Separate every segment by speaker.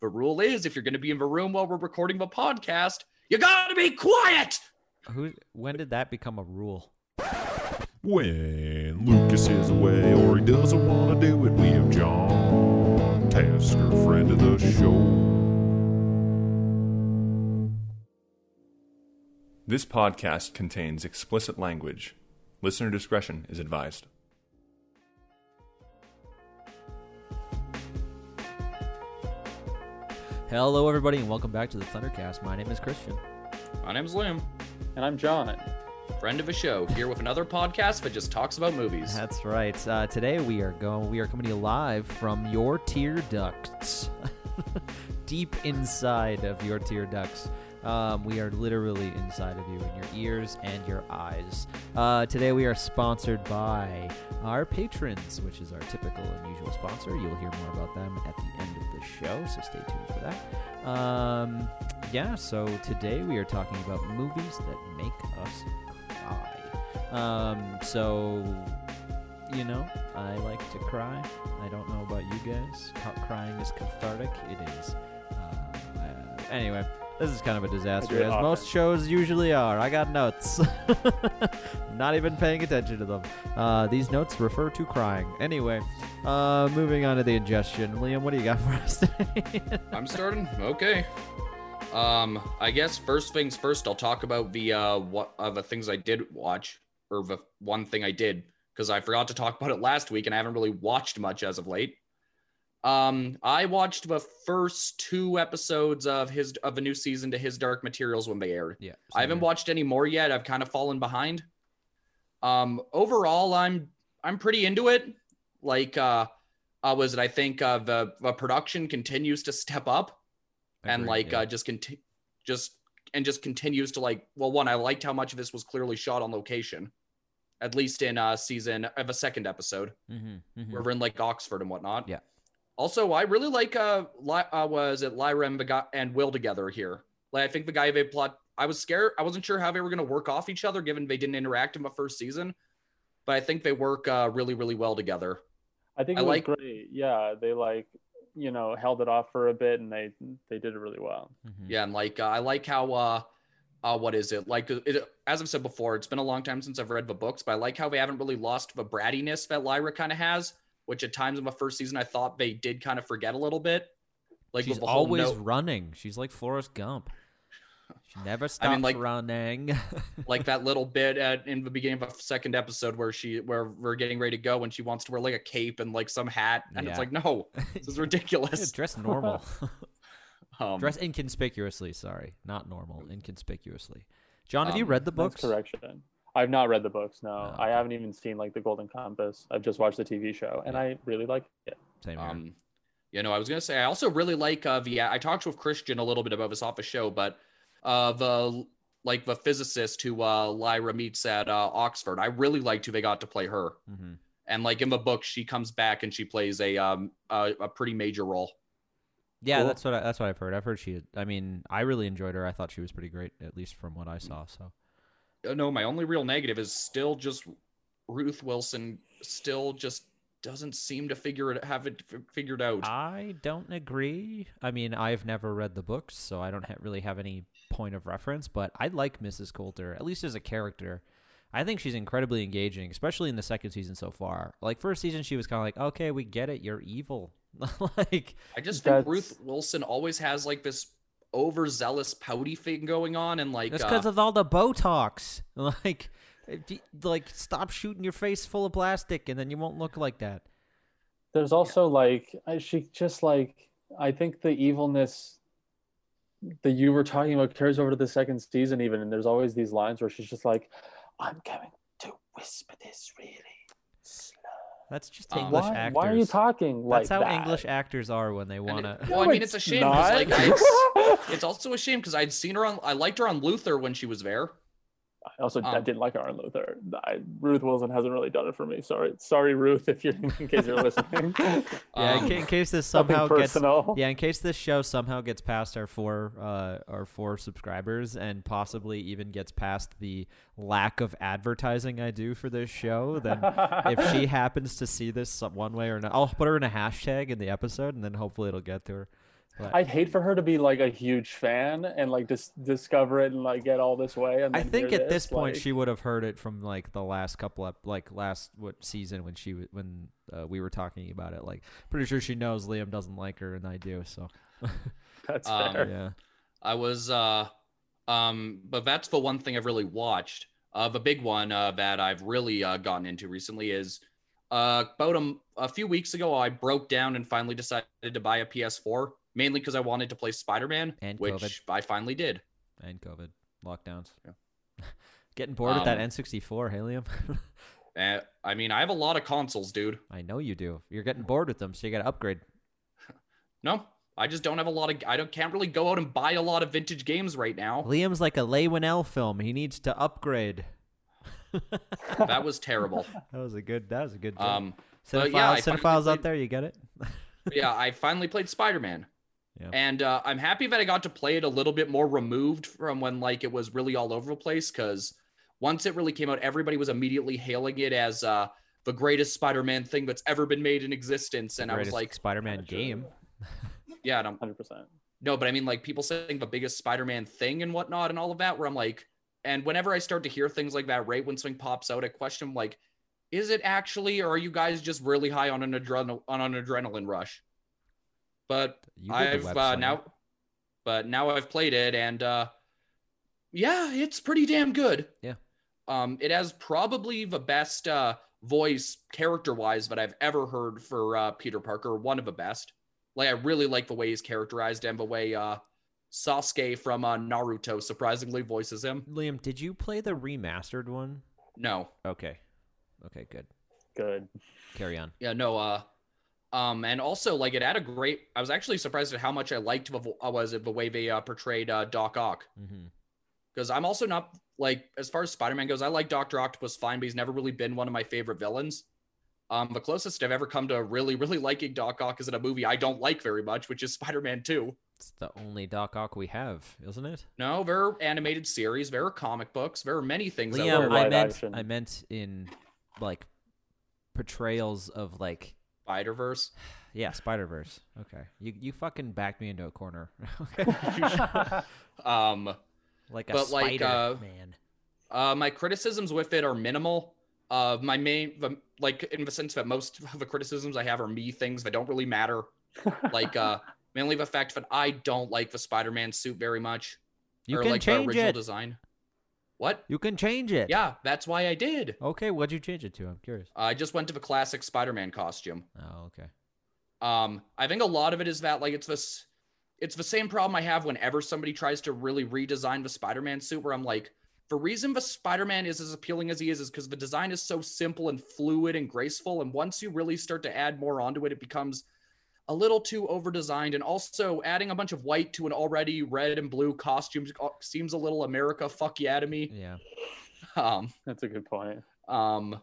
Speaker 1: The rule is if you're going to be in the room while we're recording the podcast, you got to be quiet.
Speaker 2: Who? When did that become a rule?
Speaker 3: When Lucas is away or he doesn't want to do it, we have John Tasker, friend of the show.
Speaker 4: This podcast contains explicit language. Listener discretion is advised.
Speaker 2: Hello, everybody, and welcome back to the Thundercast. My name is Christian.
Speaker 1: My name's Liam,
Speaker 5: And I'm John.
Speaker 1: friend of a show, here with another podcast that just talks about movies.
Speaker 2: That's right. Uh, today we are going. We are coming to you live from your tear ducts, deep inside of your tear ducts. Um, we are literally inside of you, in your ears and your eyes. Uh, today we are sponsored by our patrons, which is our typical and usual sponsor. You'll hear more about them at the end of the show, so stay tuned for that. Um, yeah, so today we are talking about movies that make us cry. Um, so, you know, I like to cry. I don't know about you guys. Crying is cathartic. It is. Uh, uh, anyway, this is kind of a disaster, as
Speaker 5: offense.
Speaker 2: most shows usually are. I got notes. Not even paying attention to them. Uh, these notes refer to crying. Anyway, uh, moving on to the ingestion. Liam, what do you got for us today?
Speaker 1: I'm starting. Okay. Um, I guess first things first. I'll talk about the uh what uh, the things I did watch, or the one thing I did because I forgot to talk about it last week, and I haven't really watched much as of late. Um, I watched the first two episodes of his of a new season to His Dark Materials when they aired.
Speaker 2: yeah,
Speaker 1: I haven't watched any more yet. I've kind of fallen behind. Um, overall, I'm I'm pretty into it. Like, uh, uh was it? I think uh, the the production continues to step up, and like uh, just conti- just and just continues to like. Well, one, I liked how much of this was clearly shot on location, at least in uh season of a second episode
Speaker 2: mm-hmm,
Speaker 1: where we're in like Oxford and whatnot.
Speaker 2: Yeah.
Speaker 1: Also, I really like uh, Li- uh was it Lyra and, the and Will together here. Like I think the guy they plot. I was scared. I wasn't sure how they were gonna work off each other, given they didn't interact in the first season. But I think they work uh, really, really well together.
Speaker 5: I think
Speaker 1: I
Speaker 5: was
Speaker 1: like-
Speaker 5: great. Yeah, they like, you know, held it off for a bit and they they did it really well.
Speaker 2: Mm-hmm.
Speaker 1: Yeah, and like uh, I like how uh, uh, what is it like? It, as I've said before, it's been a long time since I've read the books, but I like how they haven't really lost the brattiness that Lyra kind of has, which at times in the first season I thought they did kind of forget a little bit. Like
Speaker 2: She's
Speaker 1: the
Speaker 2: always
Speaker 1: no-
Speaker 2: running. She's like Forrest Gump. She never stops
Speaker 1: I mean, like-
Speaker 2: running.
Speaker 1: like that little bit at, in the beginning of a second episode where she where we're getting ready to go and she wants to wear like a cape and like some hat and
Speaker 2: Yeah.
Speaker 1: it's like no this is ridiculous
Speaker 2: Dress normal.
Speaker 1: um,
Speaker 2: Dress inconspicuously. Sorry, not normal. Inconspicuously. John, have you
Speaker 1: Um,
Speaker 2: read the
Speaker 5: That's
Speaker 2: books?
Speaker 5: correction. I've not read the books. No,
Speaker 2: Oh,
Speaker 5: I haven't even seen like the Golden Compass. I've just watched the TV show and
Speaker 2: Yeah.
Speaker 5: I really like it.
Speaker 2: Same here.
Speaker 1: um you know i was gonna say i also really like uh the i talked with christian a little bit about this off the show but uh the like the physicist who uh lyra meets at uh oxford i really liked who they got to play her
Speaker 2: hmm
Speaker 1: and like in the book she comes back and she plays a um a, a pretty major role
Speaker 2: Yeah,
Speaker 5: Cool.
Speaker 2: that's what I, that's what I've heard. I've heard she. I mean, I really enjoyed her. I thought she was pretty great, at least from what I saw. So
Speaker 1: Uh, no my only real negative is still just ruth wilson still just doesn't seem to figure it have it f- figured out
Speaker 2: I don't agree. I mean, I've never read the books, so I don't ha- really have any point of reference. But I like Mrs. Coulter, at least as a character. I think she's incredibly engaging, especially in the second season so far. Like first season, she was kind of like, "Okay, we get it. You're evil." like,
Speaker 1: I just think
Speaker 5: That's-
Speaker 1: Ruth Wilson always has like this overzealous pouty thing going on, and like
Speaker 2: that's
Speaker 1: uh,
Speaker 2: because of all the Botox. Like, like stop shooting your face full of plastic, and then you won't look like that.
Speaker 5: There's also like she just like I think the evilness that you were talking about carries over to the second season even and there's always these lines where she's just like I'm going to whisper this really slow.
Speaker 2: That's just
Speaker 1: Um,
Speaker 2: English
Speaker 5: why,
Speaker 2: actors.
Speaker 5: why are you talking like
Speaker 2: That's how
Speaker 5: that?
Speaker 2: English actors are when they want to.
Speaker 1: well, I mean, it's a shame. Like,
Speaker 5: not.
Speaker 1: It's also a shame because I'd seen her on. I liked her on Luther when she was there.
Speaker 5: I also I
Speaker 1: Um,
Speaker 5: didn't like Aaron Luther. I, Ruth Wilson hasn't really done it for me. Sorry, sorry, Ruth, if you're in case you're listening.
Speaker 2: Yeah, in,
Speaker 1: Um,
Speaker 2: in case this somehow gets yeah, in case this show somehow gets past our four uh, our four subscribers and possibly even gets past the lack of advertising I do for this show, then if she happens to see this one way or another, I'll put her in a hashtag in the episode, and then hopefully it'll get to her. But
Speaker 5: I'd hate for her to be like a huge fan and like dis- discover it and like get all this way. And
Speaker 2: I think at this point
Speaker 5: like-
Speaker 2: she would have heard it from like the last couple of like last what season when she w- when uh, we were talking about it. Like pretty sure she knows Liam doesn't like her and I do. So
Speaker 5: that's
Speaker 1: Um,
Speaker 5: fair.
Speaker 2: yeah.
Speaker 1: I was, uh, um, but that's the one thing I've really watched. Uh, the big one uh, that I've really uh, gotten into recently is uh, about a, a few weeks ago, I broke down and finally decided to buy a PS4, mainly because I wanted to play Spider Man,
Speaker 2: And
Speaker 1: which
Speaker 2: COVID.
Speaker 1: I finally did.
Speaker 2: And COVID lockdowns.
Speaker 1: Yeah.
Speaker 2: Getting bored with that
Speaker 1: Um,
Speaker 2: N64, Helium.
Speaker 1: Uh, I mean, I have a lot of consoles, dude.
Speaker 2: I know you do. You're getting bored with them, so you got to upgrade.
Speaker 1: No, I just don't have a lot of. I don't can't really go out and buy a lot of vintage games right now.
Speaker 2: Liam's like a Leigh film. He needs to upgrade.
Speaker 1: That was terrible.
Speaker 2: That was a good. That was a good. Joke.
Speaker 1: Um,
Speaker 2: cinephiles,
Speaker 1: yeah,
Speaker 2: cinephiles out
Speaker 1: played-
Speaker 2: there, you get it.
Speaker 1: yeah, I finally played Spider Man.
Speaker 2: Yeah.
Speaker 1: And uh, I'm happy that I got to play it a little bit more removed from when like it was really all over the place. Because once it really came out, everybody was immediately hailing it as uh, the greatest Spider-Man thing that's ever been made in existence. And I was like,
Speaker 2: Spider-Man
Speaker 5: Gotcha.
Speaker 2: game.
Speaker 1: yeah, and I'm,
Speaker 5: Hundred percent.
Speaker 1: no, but I mean like people saying the biggest Spider-Man thing and whatnot and all of that. Where I'm like, and whenever I start to hear things like that, right when something pops out, I question like, is it actually, or are you guys just really high on an adrenal on an adrenaline rush? But
Speaker 2: You did the
Speaker 1: I've uh, now, but now I've played it, and uh, yeah, it's pretty damn good.
Speaker 2: Yeah.
Speaker 1: Um, it has probably the best uh, voice character-wise that I've ever heard for uh, Peter Parker. One of the best. Like I really like the way he's characterized and the way uh, Sasuke from uh, Naruto surprisingly voices him.
Speaker 2: Liam, did you play the remastered one?
Speaker 1: No,
Speaker 2: Okay. Okay, good.
Speaker 5: Good.
Speaker 2: Carry on.
Speaker 1: yeah, no. Uh, um, and also like it had a great. I was actually surprised at how much I liked the uh, was it the way they uh, portrayed uh, Doc Ock. because I'm also not like as far as Spider-Man goes, I like Doctor Octopus fine, but he's never really been one of my favorite villains. Um, the closest I've ever come to really, really liking Doc Ock is in a movie I don't like very much, which is Spider-Man 2.
Speaker 2: It's the only Doc Ock we have, isn't it?
Speaker 1: No, there are animated series, there are comic books, there are many things.
Speaker 2: Liam,
Speaker 1: there.
Speaker 2: I meant
Speaker 5: action.
Speaker 2: I meant in like portrayals of like
Speaker 1: Spider Verse.
Speaker 2: yeah, Spider Verse. Okay. You you fucking backed me into a corner.
Speaker 1: Um,
Speaker 2: Like a
Speaker 1: But, like,
Speaker 2: spider
Speaker 1: uh,
Speaker 2: man.
Speaker 1: uh, my criticisms with it are minimal. Uh, my main, the, like in the sense that most of the criticisms I have are me things that don't really matter. like uh, mainly the fact that I don't like the Spider-Man suit very much.
Speaker 2: You
Speaker 1: or
Speaker 2: can
Speaker 1: like the
Speaker 2: change
Speaker 1: original
Speaker 2: it.
Speaker 1: design. What?
Speaker 2: You can change it.
Speaker 1: Yeah, that's why I did.
Speaker 2: Okay, what'd you change it to? I'm curious.
Speaker 1: I just went to the classic Spider-Man costume.
Speaker 2: Oh, okay.
Speaker 1: Um, I think a lot of it is that like it's this, it's the same problem I have whenever somebody tries to really redesign the Spider-Man suit, where I'm like, the reason the Spider-Man is as appealing as he is is because the design is so simple and fluid and graceful, and once you really start to add more onto it, it becomes a little too over-designed, and also adding a bunch of white to an already red and blue costume seems a little America fuck yeah to me.
Speaker 2: Yeah.
Speaker 1: Um,
Speaker 5: That's a good point.
Speaker 1: um,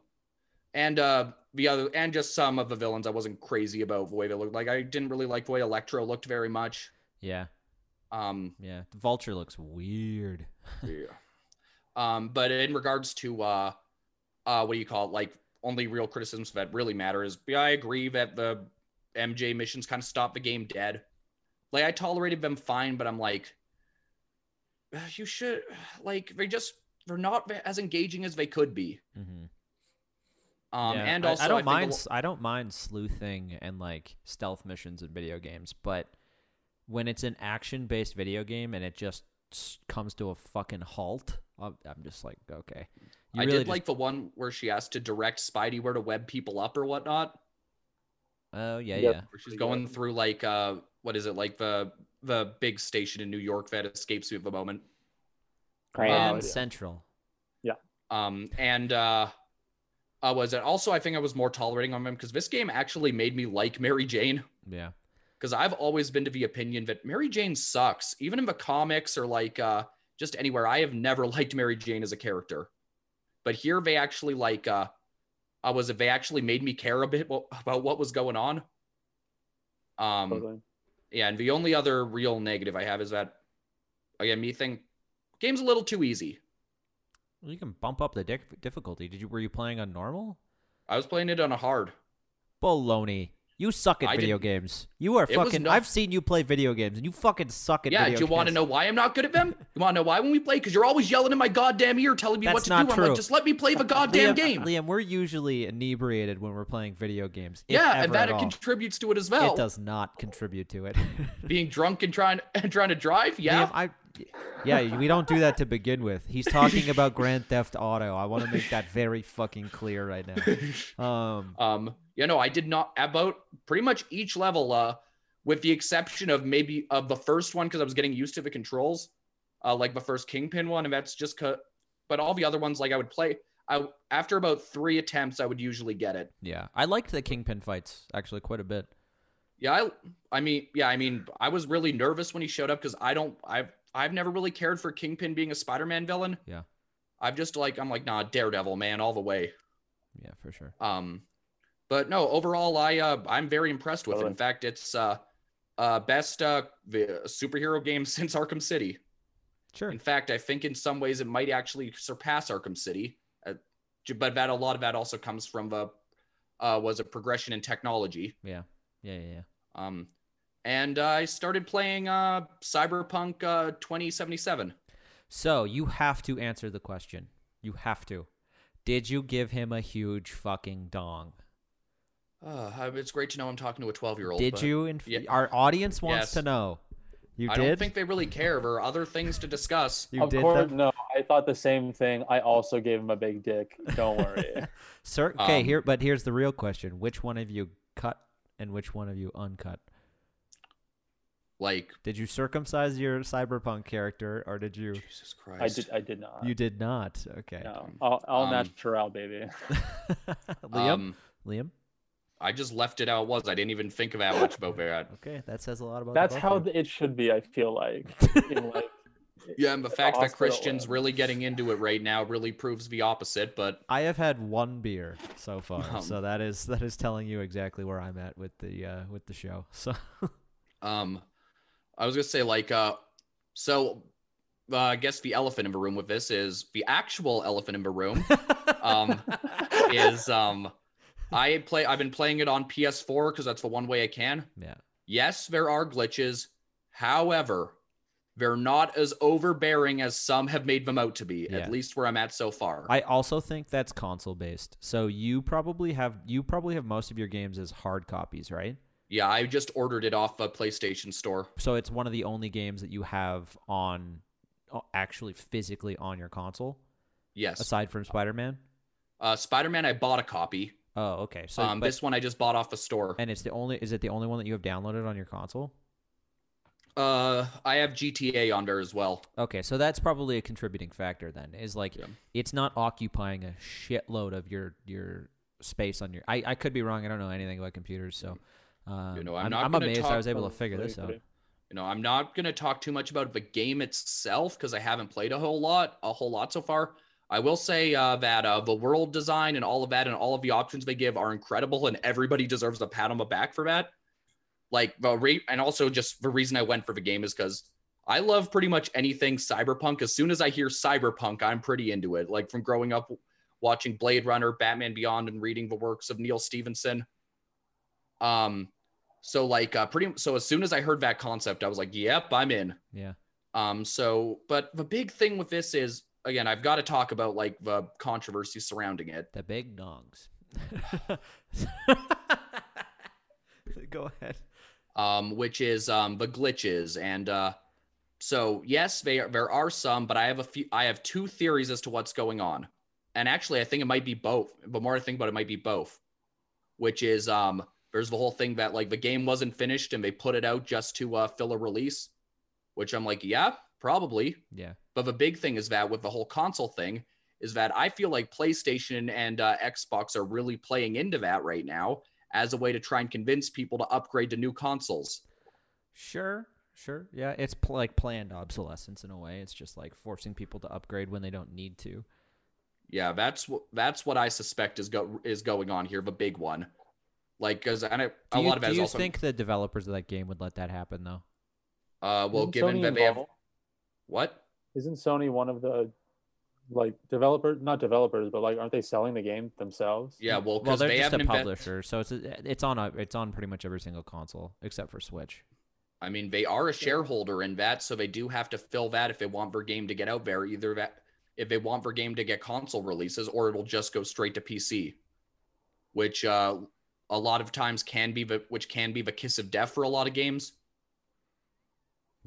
Speaker 1: and uh, the other, and just some of the villains I wasn't crazy about the way they looked. Like I didn't really like the way Electro looked very much.
Speaker 2: Yeah.
Speaker 1: Um,
Speaker 2: Yeah. The vulture looks weird.
Speaker 1: yeah. Um, but in regards to uh, uh, what do you call it? Like only real criticisms that really matter is yeah, I agree that the MJ missions kind of stopped the game dead. Like I tolerated them fine, but I'm like, "Uh, you should like they just they're not as engaging as they could be.
Speaker 2: Mm-hmm.
Speaker 1: Um,
Speaker 2: yeah.
Speaker 1: and
Speaker 2: I-
Speaker 1: also
Speaker 2: I, don't
Speaker 1: think a
Speaker 2: mind.
Speaker 1: lo-
Speaker 2: I don't mind sleuthing and like stealth missions in video games, but when it's an action-based video game and it just comes to a fucking halt, I'm, I'm just like, okay. You
Speaker 1: I
Speaker 2: really
Speaker 1: did
Speaker 2: just-
Speaker 1: like the one where she has to direct Spidey where to web people up or whatnot.
Speaker 2: Oh yeah,
Speaker 5: Yep.
Speaker 2: yeah.
Speaker 1: Where she's going
Speaker 5: good.
Speaker 1: through like uh what is it like the the big station in New York that escapes me at the moment.
Speaker 5: I
Speaker 2: Grand
Speaker 5: idea.
Speaker 2: Central. Yeah.
Speaker 1: Um and uh uh was it also I think I was more tolerating on him because this game actually made me like Mary Jane.
Speaker 2: Yeah.
Speaker 1: Because I've always been to the opinion that Mary Jane sucks. Even in the comics or like uh just anywhere. I have never liked Mary Jane as a character. But here they actually like uh uh, was if they actually made me care a bit wo- about what was going on. Um
Speaker 5: Totally.
Speaker 1: yeah, and the only other real negative I have is that again, me think game's a little too easy.
Speaker 2: Well, you can bump up the diff- difficulty. Did you? Were you playing on normal?
Speaker 1: I was playing it on a hard.
Speaker 2: Baloney. You suck at
Speaker 1: I
Speaker 2: video
Speaker 1: didn't-
Speaker 2: games. You are
Speaker 1: It
Speaker 2: fucking.
Speaker 1: not-
Speaker 2: I've seen you play video games, and you fucking suck at video games.
Speaker 1: Yeah, do you want to know why I'm not good at them? You want to know why when we play? Because you're always yelling in my goddamn ear, telling me what to
Speaker 2: not
Speaker 1: do. I'm
Speaker 2: true.
Speaker 1: like, just let me play the goddamn
Speaker 2: Liam,
Speaker 1: game.
Speaker 2: Liam, we're usually inebriated when we're playing video games.
Speaker 1: yeah, and that contributes to it as well.
Speaker 2: It does not contribute to it.
Speaker 1: Being drunk and trying and trying to drive. Yeah,
Speaker 2: Liam, I, yeah, we don't do that to begin with. He's talking about Grand Theft Auto. I want to make that very fucking clear right now. Um,
Speaker 1: Um, you know, I did not about pretty much each level, uh, with the exception of maybe of the first one because I was getting used to the controls, uh, like the first Kingpin one, and that's just cut. But all the other ones, like I would play, I after about three attempts, I would usually get it.
Speaker 2: yeah, I liked the Kingpin fights actually quite a bit.
Speaker 1: Yeah, I, I mean, yeah, I mean, I was really nervous when he showed up because I don't, I've, I've never really cared for Kingpin being a Spider-Man villain.
Speaker 2: Yeah.
Speaker 1: I've just like, I'm like, nah, Daredevil, man, all the way.
Speaker 2: Yeah, for sure.
Speaker 1: Um, but no, overall, I uh, I'm very impressed with it. In fact, it's uh, uh, best uh, the superhero game since Arkham City.
Speaker 2: Sure.
Speaker 1: In fact, I think in some ways it might actually surpass Arkham City. Uh, but that a lot of that also comes from the uh, was a progression in technology.
Speaker 2: Yeah. Yeah, yeah, yeah.
Speaker 1: Um, and uh, I started playing uh, Cyberpunk uh, 2077.
Speaker 2: So you have to answer the question. You have to. Did you give him a huge fucking dong?
Speaker 1: Uh, it's great to know I'm talking to a 12 year old.
Speaker 2: Did you? In-
Speaker 1: yeah.
Speaker 2: Our audience wants
Speaker 1: Yes.
Speaker 2: to know. You
Speaker 1: I
Speaker 2: did.
Speaker 1: don't think they really care. There are other things to discuss.
Speaker 2: you
Speaker 5: of
Speaker 2: did
Speaker 5: course,
Speaker 2: that?
Speaker 5: no. I thought the same thing. I also gave him a big dick. Don't worry.
Speaker 2: Sir, okay,
Speaker 1: Um,
Speaker 2: here, but here's the real question: Which one of you cut and which one of you uncut?
Speaker 1: Like,
Speaker 2: Did you circumcise your cyberpunk character, or did you?
Speaker 1: Jesus Christ.
Speaker 5: I did. I did not.
Speaker 2: You did not. Okay.
Speaker 5: No, all, all
Speaker 1: Um,
Speaker 5: natural, baby.
Speaker 2: Liam.
Speaker 1: Um,
Speaker 2: Liam.
Speaker 1: I just left it how it was. I didn't even think that much about that.
Speaker 2: Okay, that says a lot about.
Speaker 5: That's
Speaker 2: both
Speaker 5: how
Speaker 2: of
Speaker 5: it should be. I feel like. Like
Speaker 1: Yeah, and the fact that Christian's really getting into it right now really proves the opposite. But
Speaker 2: I have had one beer so far,
Speaker 1: Um,
Speaker 2: so that is that is telling you exactly where I'm at with the uh, with the show. So
Speaker 1: um, I was gonna say like uh, so uh, I guess the elephant in the room with this is the actual elephant in the room. Um, is um, I play. I've been playing it on PS4 because that's the one way I can.
Speaker 2: yeah,
Speaker 1: Yes, there are glitches. However, they're not as overbearing as some have made them out to be.
Speaker 2: Yeah.
Speaker 1: At least where I'm at so far.
Speaker 2: I also think that's console based. So you probably have you probably have most of your games as hard copies, right?
Speaker 1: yeah, I just ordered it off a PlayStation Store.
Speaker 2: So it's one of the only games that you have on actually physically on your console,
Speaker 1: Yes.
Speaker 2: aside from Spider Man.
Speaker 1: Uh, Spider Man, I bought a copy.
Speaker 2: Oh, okay. So
Speaker 1: um,
Speaker 2: but-
Speaker 1: this one I just bought off the store.
Speaker 2: and it's the only is it the only one that you have downloaded on your console?
Speaker 1: Uh, I have GTA on there as well.
Speaker 2: Okay, so that's probably a contributing factor then. Is like
Speaker 1: Yeah.
Speaker 2: it's not occupying a shitload of your your space on your. I, I could be wrong. I don't know anything about computers, so um,
Speaker 1: You know, I'm
Speaker 2: I'm,
Speaker 1: not
Speaker 2: I'm amazed I was able to figure this out.
Speaker 1: You know, I'm not gonna talk too much about the game itself because I haven't played a whole lot, a whole lot so far. I will say uh, that uh, the world design and all of that and all of the options they give are incredible, and everybody deserves a pat on the back for that. Like the re- and also just the reason I went for the game is because I love pretty much anything cyberpunk. As soon as I hear cyberpunk, I'm pretty into it. Like from growing up watching Blade Runner, Batman Beyond, and reading the works of Neal Stephenson. Um, so like uh, pretty so as soon as I heard that concept, I was like, "Yep, I'm in."
Speaker 2: Yeah.
Speaker 1: Um, so but the big thing with this is again, I've got to talk about like the controversy surrounding it.
Speaker 2: The big dongs. Go ahead.
Speaker 1: um, which is um, the glitches. And uh, so, yes, they are, there are some, but I have a few. I have two theories as to what's going on. And actually, I think it might be both. The more I think about it, it might be both. Which is um, there's the whole thing that like the game wasn't finished and they put it out just to uh, fill a release. Which I'm like, yeah, probably.
Speaker 2: Yeah.
Speaker 1: But the big thing is that with the whole console thing, is that I feel like PlayStation and uh, Xbox are really playing into that right now as a way to try and convince people to upgrade to new consoles.
Speaker 2: Sure. Sure. Yeah, it's pl- like planned obsolescence in a way. It's just like forcing people to upgrade when they don't need to.
Speaker 1: Yeah, that's what that's what I suspect is go is going on here. The big one, like because I know
Speaker 2: Do
Speaker 1: a
Speaker 2: you,
Speaker 1: lot of it
Speaker 2: do you
Speaker 1: also
Speaker 2: think the developers of that game would let that happen though?
Speaker 1: uh well
Speaker 5: Isn't
Speaker 1: given
Speaker 5: Sony
Speaker 1: that they have
Speaker 5: involved?
Speaker 1: What
Speaker 5: Isn't Sony one of the like developers, not developers, but like aren't they selling the game themselves?
Speaker 1: Yeah, well,
Speaker 2: Well,
Speaker 1: because
Speaker 2: they're
Speaker 1: they
Speaker 2: just a
Speaker 1: haven't
Speaker 2: publisher, so it's it's on a, it's on pretty much every single console except for Switch.
Speaker 1: I mean, they are a shareholder in that, so they do have to fill that if they want their game to get out there. Either that, if they want their game to get console releases, or it'll just go straight to PC, which uh, a lot of times can be the which can be the kiss of death for a lot of games.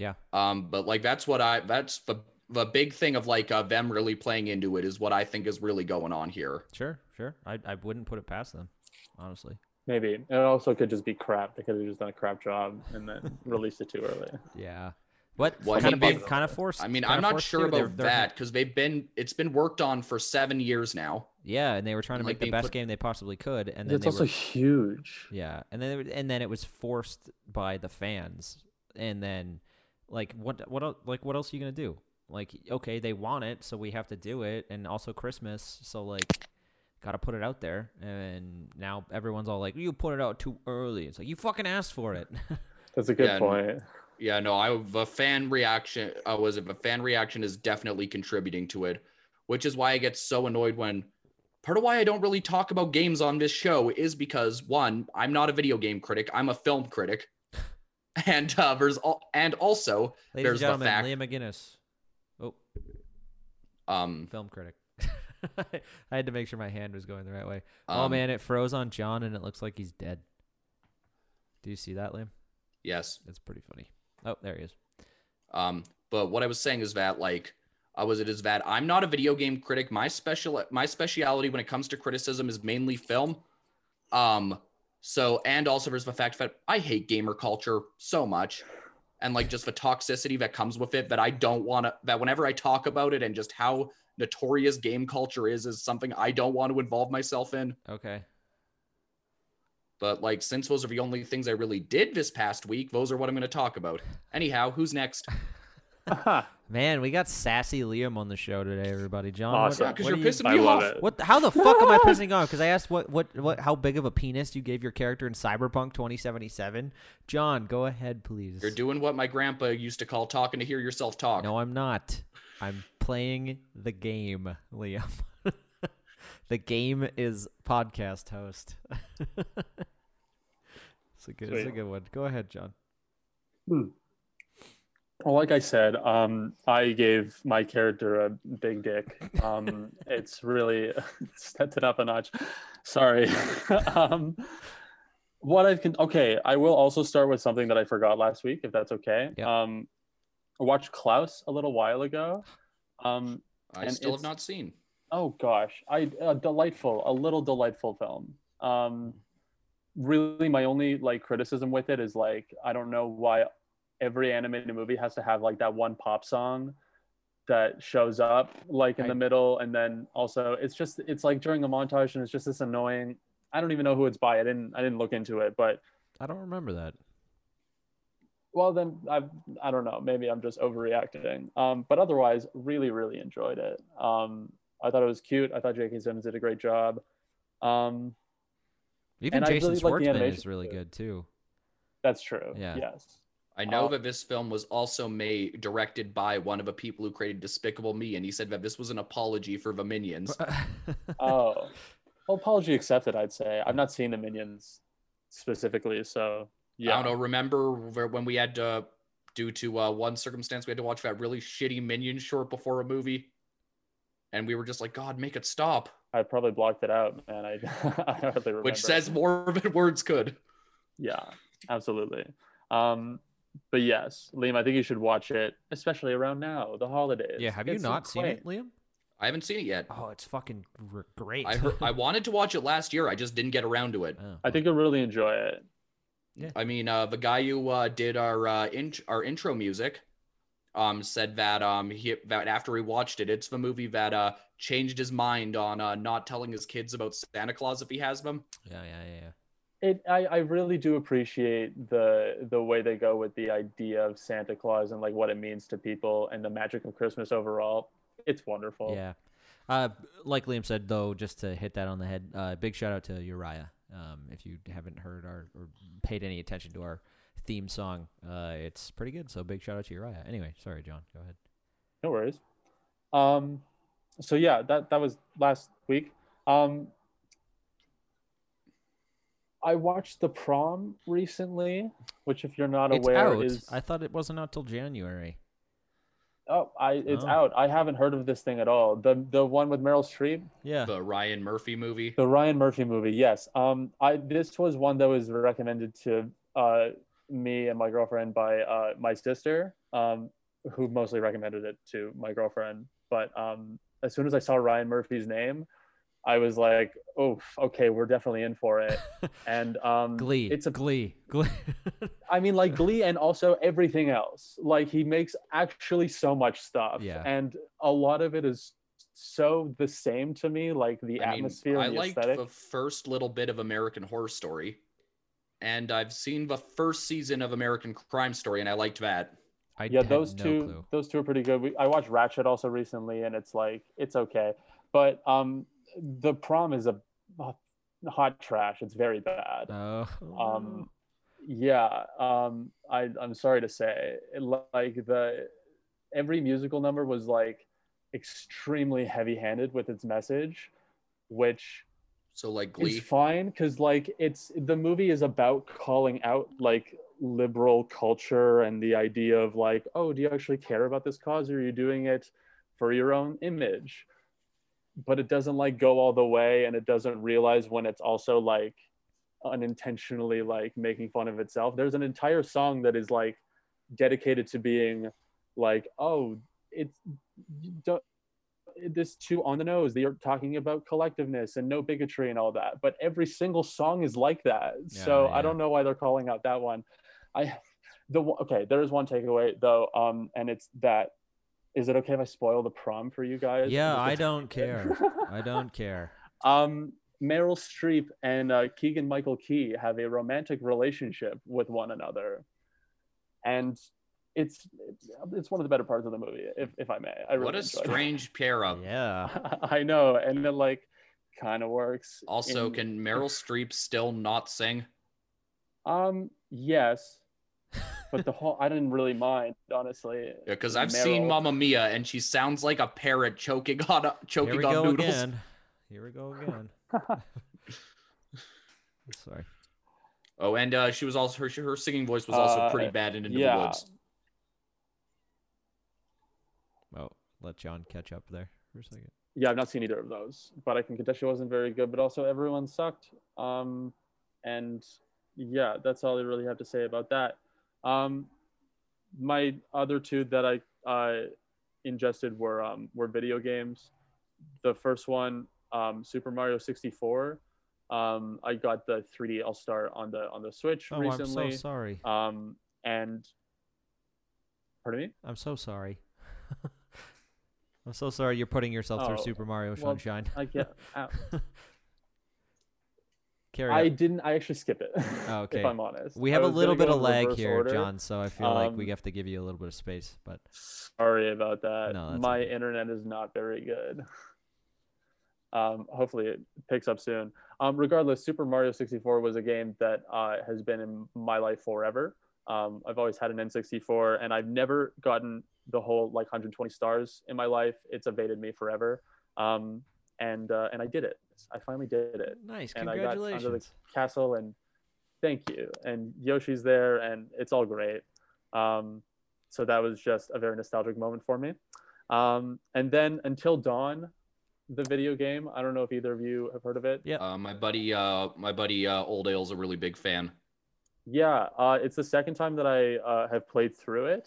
Speaker 2: Yeah.
Speaker 1: Um, but like that's what I that's the the big thing of like uh, them really playing into it is what I think is really going on here.
Speaker 2: Sure, sure. I I wouldn't put it past them, honestly.
Speaker 5: Maybe. It also could just be crap. They could have just done a crap job and then released it too early.
Speaker 2: Yeah. What
Speaker 1: Well, I
Speaker 2: kind
Speaker 1: mean,
Speaker 2: of kind of forced?
Speaker 1: I mean, I'm not sure
Speaker 2: to?
Speaker 1: about
Speaker 2: They're- they're-
Speaker 1: that because they've been it's been worked on for seven years now.
Speaker 2: Yeah, and they were trying to
Speaker 1: like
Speaker 2: make the best
Speaker 1: put-
Speaker 2: game they possibly could, and then
Speaker 5: It's
Speaker 2: they
Speaker 5: also
Speaker 2: were,
Speaker 5: huge.
Speaker 2: yeah, and then and then it was forced by the fans, and then like what what el- like what else are you gonna do? Like okay, they want it, so we have to do it, and also Christmas, so like got to put it out there, and now everyone's all like, you put it out too early. It's like you fucking asked for it.
Speaker 5: That's a good
Speaker 1: Yeah, and-
Speaker 5: point.
Speaker 1: Yeah, no, I the fan reaction uh, was it the fan reaction is definitely contributing to it, which is why I get so annoyed when part of why I don't really talk about games on this show is because one, I'm not a video game critic, I'm a film critic. And uh, there's all, and also
Speaker 2: Ladies
Speaker 1: there's the
Speaker 2: and gentlemen,
Speaker 1: fact
Speaker 2: Liam McGinnis, oh,
Speaker 1: um
Speaker 2: film critic. I had to make sure my hand was going the right way. oh
Speaker 1: um,
Speaker 2: man, it froze on John, and it looks like he's dead. Do you see that, Liam?
Speaker 1: yes.
Speaker 2: it's pretty funny. Oh, there he is.
Speaker 1: Um, but what I was saying is that like uh, was it is that I'm not a video game critic. My special my speciality when it comes to criticism is mainly film. Um, so and also there's the fact that I hate gamer culture so much, and like just the toxicity that comes with it that I don't want to. That whenever I talk about it and just how notorious game culture is is something I don't want to involve myself in.
Speaker 2: Okay.
Speaker 1: But like since those are the only things I really did this past week, those are what I'm going to talk about. Anyhow, who's next?
Speaker 2: Man, we got sassy Liam on the show today, everybody. John,
Speaker 5: Awesome.
Speaker 1: Because
Speaker 2: do
Speaker 1: you're pissing
Speaker 5: I
Speaker 1: me
Speaker 5: love
Speaker 1: off.
Speaker 5: it.
Speaker 2: What? How the fuck am I pissing off? Because I asked what, what, what, how big of a penis you gave your character in Cyberpunk 2077. John, go ahead, please.
Speaker 1: You're doing what my grandpa used to call talking to hear yourself talk.
Speaker 2: No, I'm not. I'm playing the game, Liam. the game is podcast host. it's a good, it's a good one. Go ahead, John. Hmm.
Speaker 5: Well, like I said, um, I gave my character a big dick. Um, it's really stepped it up a notch. Sorry. um, what I can okay, I will also start with something that I forgot last week, if that's okay.
Speaker 2: Yeah.
Speaker 5: Um, I watched Klaus a little while ago. Um,
Speaker 1: I
Speaker 5: And
Speaker 1: still have not seen.
Speaker 5: oh gosh, I a delightful, a little delightful film. Um, really, my only like criticism with it is like I don't know why every animated movie has to have like that one pop song that shows up like in
Speaker 2: I-
Speaker 5: the middle, and then also it's just it's like during a montage, and it's just this annoying. I don't even know who it's by. I didn't I didn't look into it, but
Speaker 2: I don't remember that.
Speaker 5: well then I I don't know. Maybe I'm just overreacting. Um, but otherwise, really really enjoyed it. Um, I thought it was cute. I thought J.K. Simmons did a great job. Um,
Speaker 2: Even Jason
Speaker 5: really
Speaker 2: Schwartzman is really good too.
Speaker 5: that's true.
Speaker 2: Yeah.
Speaker 5: Yes.
Speaker 1: I know
Speaker 5: Oh.
Speaker 1: that this film was also made directed by one of the people who created Despicable Me, and he said that this was an apology for the Minions.
Speaker 5: Oh, well, apology accepted. I'd say I've not seen the Minions specifically, so yeah.
Speaker 1: I don't know. Remember when we had to, due to uh, one circumstance, we had to watch that really shitty Minion short before a movie, and we were just like, God, make it stop.
Speaker 5: I probably blocked it out, man. I, I hardly remember.
Speaker 1: Which says more than words could.
Speaker 5: yeah, absolutely. Um, but yes, Liam, I think you should watch it, especially around now, the holidays.
Speaker 2: yeah, have you
Speaker 5: It's
Speaker 2: not seen it. Liam?
Speaker 1: I haven't seen it yet.
Speaker 2: Oh, it's fucking r- great.
Speaker 1: I heard, I wanted to watch it last year. I just didn't get around to it.
Speaker 2: Oh,
Speaker 5: I think you'll really enjoy it. Yeah.
Speaker 1: I mean, uh, the guy who uh, did our uh, in- our intro music um, said that um, he that after he watched it, it's the movie that uh, changed his mind on uh, not telling his kids about Santa Claus if he has them.
Speaker 2: yeah, yeah, yeah, yeah.
Speaker 5: It, I, I really do appreciate the the way they go with the idea of Santa Claus and like what it means to people and the magic of Christmas overall. It's wonderful.
Speaker 2: Yeah. Uh, like Liam said, though, just to hit that on the head, uh, big shout out to Uriah. Um, if you haven't heard our or paid any attention to our theme song, uh, it's pretty good. So big shout out to Uriah. Anyway, sorry, John. Go ahead.
Speaker 5: No worries. Um, so yeah, that that was last week. Um, I watched the prom recently, which, if you're not
Speaker 2: It's
Speaker 5: aware,
Speaker 2: out.
Speaker 5: is
Speaker 2: I thought it wasn't out till January.
Speaker 5: oh, I it's
Speaker 2: Oh.
Speaker 5: out. I haven't heard of this thing at all. The the one with Meryl Streep,
Speaker 2: Yeah.
Speaker 1: The Ryan Murphy movie.
Speaker 5: the Ryan Murphy movie. Yes. Um, I this was one that was recommended to uh me and my girlfriend by uh my sister, um, who mostly recommended it to my girlfriend. But um, as soon as I saw Ryan Murphy's name, I was like, oh, okay, we're definitely in for it. And um,
Speaker 2: Glee.
Speaker 5: It's a
Speaker 2: Glee. Glee.
Speaker 5: I mean, like Glee and also everything else. Like he makes actually so much stuff,
Speaker 2: Yeah.
Speaker 5: and a lot of it is so the same to me. Like the
Speaker 1: I mean,
Speaker 5: atmosphere
Speaker 1: I
Speaker 5: and the
Speaker 1: liked
Speaker 5: aesthetic.
Speaker 1: the first little bit of American Horror Story, and I've seen the first season of American Crime Story, and I liked that.
Speaker 2: I
Speaker 5: yeah, those
Speaker 2: no
Speaker 5: two,
Speaker 2: clue.
Speaker 5: those two are pretty good. We, I watched Ratched also recently, and it's like it's okay, but um, the prom is a, a hot trash. It's very bad.
Speaker 2: Oh.
Speaker 5: um yeah um i i'm sorry to say like the every musical number was like extremely heavy handed with its message which
Speaker 1: So like
Speaker 5: is
Speaker 1: Glee.
Speaker 5: fine because like it's the movie is about calling out like liberal culture and the idea of like oh do you actually care about this cause or are you doing it for your own image but it doesn't like go all the way and it doesn't realize when it's also like unintentionally like making fun of itself. There's an entire song that is like dedicated to being like oh it's don't this too on the nose they're talking about collectiveness and no bigotry and all that but every single song is like that. So
Speaker 2: Yeah,
Speaker 5: i don't know why they're calling out that one. I the okay there is one takeaway though um and it's that is it okay if i spoil the prom for you guys
Speaker 2: Yeah,
Speaker 5: Just a
Speaker 2: I
Speaker 5: tiny
Speaker 2: don't
Speaker 5: bit?
Speaker 2: care. I don't care.
Speaker 5: um meryl streep and uh, keegan michael key have a romantic relationship with one another and it's it's one of the better parts of the movie if, if i may I really
Speaker 1: what a
Speaker 5: enjoyed it.
Speaker 1: strange pair up.
Speaker 2: Yeah.
Speaker 5: I know, and it like kind of works.
Speaker 1: Also,
Speaker 5: in-
Speaker 1: can Meryl Streep still not sing?
Speaker 5: um yes, but the whole I didn't really mind honestly.
Speaker 1: Yeah, Because I've seen
Speaker 5: Meryl-
Speaker 1: Mamma Mia, and she sounds like a parrot choking on
Speaker 2: Here
Speaker 1: choking
Speaker 2: we
Speaker 1: on
Speaker 2: go
Speaker 1: noodles.
Speaker 2: again. Here we go again. Sorry.
Speaker 1: Oh, and uh, she was also her her singing voice was also
Speaker 5: Uh,
Speaker 1: pretty bad in Into
Speaker 5: yeah.
Speaker 1: the Woods.
Speaker 2: Oh, let John catch up there for a second.
Speaker 5: Yeah, I've not seen either of those, but I can contest she wasn't very good. But also everyone sucked. Um, and yeah, that's all I really have to say about that. Um, my other two that I uh, ingested were um, were video games. The first one, um, Super Mario 64. Um, I got the 3D All Star on the on the Switch
Speaker 2: Oh,
Speaker 5: recently.
Speaker 2: I'm so sorry.
Speaker 5: Um, and pardon me.
Speaker 2: I'm so sorry. I'm so sorry you're putting yourself through
Speaker 5: Oh,
Speaker 2: Super Mario
Speaker 5: well,
Speaker 2: Sunshine.
Speaker 5: I get.
Speaker 2: Carry
Speaker 5: I
Speaker 2: on.
Speaker 5: didn't. I actually skip it.
Speaker 2: Oh, okay.
Speaker 5: If I'm honest,
Speaker 2: We have a little bit of lag here,
Speaker 5: order.
Speaker 2: John, so I feel like we
Speaker 5: Um,
Speaker 2: have to give you a little bit of space. But
Speaker 5: Sorry about that.
Speaker 2: No,
Speaker 5: My
Speaker 2: okay.
Speaker 5: internet is not very good. Um, hopefully it picks up soon. Um, regardless, Super Mario 64 was a game that uh, has been in my life forever. Um, I've always had an N64, and I've never gotten the whole like 120 stars in my life. It's evaded me forever. Um, and uh, and I did it. I finally did it.
Speaker 2: nice,
Speaker 5: and I got under
Speaker 2: congratulations.
Speaker 5: the castle and thank you and yoshi's there and it's all great um, so that was just a very nostalgic moment for me um, and then until dawn the video game i don't know if either of you have heard of it
Speaker 2: Yeah.
Speaker 1: Uh, my buddy, uh, my buddy, uh, Old Ale's is a really big fan.
Speaker 5: yeah uh, it's the second time that i uh, have played through it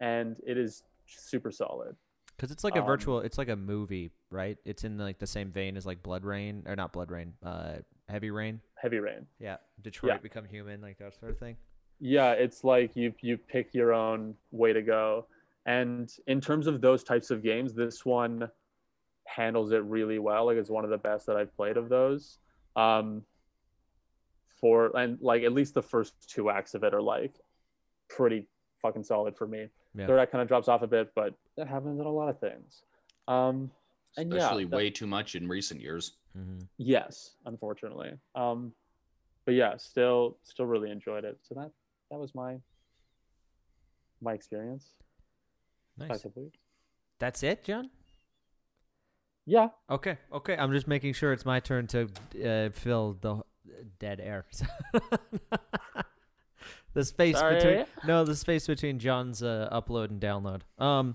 Speaker 5: and it is super solid
Speaker 2: Because it's like a
Speaker 5: um,
Speaker 2: virtual, it's like a movie, right? It's in like the same vein as like Blood Rain, or not Blood Rain, uh, Heavy Rain.
Speaker 5: heavy rain
Speaker 2: Yeah, Detroit
Speaker 5: Yeah.
Speaker 2: become human, like that sort of thing.
Speaker 5: yeah it's like you you pick your own way to go and in terms of those types of games this one handles it really well like it's one of the best that i've played of those um for and like at least the first two acts of it are like pretty fucking solid for me
Speaker 2: Yeah.
Speaker 5: third act kind of drops off a bit but that happens in a lot of things um and yeah,
Speaker 1: Especially
Speaker 5: that-
Speaker 1: way too much in recent years.
Speaker 2: hmm
Speaker 5: yes unfortunately um but yeah still still really enjoyed it so that that was my my experience
Speaker 2: Nice.
Speaker 5: past couple weeks.
Speaker 2: That's it, John.
Speaker 5: Yeah.
Speaker 2: Okay, okay. I'm just making sure it's my turn to uh, fill the dead air. the space
Speaker 5: Sorry.
Speaker 2: between no, the space between John's uh, upload and download. Um,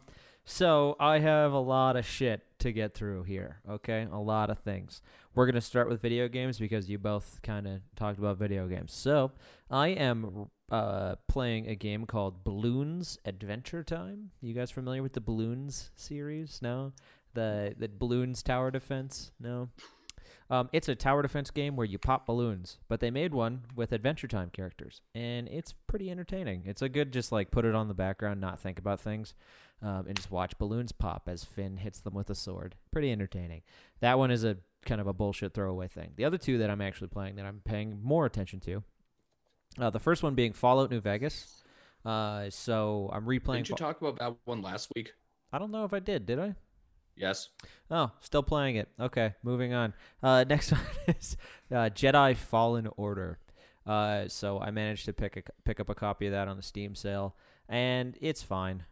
Speaker 2: so I have a lot of shit to get through here. Okay, a lot of things. We're gonna start with video games because you both kind of talked about video games. So I am uh, playing a game called Bloons Adventure Time. You guys familiar with the Bloons series? No, the the Bloons Tower Defense. No. Um, it's a tower defense game where you pop balloons, but they made one with Adventure Time characters, and it's pretty entertaining. It's a good just like put it on the background, not think about things, um, and just watch balloons pop as Finn hits them with a sword. Pretty entertaining. That one is a kind of a bullshit throwaway thing. The other two that I'm actually playing that I'm paying more attention to, uh, the first one being Fallout New Vegas. Uh, so I'm replaying.
Speaker 1: Didn't you
Speaker 2: Fa-
Speaker 1: talk about that one last week?
Speaker 2: I don't know if I did. Did I?
Speaker 1: Yes.
Speaker 2: Oh, still playing it. Okay, moving on. Uh, next one is uh, Jedi Fallen Order. Uh, so I managed to pick a, pick up a copy of that on the Steam sale, and it's fine.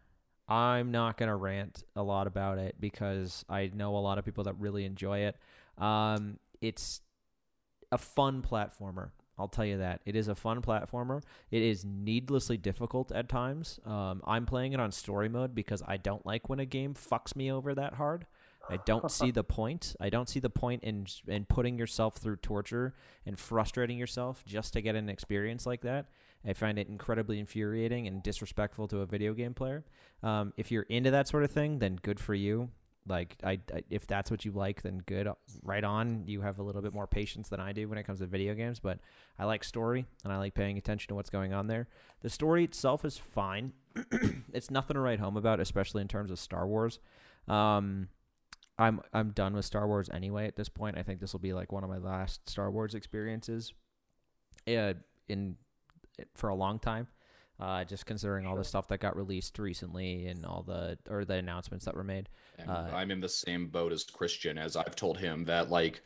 Speaker 2: I'm not gonna rant a lot about it because I know a lot of people that really enjoy it. Um, it's a fun platformer. I'll tell you that. It is a fun platformer. It is needlessly difficult at times. Um, I'm playing it on story mode because I don't like when a game fucks me over that hard. I don't see the point. I don't see the point in in putting yourself through torture and frustrating yourself just to get an experience like that. I find it incredibly infuriating and disrespectful to a video game player. Um, if you're into that sort of thing, then good for you. Like, I, I, if that's what you like, then good. Right on. You have a little bit more patience than I do when it comes to video games, but I like story and I like paying attention to what's going on there. The story itself is fine. it's nothing to write home about, especially in terms of Star Wars. Um, I'm I'm done with Star Wars anyway at this point. I think this will be like one of my last Star Wars experiences. Uh, in for a long time. Uh, just considering all the stuff that got released recently and all the or the announcements that were made. Uh,
Speaker 1: I'm in the same boat as Christian, as I've told him that like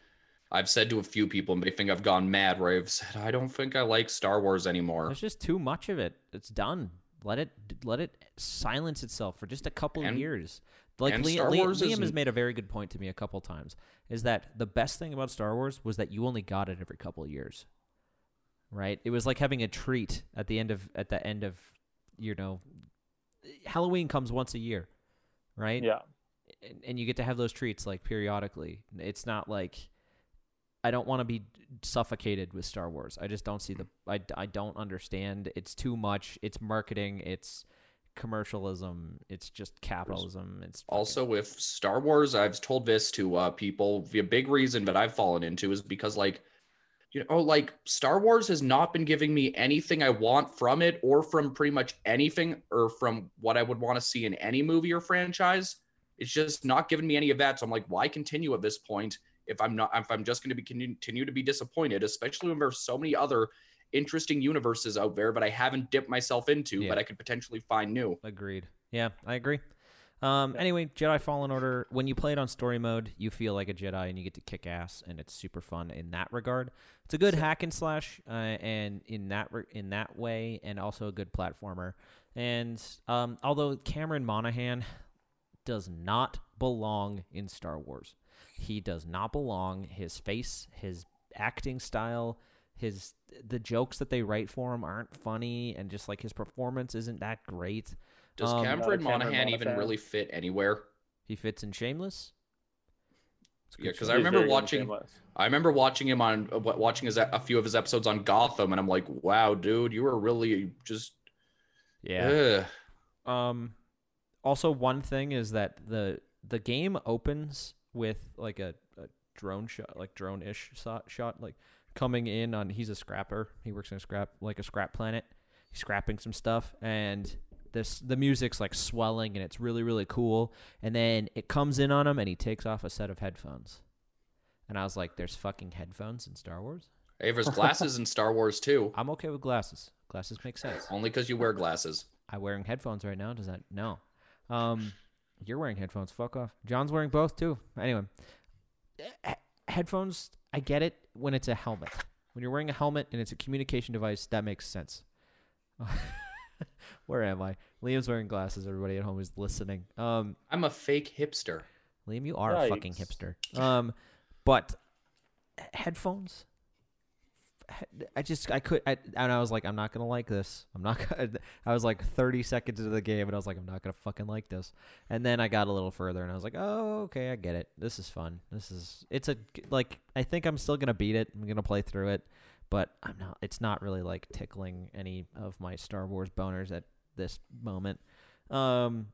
Speaker 1: I've said to a few people, and they think I've gone mad. Where I've said I don't think I like Star Wars anymore.
Speaker 2: There's just too much of it. It's done. Let it let it silence itself for just a couple of
Speaker 1: And-
Speaker 2: years. Like
Speaker 1: and
Speaker 2: Liam,
Speaker 1: Star
Speaker 2: Liam,
Speaker 1: Wars
Speaker 2: Liam has made a very good point to me a couple times. Is that the best thing about Star Wars was that you only got it every couple of years. Right? It was like having a treat at the end of at the end of you know Halloween comes once a year. Right?
Speaker 5: Yeah.
Speaker 2: and, and you get to have those treats like periodically. It's not like I don't want to be suffocated with Star Wars. I just don't see the I, I don't understand. It's too much. It's marketing. It's commercialism. It's just capitalism. It's fucking-
Speaker 1: Also, with Star Wars, I've told this to uh, people. The big reason that I've fallen into is because, like, you know, oh, like Star Wars has not been giving me anything I want from it, or from pretty much anything, or from what I would want to see in any movie or franchise. It's just not giving me any of that. So I'm like, why continue at this point if I'm not? If I'm just going to be continue to be disappointed, especially when there's so many other interesting universes out there, but I haven't dipped myself into,
Speaker 2: Yeah.
Speaker 1: but I could potentially find new.
Speaker 2: Agreed. Yeah, I agree. Um, anyway, Jedi Fallen Order. When you play it on story mode, you feel like a Jedi and you get to kick ass, and it's super fun in that regard. It's a good hack and slash, uh, and in that re- in that way, and also a good platformer. And um, although Cameron Monaghan does not belong in Star Wars, he does not belong. His face, his acting style, his the jokes that they write for him aren't funny, and just like his performance isn't that great.
Speaker 1: Does
Speaker 2: Um,
Speaker 1: Cameron,
Speaker 5: Not Cameron
Speaker 1: Monaghan even
Speaker 5: Monaghan.
Speaker 1: really fit anywhere?
Speaker 2: He fits in Shameless.
Speaker 1: Yeah, because. I remember
Speaker 5: very good in
Speaker 1: watching. I remember watching him on uh, watching his a few of his episodes on Gotham, and I'm like, wow, dude, you were really just
Speaker 2: yeah.
Speaker 1: ugh.
Speaker 2: Um. Also, one thing is that the the game opens with like a, a drone shot, like drone ish shot, shot, like coming in on. He's a scrapper. He works in a scrap, like a scrap planet. He's scrapping some stuff, and this the music's like swelling, and it's really really cool. And then it comes in on him, and he takes off a set of headphones. And I was like, "There's fucking headphones in Star Wars."
Speaker 1: Hey, there's glasses in Star Wars too.
Speaker 2: I'm okay with glasses. Glasses make sense.
Speaker 1: Only because you wear glasses.
Speaker 2: i'm wearing headphones right now. Does that no? Um, you're wearing headphones. Fuck off. John's wearing both too. Anyway, he- headphones. I get it when it's a helmet. When you're wearing a helmet and it's a communication device, that makes sense. Where am I? Liam's wearing glasses. Everybody at home is listening. Um,
Speaker 1: I'm a fake hipster.
Speaker 2: Liam, you are a fucking hipster. Um, but headphones. I just I could I, and I was like I'm not gonna like this. I'm not gonna. I was like 30 seconds into the game and I was like I'm not gonna fucking like this. And then I got a little further and I was like oh okay I get it. This is fun. This is it's a like I think I'm still gonna beat it. I'm gonna play through it, but I'm not. It's not really like tickling any of my Star Wars boners at this moment. Um.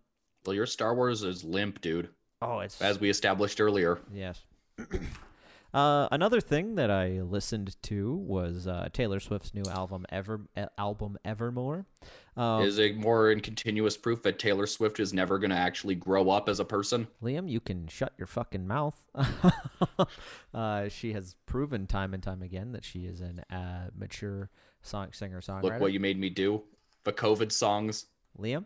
Speaker 1: Well, your Star Wars is limp, dude,
Speaker 2: Oh, it's
Speaker 1: as we established earlier.
Speaker 2: Yes. uh, another thing that I listened to was uh, Taylor Swift's new album, Ever album Evermore. Um,
Speaker 1: is it more in continuous proof that Taylor Swift is never going to actually grow up as a person?
Speaker 2: Liam, you can shut your fucking mouth. uh, she has proven time and time again that she is an uh, mature song singer songwriter.
Speaker 1: Look what you made me do. The COVID songs.
Speaker 2: Liam,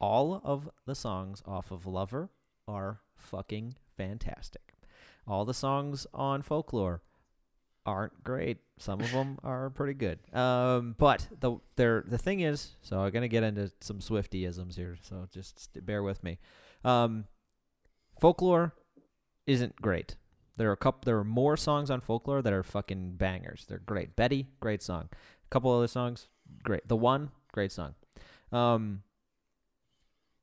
Speaker 2: all of the songs off of Lover are fucking fantastic. All the songs on Folklore aren't great. Some of them are pretty good. Um, but the there the thing is, so I'm gonna get into some Swiftyisms here. So just st- bear with me. Um, Folklore isn't great. There are a couple. There are more songs on Folklore that are fucking bangers. They're great. Betty, great song. A couple other songs, great. The one, great song. Um,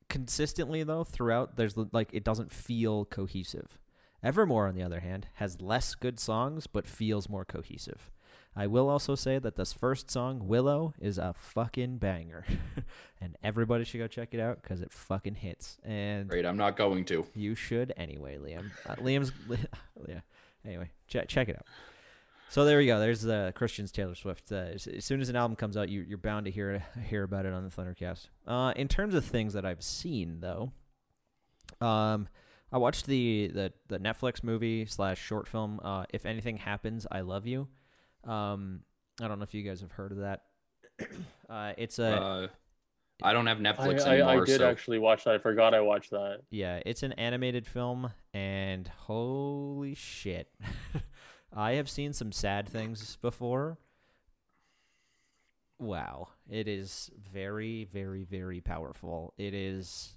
Speaker 2: consistently though, throughout, there's like it doesn't feel cohesive. Evermore, on the other hand, has less good songs but feels more cohesive. I will also say that this first song, Willow, is a fucking banger, and everybody should go check it out because it fucking hits. And
Speaker 1: Great, I'm not going to.
Speaker 2: you should anyway, Liam. Uh, Liam's yeah. Anyway, check check it out. So there we go. There's uh, Christian's Taylor Swift. Uh, as, as soon as an album comes out, you, you're bound to hear hear about it on the Thundercast. Uh, in terms of things that I've seen, though, um, I watched the the, the Netflix movie slash short film. Uh, if anything happens, I love you. Um, I don't know if you guys have heard of that. Uh, it's a
Speaker 1: Uh, I don't have Netflix
Speaker 5: I,
Speaker 1: anymore,
Speaker 5: I did
Speaker 1: so
Speaker 5: actually watch that. I forgot I watched that.
Speaker 2: Yeah, it's an animated film, and holy shit. I have seen some sad things before. Wow. It is very, very, very powerful. It is.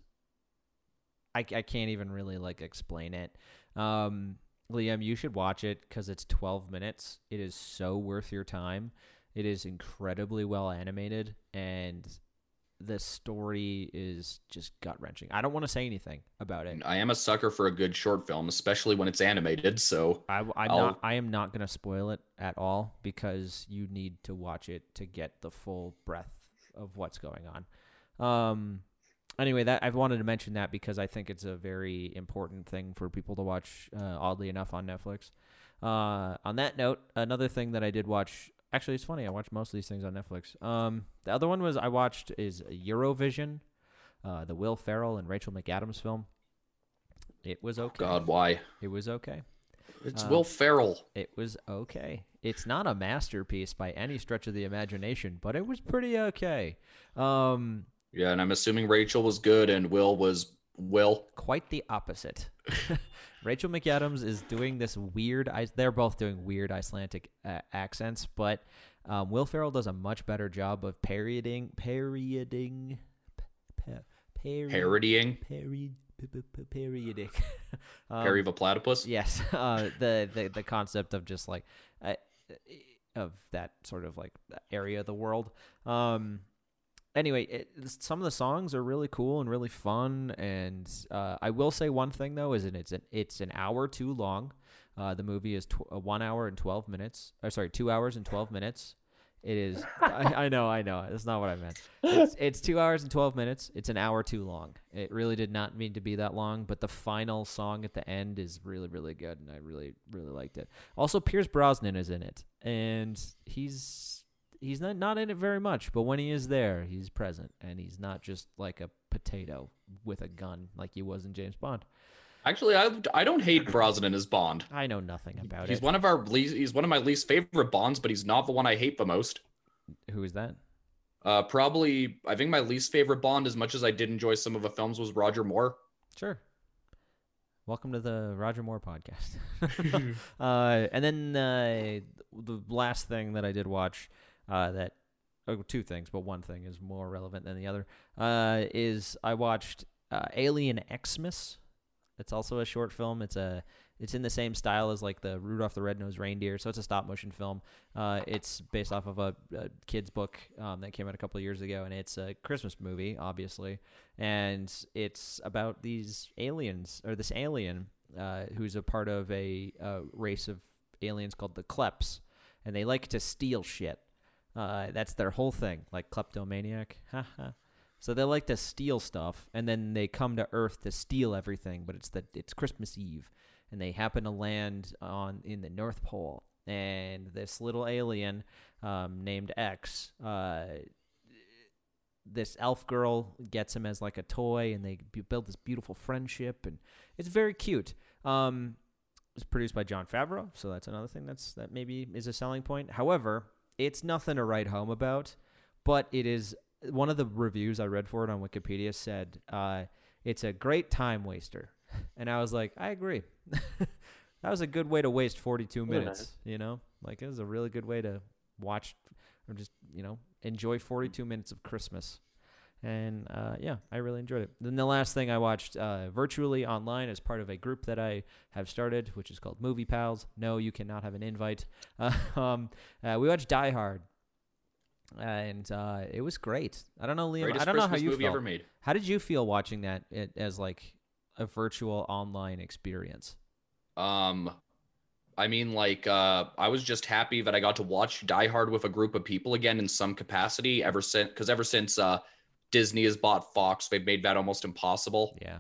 Speaker 2: I, I can't even really like explain it. Um, Liam, you should watch it because it's 12 minutes. It is so worth your time. It is incredibly well animated, and the story is just gut wrenching. I don't want to say anything about it.
Speaker 1: I am a sucker for a good short film, especially when it's animated. So
Speaker 2: I, am not. I am not going to spoil it at all because you need to watch it to get the full breadth of what's going on. Um. Anyway, that I've wanted to mention that because I think it's a very important thing for people to watch. Uh, oddly enough, on Netflix. Uh, on that note, another thing that I did watch. Actually, it's funny. I watch most of these things on Netflix. Um, the other one was I watched is Eurovision, uh, the Will Ferrell and Rachel McAdams film. It was okay.
Speaker 1: God, why?
Speaker 2: It was okay.
Speaker 1: It's
Speaker 2: Um,
Speaker 1: Will Ferrell.
Speaker 2: It was okay. It's not a masterpiece by any stretch of the imagination, but it was pretty okay. Um,
Speaker 1: Yeah, and I'm assuming Rachel was good and Will was Will.
Speaker 2: quite the opposite. Rachel McAdams is doing this weird. They're both doing weird Icelandic uh, accents, but um, Will Ferrell does a much better job of parodying, parodying, pa- parody,
Speaker 1: Parodying
Speaker 2: parodying. um,
Speaker 1: Harry the Platypus.
Speaker 2: Yes, uh, the, the the concept of just like uh, of that sort of like area of the world. Um, anyway, it, some of the songs are really cool and really fun. And uh, I will say one thing though is it's an it's an hour too long. Uh, the movie is tw- uh, one hour and twelve minutes. Or sorry, two hours and twelve minutes. It is. I, I know. I know. That's not what I meant. It's, it's two hours and twelve minutes. It's an hour too long. It really did not mean to be that long. But the final song at the end is really, really good, and I really, really liked it. Also, Pierce Brosnan is in it, and he's he's not not in it very much, but when he is there, he's present, and he's not just like a potato with a gun like he was in James Bond.
Speaker 1: Actually, I I don't hate Brosnan as Bond.
Speaker 2: I know nothing about
Speaker 1: He's
Speaker 2: it.
Speaker 1: one of our least. He's one of my least favorite Bonds, but he's not the one I hate the most.
Speaker 2: Who is that?
Speaker 1: Uh, probably, I think my least favorite Bond, as much as I did enjoy some of the films, was Roger Moore.
Speaker 2: Sure. Welcome to the Roger Moore podcast. uh, and then uh, the last thing that I did watch uh, that oh, two things, but one thing is more relevant than the other uh, is I watched uh, Alien Xmas. It's also a short film. It's a it's in the same style as like the Rudolph the Red-Nosed Reindeer, so it's a stop motion film. Uh, it's based off of a, a kid's book um, that came out a couple years ago, and it's a Christmas movie, obviously, and it's about these aliens or this alien uh, who's a part of a, a race of aliens called the Kleps, and they like to steal shit. Uh, that's their whole thing, like kleptomaniac. So they like to steal stuff, and then they come to Earth to steal everything. But it's the it's Christmas Eve, and they happen to land on in the North Pole, and this little alien um, named X, uh, this elf girl gets him as like a toy, and they build this beautiful friendship, and it's very cute. Um, it's produced by Jon Favreau, so that's another thing that's that maybe is a selling point. However, it's nothing to write home about, but it is one of the reviews I read for it on Wikipedia said uh, it's a great time waster, and I was like, I agree. that was a good way to waste 42
Speaker 5: Really
Speaker 2: minutes. You know, like it was a really good way to watch or just you know enjoy 42 minutes of Christmas. And uh, yeah, I really enjoyed it. Then the last thing I watched uh, virtually online as part of a group that I have started, which is called Movie Pals. No, you cannot have an invite. Uh, um, uh, we watched Die Hard, and uh, it was great. I don't know, Liam.
Speaker 1: Greatest
Speaker 2: I don't know how you
Speaker 1: movie
Speaker 2: felt.
Speaker 1: ever made.
Speaker 2: How did you feel watching that as like a virtual online experience?
Speaker 1: Um, I mean, like, uh, I was just happy that I got to watch Die Hard with a group of people again in some capacity. Ever since, because ever since uh, Disney has bought Fox, they've made that almost impossible.
Speaker 2: Yeah.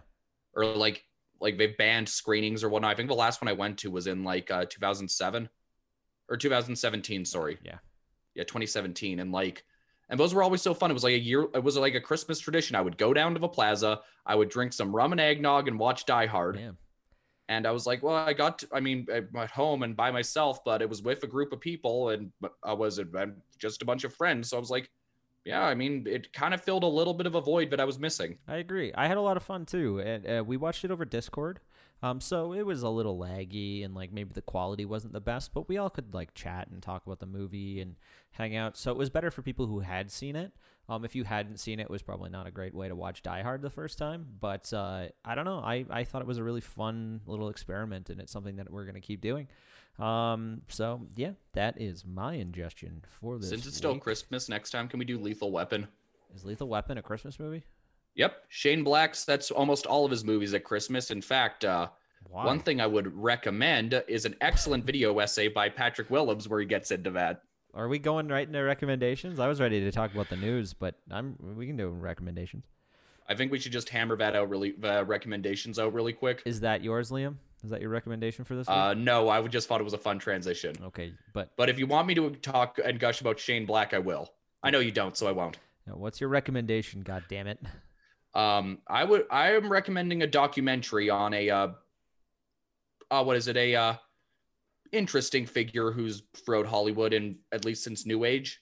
Speaker 1: Or like, like they've banned screenings or whatnot. I think the last one I went to was in like uh, 2007 or 2017. Sorry.
Speaker 2: Yeah.
Speaker 1: Yeah, 2017, and like. And those were always so fun. It was like a year. It was like a Christmas tradition. I would go down to the plaza. I would drink some rum and eggnog and watch Die Hard.
Speaker 2: Yeah.
Speaker 1: And I was like, well, I got, to, I mean, at home and by myself, but it was with a group of people and I was just a bunch of friends. So I was like, yeah, I mean, it kind of filled a little bit of a void that I was missing.
Speaker 2: I agree. I had a lot of fun too, and uh, we watched it over Discord. Um, so it was a little laggy, and like maybe the quality wasn't the best, but we all could like chat and talk about the movie and hang out. So it was better for people who had seen it. Um, if you hadn't seen it, it was probably not a great way to watch Die Hard the first time. But uh, I don't know. I, I thought it was a really fun little experiment, and it's something that we're gonna keep doing. Um, so yeah, that is my ingestion for this.
Speaker 1: Since it's still. Christmas, next time can we do Lethal Weapon?
Speaker 2: is Lethal Weapon a Christmas movie?
Speaker 1: Yep, Shane Black's. That's almost all of his movies at Christmas. In fact, uh,
Speaker 2: Why?
Speaker 1: one thing I would recommend is an excellent video essay by Patrick Willems where he gets into that.
Speaker 2: Are we going right into recommendations? I was ready to talk about the news, but I'm we can do recommendations.
Speaker 1: I think we should just hammer that out really, the recommendations out really quick.
Speaker 2: Is that yours, Liam? Is that your recommendation for this week?
Speaker 1: Uh, no, I would just thought it was a fun transition.
Speaker 2: okay, but
Speaker 1: But if you want me to talk and gush about Shane Black, I will. I know you don't, so I won't.
Speaker 2: now, what's your recommendation? God damn it!
Speaker 1: Um, I would. I am recommending a documentary on a. Uh, uh, what is it? A uh, interesting figure who's throughout Hollywood and at least since New Age,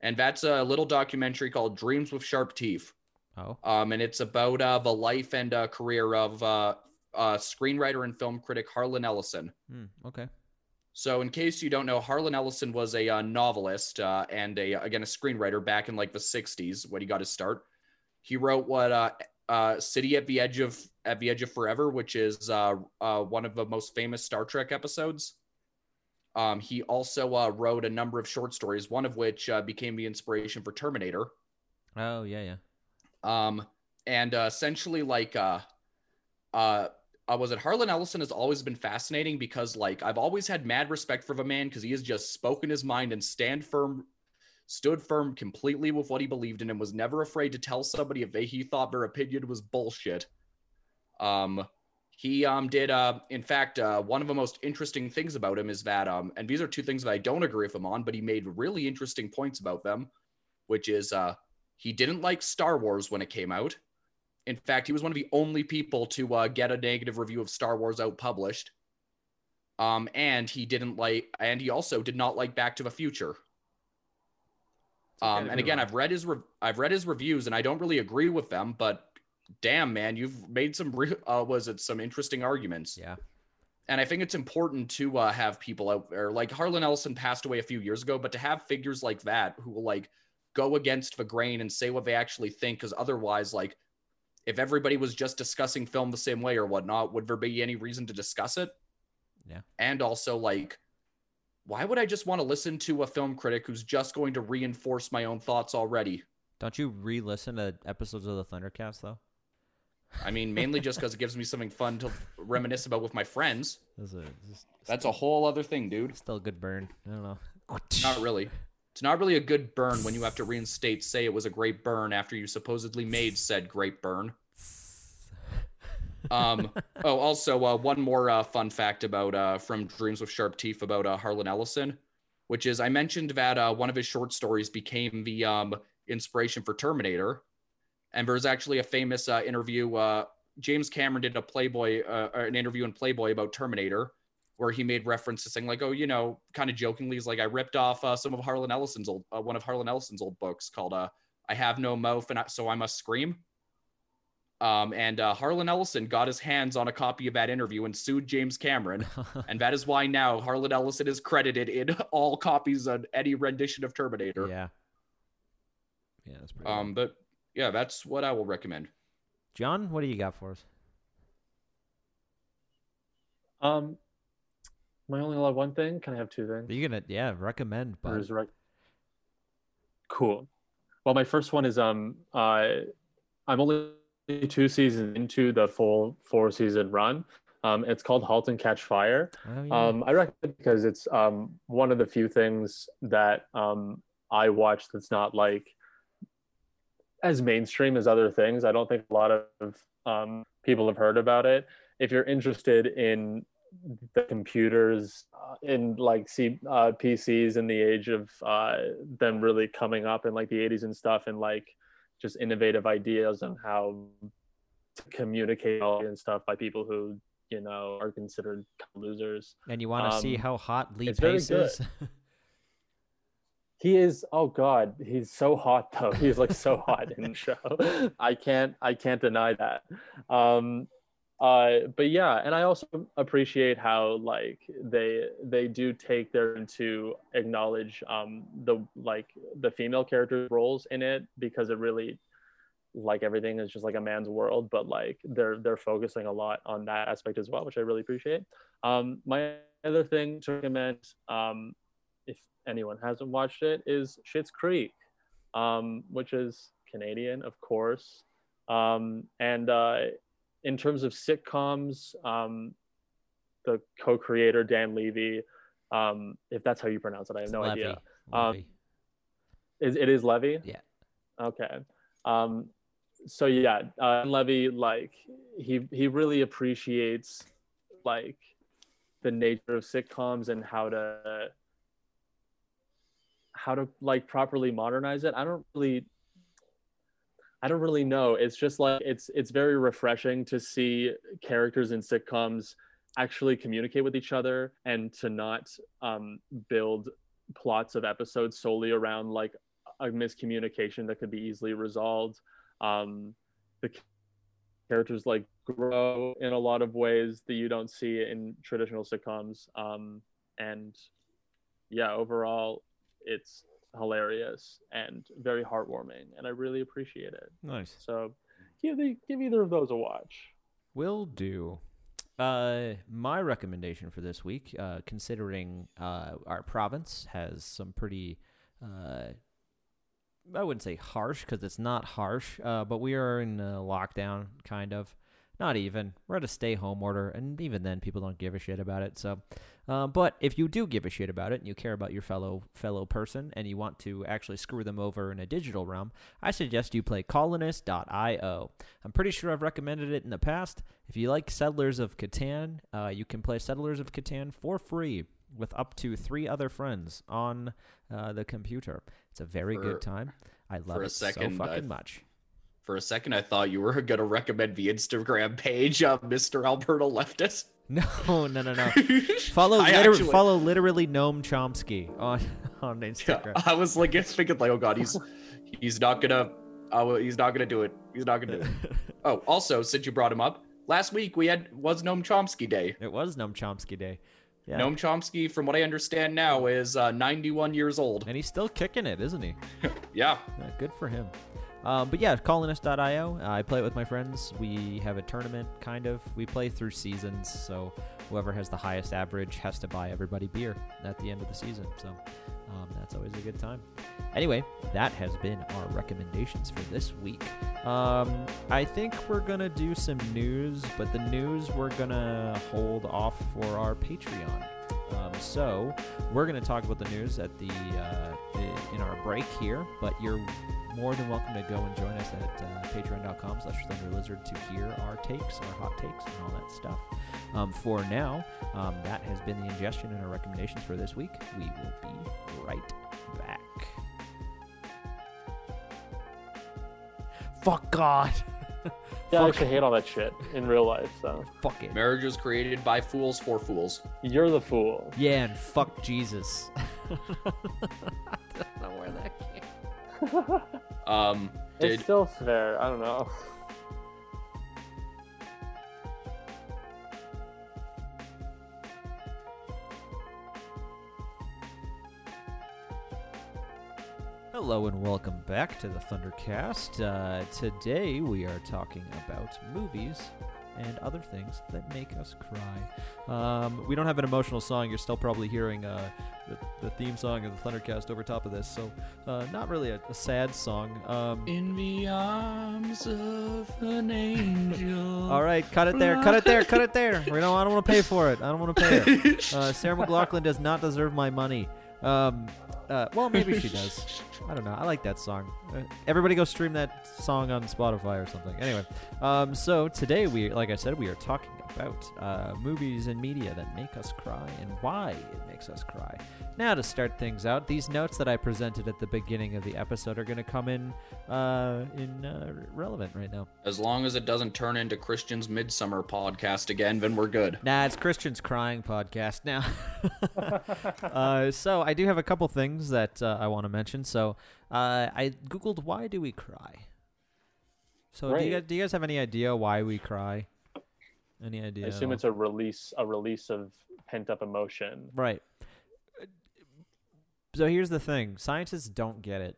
Speaker 1: and that's a little documentary called Dreams with Sharp Teeth.
Speaker 2: Oh,
Speaker 1: Um, and it's about uh, the life and uh, career of uh, uh, screenwriter and film critic Harlan Ellison.
Speaker 2: hmm, okay.
Speaker 1: So, in case you don't know, Harlan Ellison was a uh, novelist uh, and a again a screenwriter back in like the '60s when he got his start. He wrote what uh, uh, "City at the Edge of at the Edge of Forever," which is uh, uh, one of the most famous Star Trek episodes. Um, he also uh, wrote a number of short stories, one of which uh, became the inspiration for Terminator.
Speaker 2: Oh yeah, yeah.
Speaker 1: Um, and uh, essentially, like, uh, uh, was it Harlan Ellison has always been fascinating because, like, I've always had mad respect for the man because he has just spoken his mind and stand firm, stood firm completely with what he believed in, and was never afraid to tell somebody if they he thought their opinion was bullshit. Um, he um did uh in fact uh one of the most interesting things about him is that um and these are two things that I don't agree with him on, but he made really interesting points about them, which is uh he didn't like Star Wars when it came out. In fact, he was one of the only people to uh, get a negative review of Star Wars out published. Um, and he didn't like, and he also did not like Back to the Future. Um, and again. I've read his re- I've read his reviews, and I don't really agree with them. But damn, man, you've made some re- uh, was it some interesting arguments
Speaker 2: Yeah.
Speaker 1: and I think it's important to uh, have people out there like Harlan Ellison passed away a few years ago, but to have figures like that who will like go against the grain and say what they actually think, because otherwise, like if everybody was just discussing film the same way or whatnot, would there be any reason to discuss it?
Speaker 2: Yeah.
Speaker 1: And also, like, why would I just want to listen to a film critic who's just going to reinforce my own thoughts already?
Speaker 2: Don't you re-listen to episodes of the Thundercast though?
Speaker 1: I mean, mainly just because it gives me something fun to reminisce about with my friends.
Speaker 2: This is
Speaker 1: That's a whole other thing, dude.
Speaker 2: still a good burn. I don't know.
Speaker 1: Not really. It's not really a good burn when you have to reinstate, say it was a great burn after you supposedly made said great burn. Um. oh, also, uh, one more uh, fun fact about uh, from Dreams with Sharp Teeth about uh, Harlan Ellison, which is I mentioned that uh, one of his short stories became the um, inspiration for Terminator, and there's actually a famous uh, interview. Uh, James Cameron did a Playboy, uh, an interview in Playboy about Terminator, where he made reference to saying like, oh, you know, kind of jokingly, he's like, I ripped off uh, some of Harlan Ellison's old, uh, one of Harlan Ellison's old books called uh, "I Have No Mouth and I, So I Must Scream." Um, and uh, Harlan Ellison got his hands on a copy of that interview and sued James Cameron, and that is why now Harlan Ellison is credited in all copies of any rendition of Terminator.
Speaker 2: yeah. Yeah, that's pretty.
Speaker 1: Um, but yeah, that's what I will recommend.
Speaker 2: John, what do you got for us?
Speaker 5: Um, am I only allowed one thing? Can I have two things?
Speaker 2: You're you gonna yeah recommend? But
Speaker 5: right? Cool. Well, my first one is um, uh, I'm only two seasons into the full four season run. Um, it's called *Halt and Catch Fire*.
Speaker 2: Oh, yeah.
Speaker 5: Um, I recommend it because it's um, one of the few things that um, I watch that's not like as mainstream as other things. I don't think a lot of um, people have heard about it. If you're interested in the computers uh, in like C, uh, PCs in the age of uh, them really coming up in like the 80s and stuff, and like just innovative ideas on how to communicate all and stuff by people who you know are considered losers.
Speaker 2: and you want to see
Speaker 5: um,
Speaker 2: how hot Lee Pace is?
Speaker 5: He is oh god, he's so hot though. He's like so hot in the show. I can't I can't deny that. Um uh but yeah, and I also appreciate how like they they do take their to acknowledge um the like the female character roles in it because it really like everything is just like a man's world, but like they're they're focusing a lot on that aspect as well, which I really appreciate. Um my other thing to recommend um if anyone hasn't watched it, is Schitt's Creek, um, which is Canadian, of course. Um, and uh, in terms of sitcoms, um, the co-creator Dan Levy, um, if that's how you pronounce it, I have no
Speaker 2: Levy.
Speaker 5: idea. Um, Is it is Levy?
Speaker 2: Yeah.
Speaker 5: Okay. Um, so yeah, uh, Levy like he he really appreciates like the nature of sitcoms and how to how to like properly modernize it. I don't really I don't really know. It's just like it's it's very refreshing to see characters in sitcoms actually communicate with each other and to not um, build plots of episodes solely around like a miscommunication that could be easily resolved. Um, the characters like grow in a lot of ways that you don't see in traditional sitcoms. Um, and yeah, overall, it's hilarious and very heartwarming, and I really appreciate it.
Speaker 2: Nice.
Speaker 5: So give the give either of those a watch.
Speaker 2: Will do. Uh, my recommendation for this week, uh, considering uh, our province has some pretty, uh, I wouldn't say harsh because it's not harsh, uh, but we are in a lockdown, kind of. Not even. We're at a stay home order, and even then, people don't give a shit about it. So, uh, but if you do give a shit about it and you care about your fellow fellow person and you want to actually screw them over in a digital realm, I suggest you play Colonist.io. I'm pretty sure I've recommended it in the past. If you like Settlers of Catan, uh, you can play Settlers of Catan for free with up to three other friends on uh, the computer. It's a very
Speaker 1: For-
Speaker 2: good time. I love it
Speaker 1: second,
Speaker 2: so fucking much.
Speaker 1: For a second, I thought you were gonna recommend the Instagram page of Mr. Alberto Leftist.
Speaker 2: No, no, no, no. Follow, liter-
Speaker 1: actually-
Speaker 2: follow literally Noam Chomsky on on
Speaker 1: Yeah,
Speaker 2: Instagram.
Speaker 1: I was like just thinking like, oh god, he's he's not gonna, uh, he's not gonna do it. He's not gonna do it. Oh, also, since you brought him up, last week we had was Noam Chomsky Day.
Speaker 2: It was Noam Chomsky Day. Yeah.
Speaker 1: Noam Chomsky, from what I understand now, is uh, 91 years old.
Speaker 2: And he's still kicking it, isn't he?
Speaker 1: Yeah,
Speaker 2: Yeah, good for him. Um, but yeah, colonist.io. I play it with my friends. We have a tournament, kind of. We play through seasons, so whoever has the highest average has to buy everybody beer at the end of the season. So um, that's always a good time. Anyway, that has been our recommendations for this week. Um, I think we're gonna do some news, but the news we're gonna hold off for our Patreon. Um, so we're gonna talk about the news at the uh, i- in our break here, but you're more than welcome to go and join us at uh, patreon.com slash thunderlizard to hear our takes, our hot takes, and all that stuff. Um, for now, um, that has been the ingestion and our recommendations for this week. We will be right back. Fuck God.
Speaker 5: Yeah, I actually hate all that shit in real life. So
Speaker 2: Fuck it.
Speaker 1: Marriage was created by fools for fools.
Speaker 5: you're the fool.
Speaker 2: Yeah, and fuck Jesus. I don't know where that came.
Speaker 1: Um, did
Speaker 5: It's still fair. I don't know.
Speaker 2: Hello and welcome back to the Thundercast. Uh, today we are talking about movies and other things that make us cry. Um, we don't have an emotional song. You're still probably hearing uh, the, the theme song of the Thundercast over top of this, so uh, not really a, a sad song. Um,
Speaker 1: in the arms of an angel.
Speaker 2: all right, cut it there. Cut it there. Cut it there. We don't. I don't want to pay for it. I don't want to pay it. Uh, Sarah McLachlan does not deserve my money. Um, uh, well, maybe she does. I don't know. I like that song. Uh, everybody go stream that song on Spotify or something. Anyway, um, so today we, like I said, we are talking about uh, movies and media that make us cry and why it makes us cry. Now, to start things out, these notes that I presented at the beginning of the episode are going to come in uh, in uh, relevant right now.
Speaker 1: As long as it doesn't turn into Christian's Midsummer podcast again, then we're good.
Speaker 2: Nah, it's Christian's crying podcast now. uh, so I do have a couple things that uh, I want to mention. So uh, I googled why do we cry. So do you, guys, do you guys have any idea why we cry? Any idea?
Speaker 5: I assume it's a release, a release of pent up emotion.
Speaker 2: Right. So here's the thing: scientists don't get it.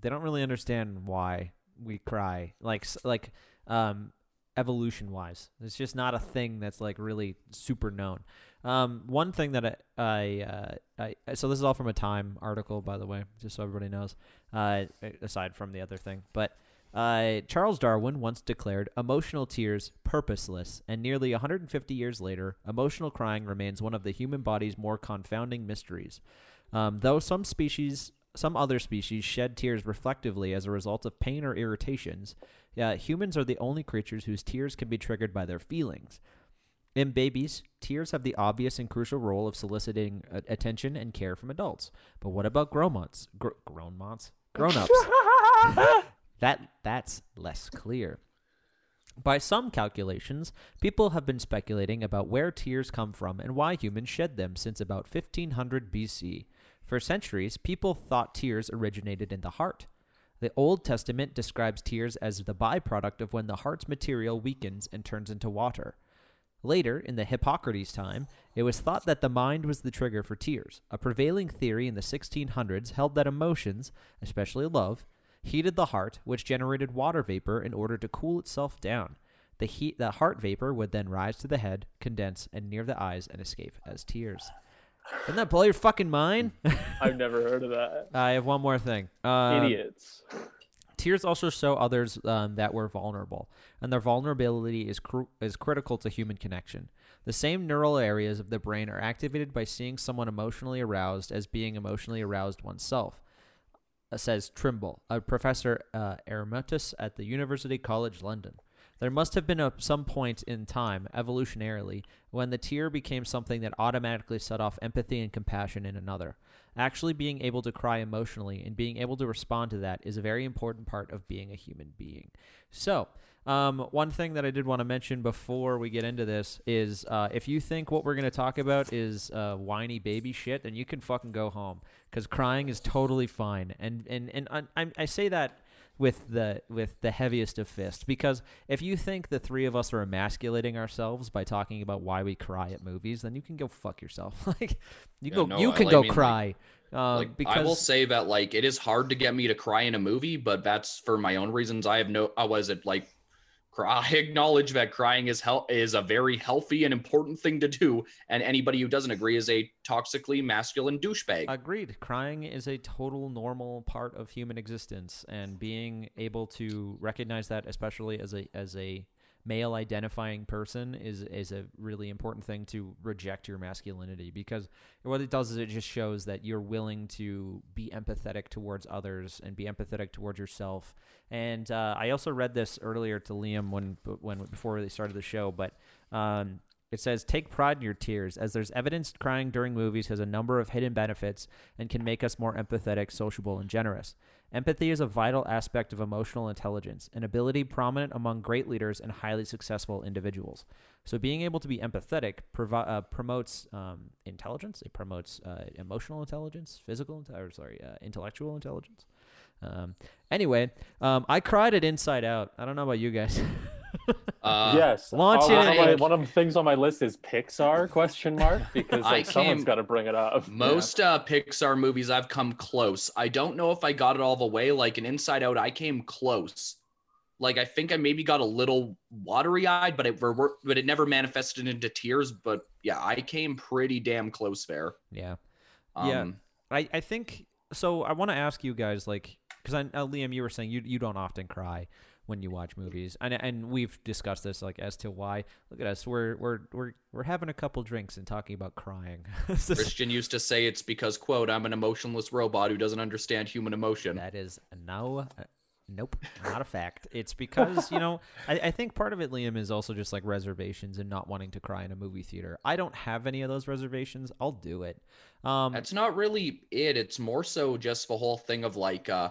Speaker 2: They don't really understand why we cry. Like like um, evolution wise, it's just not a thing that's like really super known. Um, one thing that I, I, uh, I so this is all from a Time article, by the way, just so everybody knows. Uh, aside from the other thing, but uh, Charles Darwin once declared emotional tears purposeless, and nearly 150 years later, emotional crying remains one of the human body's more confounding mysteries. Um, though some species, some other species, shed tears reflectively as a result of pain or irritations, uh, humans are the only creatures whose tears can be triggered by their feelings. In babies, tears have the obvious and crucial role of soliciting uh, attention and care from adults. But what about grown-ups? Gr- grown-mots? Grown-ups? that that's less clear. By some calculations, people have been speculating about where tears come from and why humans shed them since about 1500 BC. For centuries, people thought tears originated in the heart. The Old Testament describes tears as the byproduct of when the heart's material weakens and turns into water. Later, in the Hippocrates time, it was thought that the mind was the trigger for tears. A prevailing theory in the 1600s held that emotions, especially love, heated the heart, which generated water vapor in order to cool itself down. The heat, the heart vapor would then rise to the head, condense, and near the eyes and escape as tears. Doesn't that blow your fucking mind?
Speaker 5: I've never heard of that.
Speaker 2: I have one more thing. Um,
Speaker 5: Idiots.
Speaker 2: Tears also show others um, that we're vulnerable, and their vulnerability is cru- is critical to human connection. The same neural areas of the brain are activated by seeing someone emotionally aroused as being emotionally aroused oneself. Says Trimble, a professor uh, at the University College London. There must have been a, some point in time, evolutionarily, when the tear became something that automatically set off empathy and compassion in another. Actually, being able to cry emotionally and being able to respond to that is a very important part of being a human being. So, um, one thing that I did want to mention before we get into this is uh, if you think what we're going to talk about is uh, whiny baby shit, then you can fucking go home because crying is totally fine. And and and I, I- I say that with the with the heaviest of fists because if you think the three of us are emasculating ourselves by talking about why we cry at movies, then you can go fuck yourself. like you
Speaker 1: Yeah,
Speaker 2: go
Speaker 1: no,
Speaker 2: you can
Speaker 1: like-
Speaker 2: go
Speaker 1: I mean, like-
Speaker 2: cry. Uh,
Speaker 1: like
Speaker 2: because
Speaker 1: I will say that like it is hard to get me to cry in a movie, but that's for my own reasons. I have no. I was it like. I acknowledge that crying is hel- is a very healthy and important thing to do, and anybody who doesn't agree is a toxically masculine douchebag.
Speaker 2: Agreed. Crying is a total normal part of human existence, and being able to recognize that, especially as a as a male identifying person, is is a really important thing to reject your masculinity because what it does is it just shows that you're willing to be empathetic towards others and be empathetic towards yourself. And uh, I also read this earlier to Liam when when before they started the show, but um, it says, Take pride in your tears, as there's evidence crying during movies has a number of hidden benefits and can make us more empathetic, sociable, and generous. Empathy is a vital aspect of emotional intelligence, an ability prominent among great leaders and highly successful individuals. So, being able to be empathetic provi- uh, promotes um, intelligence, it promotes uh, emotional intelligence, physical, inte- or sorry, uh, intellectual intelligence. Um, anyway, um, I cried at Inside Out. I don't know about you guys.
Speaker 1: Uh,
Speaker 5: yes.
Speaker 2: launch it
Speaker 5: one, of my, one of the things on my list is Pixar question mark because
Speaker 1: I
Speaker 5: like someone's
Speaker 1: came-
Speaker 5: got to bring it up.
Speaker 1: Most uh, Pixar movies, I've come close. I don't know if I got it all the way. Like in Inside Out, I came close. Like I think I maybe got a little watery eyed, but it but it never manifested into tears. But yeah, I came pretty damn close there.
Speaker 2: yeah.
Speaker 1: Um,
Speaker 2: Yeah. I, I think so. I want to ask you guys, like, because I, uh, Liam, you were saying you you don't often cry when you watch movies, and and we've discussed this, like, as to why. Look at us, we're we're we're we're having a couple drinks and talking about crying.
Speaker 1: Christian used to say it's because quote I'm an emotionless robot who doesn't understand human emotion.
Speaker 2: that is no, uh, nope, not a fact. It's because you know I, I think part of it, Liam, is also just like reservations and not wanting to cry in a movie theater. I don't have any of those reservations. I'll do it. Um,
Speaker 1: That's not really it. It's more so just the whole thing of like, uh,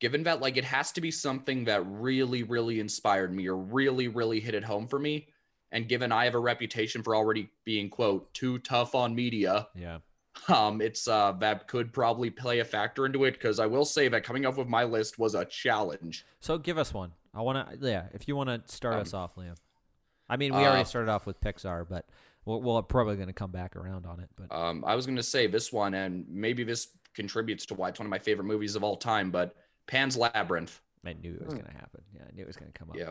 Speaker 1: given that like it has to be something that really, really inspired me or really, really hit it home for me. And given I have a reputation for already being quote too tough on media,
Speaker 2: yeah.
Speaker 1: um, it's uh that could probably play a factor into it because I will say that coming up with my list was a challenge.
Speaker 2: So give us one. I want to, yeah. If you want to start
Speaker 1: Um,
Speaker 2: us off, Liam. I mean, we already
Speaker 1: uh,
Speaker 2: started off with Pixar, but we're, we're probably going to come back around on it. But
Speaker 1: Um, I was gonna say this one, and maybe this contributes to why it's one of my favorite movies of all time, but Pan's Labyrinth.
Speaker 2: I knew it was going to happen. Yeah, I knew it was going to come up.
Speaker 1: Yeah.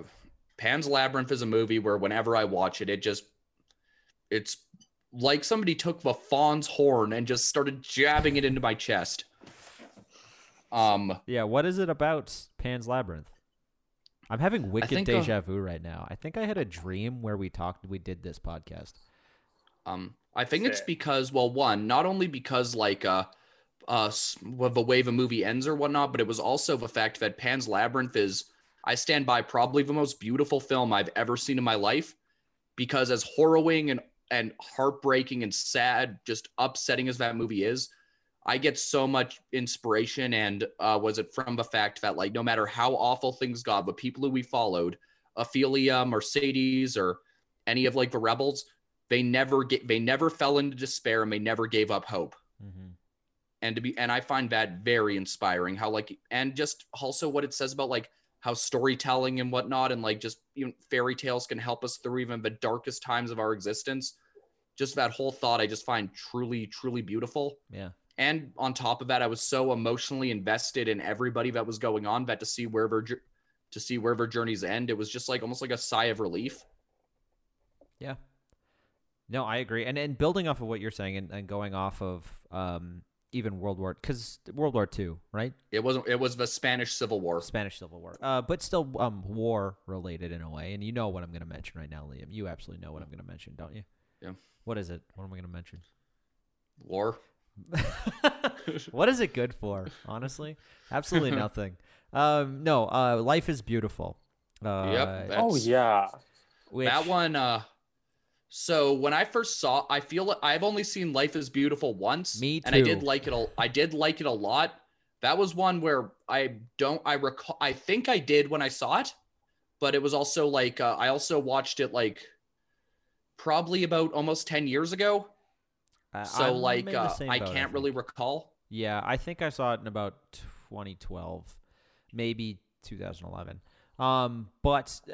Speaker 1: Pan's Labyrinth is a movie where whenever I watch it, it just it's like somebody took the fawn's horn and just started jabbing it into my chest. Um
Speaker 2: Yeah. What is it about Pan's Labyrinth? I'm having wicked
Speaker 1: think, uh,
Speaker 2: deja vu right now. I think I had a dream where we talked, we did this podcast.
Speaker 1: um I think it's because well one, not only because like uh uh well, the way the movie ends or whatnot, but it was also the fact that Pan's Labyrinth is I stand by probably the most beautiful film I've ever seen in my life because as harrowing and and heartbreaking and sad, just upsetting as that movie is, I get so much inspiration and uh, was it from the fact that like no matter how awful things got, the people who we followed, Ofelia, Mercedes, or any of like the rebels, they never get they never fell into despair and they never gave up hope.
Speaker 2: Mm-hmm.
Speaker 1: And to be and I find that very inspiring. How like and just also what it says about like how storytelling and whatnot and like just even fairy tales can help us through even the darkest times of our existence. Just that whole thought I just find truly, truly beautiful.
Speaker 2: Yeah.
Speaker 1: And on top of that, I was so emotionally invested in everybody that was going on that to see where their to see where their journeys end, it was just like almost like a sigh of relief.
Speaker 2: Yeah. No, I agree. And and building off of what you're saying and, and going off of um, even World War, because World War II, right?
Speaker 1: It wasn't. It was the Spanish Civil War.
Speaker 2: Spanish Civil War, uh, but still um, war related in a way. And you know what I'm going to mention right now, Liam. You absolutely know what I'm going to mention, don't you?
Speaker 1: Yeah.
Speaker 2: What is it? What am I going to mention?
Speaker 1: War.
Speaker 2: what is it good for? Honestly, absolutely nothing. Um, no, uh, life is beautiful. Uh,
Speaker 1: Yep,
Speaker 5: Oh yeah.
Speaker 2: which,
Speaker 1: That one. Uh, so when I first saw, I feel I've only seen Life is Beautiful once.
Speaker 2: Me too.
Speaker 1: And I did like it. A, I did like it a lot. That was one where I don't. I recall. I think I did when I saw it, but it was also like uh, I also watched it like probably about almost ten years ago.
Speaker 2: uh,
Speaker 1: So
Speaker 2: I'm
Speaker 1: like uh, I
Speaker 2: boat,
Speaker 1: can't really recall.
Speaker 2: Yeah, I think I saw it in about 2012, maybe 2011. Um, but uh,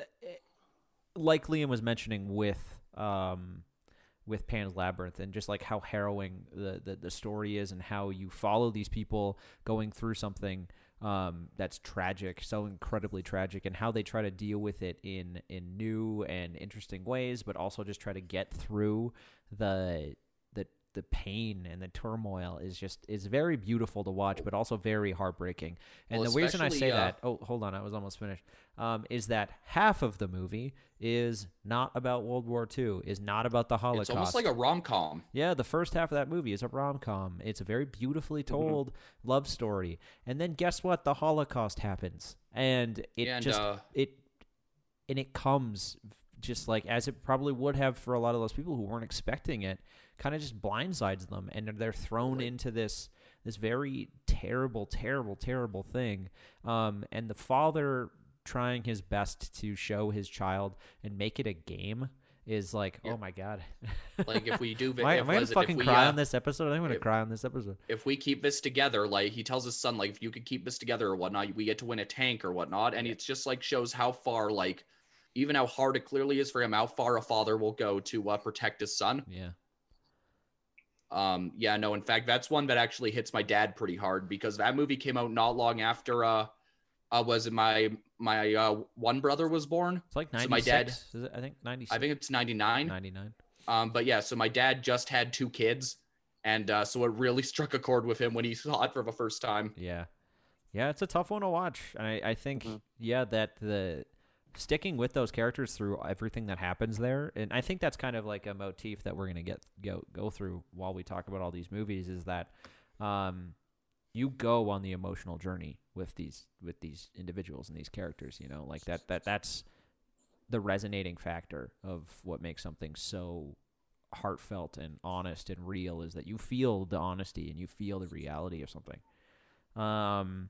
Speaker 2: like Liam was mentioning with um, with Pan's Labyrinth and just like how harrowing the, the, the story is and how you follow these people going through something um, that's tragic, so incredibly tragic, and how they try to deal with it in in new and interesting ways, but also just try to get through the the pain and the turmoil is just is very beautiful to watch, but also very heartbreaking. And
Speaker 1: Well,
Speaker 2: the reason I say
Speaker 1: uh,
Speaker 2: that, oh, hold on, I was almost finished. Um, is that half of the movie is not about World War II, is not about the Holocaust.
Speaker 1: It's almost like a rom com.
Speaker 2: Yeah, the first half of that movie is a rom com. It's a very beautifully
Speaker 1: Mm-hmm.
Speaker 2: told love story. And then guess what? The Holocaust happens, and it
Speaker 1: And,
Speaker 2: just
Speaker 1: uh,
Speaker 2: it and it comes just like as it probably would have for a lot of those people who weren't expecting it. Kind of just blindsides them, and they're thrown into this this very terrible, terrible, terrible thing. Um, and the father trying his best to show his child and make it a game is like,
Speaker 1: Yeah.
Speaker 2: oh my god.
Speaker 1: Like if we do,
Speaker 2: Am I, am I gonna
Speaker 1: was it- if
Speaker 2: fucking
Speaker 1: we,
Speaker 2: cry
Speaker 1: uh,
Speaker 2: on this episode? I think I'm gonna
Speaker 1: if-
Speaker 2: cry on this episode.
Speaker 1: if we keep this together, like he tells his son, like if you could keep this together or whatnot, we get to win a tank or whatnot. And it's just like shows how far, like, even how hard it clearly is for him, how far a father will go to uh, protect his son.
Speaker 2: Yeah.
Speaker 1: Um, yeah, no, in fact, that's one that actually hits my dad pretty hard because that movie came out not long after uh, uh was it my my uh one brother was born.
Speaker 2: It's like
Speaker 1: So my dad-
Speaker 2: is it? I think 96.
Speaker 1: I think it's 99.
Speaker 2: 99.
Speaker 1: Um, but yeah, so my dad just had two kids, and uh, so it really struck a chord with him when he saw it for the first time.
Speaker 2: Yeah. Yeah, it's a tough one to watch. And I, I think,
Speaker 1: Mm-hmm.
Speaker 2: yeah, that the sticking with those characters through everything that happens there, and I think that's kind of like a motif that we're gonna get go go through while we talk about all these movies is that um you go on the emotional journey with these with these individuals and these characters, you know, like that that that's the resonating factor of what makes something so heartfelt and honest and real is that you feel the honesty and you feel the reality of something. Um,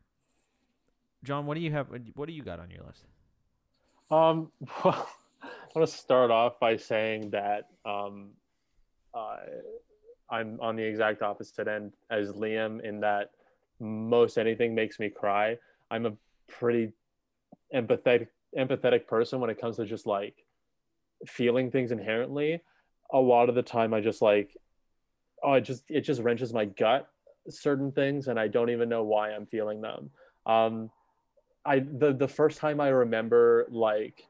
Speaker 2: John, what do you have? What do you got on your list?
Speaker 5: Um, well, I want to start off by saying that um, uh, I'm on the exact opposite end as Liam in that most anything makes me cry. I'm a pretty empathetic empathetic person when it comes to just like feeling things inherently. A lot of the time, I just like, oh, it just it just wrenches my gut certain things, and I don't even know why I'm feeling them. Um, I the the first time I remember like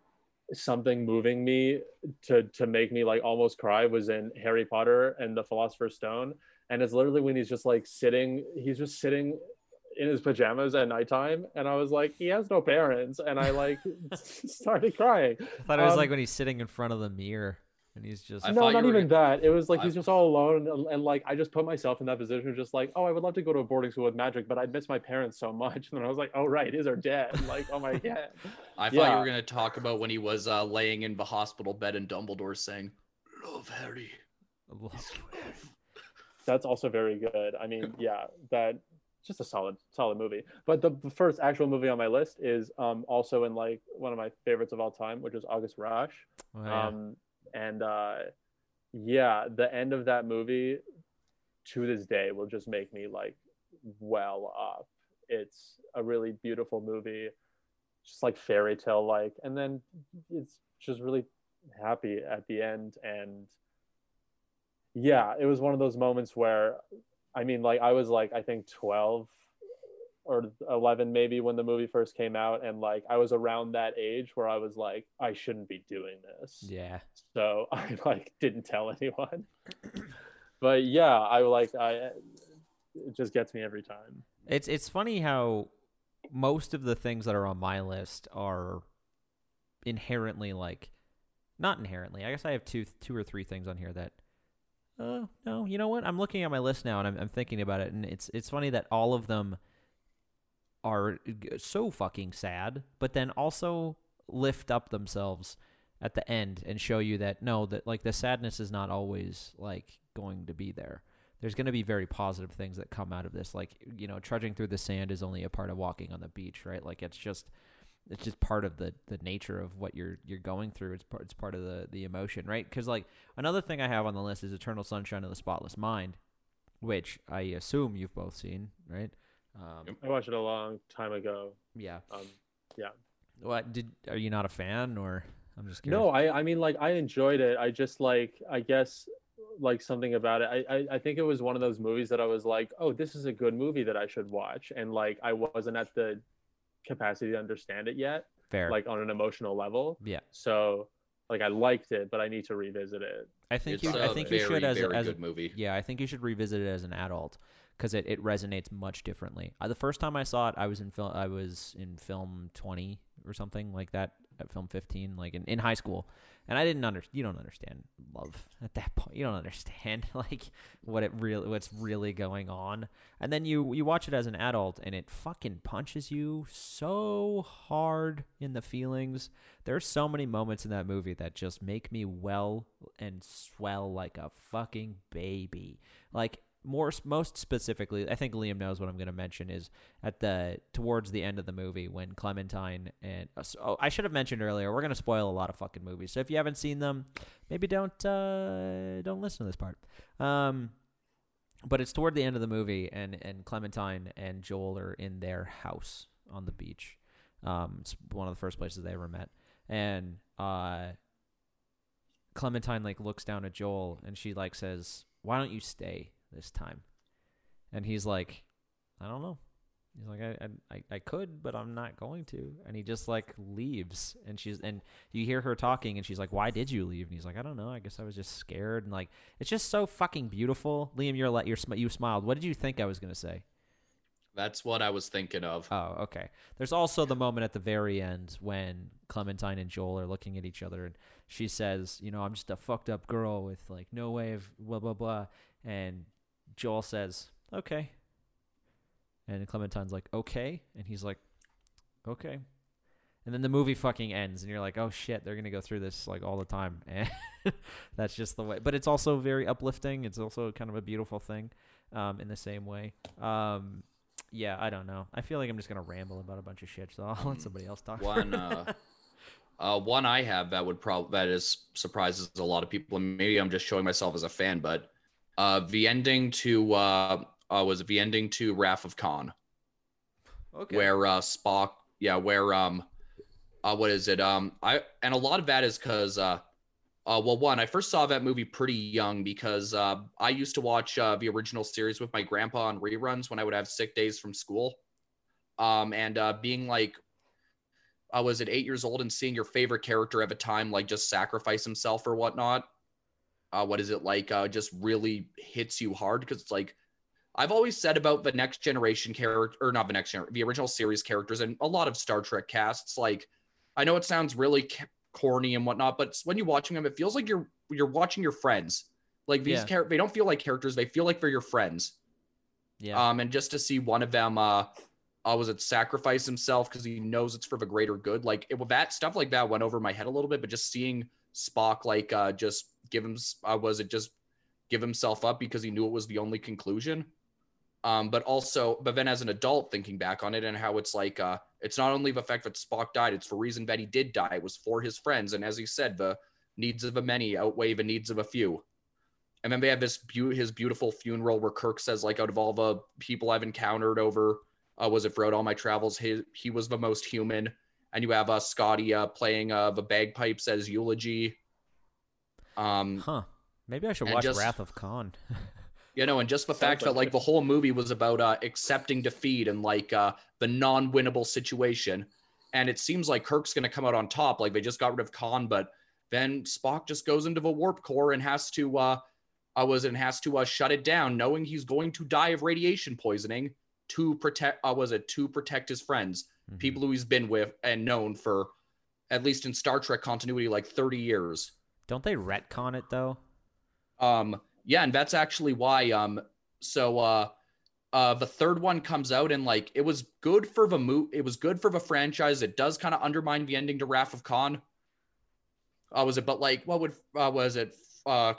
Speaker 5: something moving me to to make me like almost cry was in Harry Potter and the Philosopher's Stone, and it's literally when he's just like sitting, he's just sitting in his pajamas at nighttime, and I was like, he has no parents, and I like started crying.
Speaker 2: I thought it was
Speaker 5: Um,
Speaker 2: like when he's sitting in front of the mirror and he's just
Speaker 1: I
Speaker 5: no,
Speaker 1: thought you
Speaker 5: not
Speaker 1: were
Speaker 5: even that. It was like
Speaker 1: I-
Speaker 5: he's just all alone, and, and like I just put myself in that position, of just like, oh, I would love to go to a boarding school with magic, but I'd miss my parents so much. And then I was like, oh right, his are dead. Like, oh my god.
Speaker 1: I thought you were going to talk about when he was uh, laying in the hospital bed and Dumbledore saying, "Love Harry."
Speaker 5: That's also very good. I mean, yeah, that just a solid, solid movie. But the, the first actual movie on my list is um also in like one of my favorites of all time, which is August Rush.
Speaker 2: Oh, yeah.
Speaker 5: Um, and uh, yeah, the end of that movie to this day will just make me like well up. It's a really beautiful movie, just like fairy tale like, and then it's just really happy at the end. And yeah, it was one of those moments where, I mean, like I was like I think twelve or 11 maybe when the movie first came out and like i was around that age where i was like i shouldn't be doing this
Speaker 2: yeah.
Speaker 5: so i like didn't tell anyone but yeah i like i it just gets me every time
Speaker 2: It's it's funny how most of the things that are on my list are inherently like not inherently. I guess I have two two or three things on here that uh no, you know what? I'm looking at my list now and I'm I'm thinking about it and it's it's funny that all of them are so fucking sad, but then also lift up themselves at the end and show you that no, that like the sadness is not always like going to be there. There's going to be very positive things that come out of this. Like you know trudging through the sand is only a part of walking on the beach right? Like it's just it's just part of the the nature of what you're you're going through. It's part it's part of the the emotion right? Cuz like another thing i have on the list is eternal sunshine of the spotless mind which i assume you've both seen right um
Speaker 5: i watched it a long time ago
Speaker 2: yeah
Speaker 5: um yeah.
Speaker 2: what did are you not a fan or i'm just curious
Speaker 5: no i i mean like i enjoyed it i just like i guess like something about it. I, I I think it was one of those movies that I was like, oh, this is a good movie that I should watch, and like I wasn't at the capacity to understand it yet,
Speaker 2: Fair.
Speaker 5: like on an emotional level.
Speaker 2: yeah.
Speaker 5: So like I liked it, but I need to revisit it.
Speaker 2: I think
Speaker 1: It's
Speaker 2: you.
Speaker 1: a
Speaker 2: I think you should as a, as a,
Speaker 1: good movie.
Speaker 2: Yeah, I think you should revisit it as an adult because it, it resonates much differently. Uh, the first time I saw it, I was in film. I was in film twenty or something like that. At film fifteen, like in, in high school, and I didn't understand. You don't understand love at that point. You don't understand like what it really what's really going on. And then you you watch it as an adult, and it fucking punches you so hard in the feelings. There's so many moments in that movie that just make me well and swell like a fucking baby. Like more most specifically, I think Liam knows what I'm going to mention is at the towards the end of the movie when Clementine and uh, oh, I should have mentioned earlier, we're going to spoil a lot of fucking movies. So if you haven't seen them, maybe don't uh don't listen to this part. Um but it's toward the end of the movie and and Clementine and Joel are in their house on the beach. Um it's one of the first places they ever met. And uh Clementine like looks down at Joel and she like says, "Why don't you stay this time?" And he's like, "I don't know." He's like, I, I, I could, but I'm not going to. And he just like leaves. And she's, and you hear her talking, and she's like, Why did you leave? And he's like, I don't know. I guess I was just scared. And like, it's just so fucking beautiful. Liam, you're like, you're, sm- you smiled. What did you think I was going to say?
Speaker 1: That's what I was thinking of.
Speaker 2: Oh, okay. There's also the moment at the very end when Clementine and Joel are looking at each other, and she says, "You know, I'm just a fucked up girl with like no way of blah blah blah," and Joel says, "Okay," and Clementine's like, "Okay," and he's like, "Okay," and then the movie fucking ends, and you're like, "Oh shit, they're gonna go through this like all the time," and that's just the way. But it's also very uplifting. It's also kind of a beautiful thing, um, in the same way. Um, yeah, I don't know. I feel like I'm just gonna ramble about a bunch of shit, so I'll let somebody else talk.
Speaker 1: One, uh, uh, one I have that would probably that is surprises a lot of people, and maybe I'm just showing myself as a fan, but uh, the ending to uh, uh was it the ending to Wrath of Khan,
Speaker 2: okay.
Speaker 1: where uh Spock, yeah, where um, uh, what is it? Um, I and a lot of that is because uh. Uh, well, one, I first saw that movie pretty young because uh, I used to watch uh, the original series with my grandpa on reruns when I would have sick days from school. Um, and uh, being like, I was at eight years old and seeing your favorite character at a time like just sacrifice himself or whatnot. Uh, what is it like? Uh, just really hits you hard because it's like I've always said about the next generation character, or not the next generation, the original series characters, and a lot of Star Trek casts. Like, I know it sounds really ca- corny and whatnot, but when you're watching them, it feels like you're you're watching your friends. Like these
Speaker 2: Yeah.
Speaker 1: characters, they don't feel like characters; they feel like they're your friends.
Speaker 2: yeah,
Speaker 1: Um, and just to see one of them, uh, uh was it sacrifice himself because he knows it's for the greater good. Like it, that stuff like that went over my head a little bit, but just seeing Spock like uh just give him, uh, was it just give himself up because he knew it was the only conclusion. Um, but also, but then as an adult thinking back on it and how it's like, uh, it's not only the fact that Spock died, it's for reason that he did die. It was for his friends, and as he said, the needs of a many outweigh the needs of a few. And then they have this beau- his beautiful funeral where Kirk says, like, out of all the people I've encountered over, uh, was it throughout all my travels, he, he was the most human. And you have uh, Scotty uh, playing uh, the bagpipes as eulogy. Um,
Speaker 2: huh? Maybe I should watch
Speaker 1: just-
Speaker 2: Wrath of Khan.
Speaker 1: you know, and just the fact
Speaker 5: like
Speaker 1: that like the whole movie was about uh, accepting defeat and like uh, the non-winnable situation. And it seems like Kirk's going to come out on top. Like they just got rid of Khan, but then Spock just goes into the warp core and has to uh, uh was and has to uh, shut it down, knowing he's going to die of radiation poisoning to protect. Uh, was it to protect his friends,
Speaker 2: Mhm.
Speaker 1: people who he's been with and known for, at least in Star Trek continuity, like thirty years.
Speaker 2: Don't they retcon it though?
Speaker 1: Um, yeah, and that's actually why. Um, so uh, uh, the third one comes out and like it was good for the mo- It was good for the franchise. It does kind of undermine the ending to Wrath of Khan. Uh, was it? But like, what would uh, was it? Uh,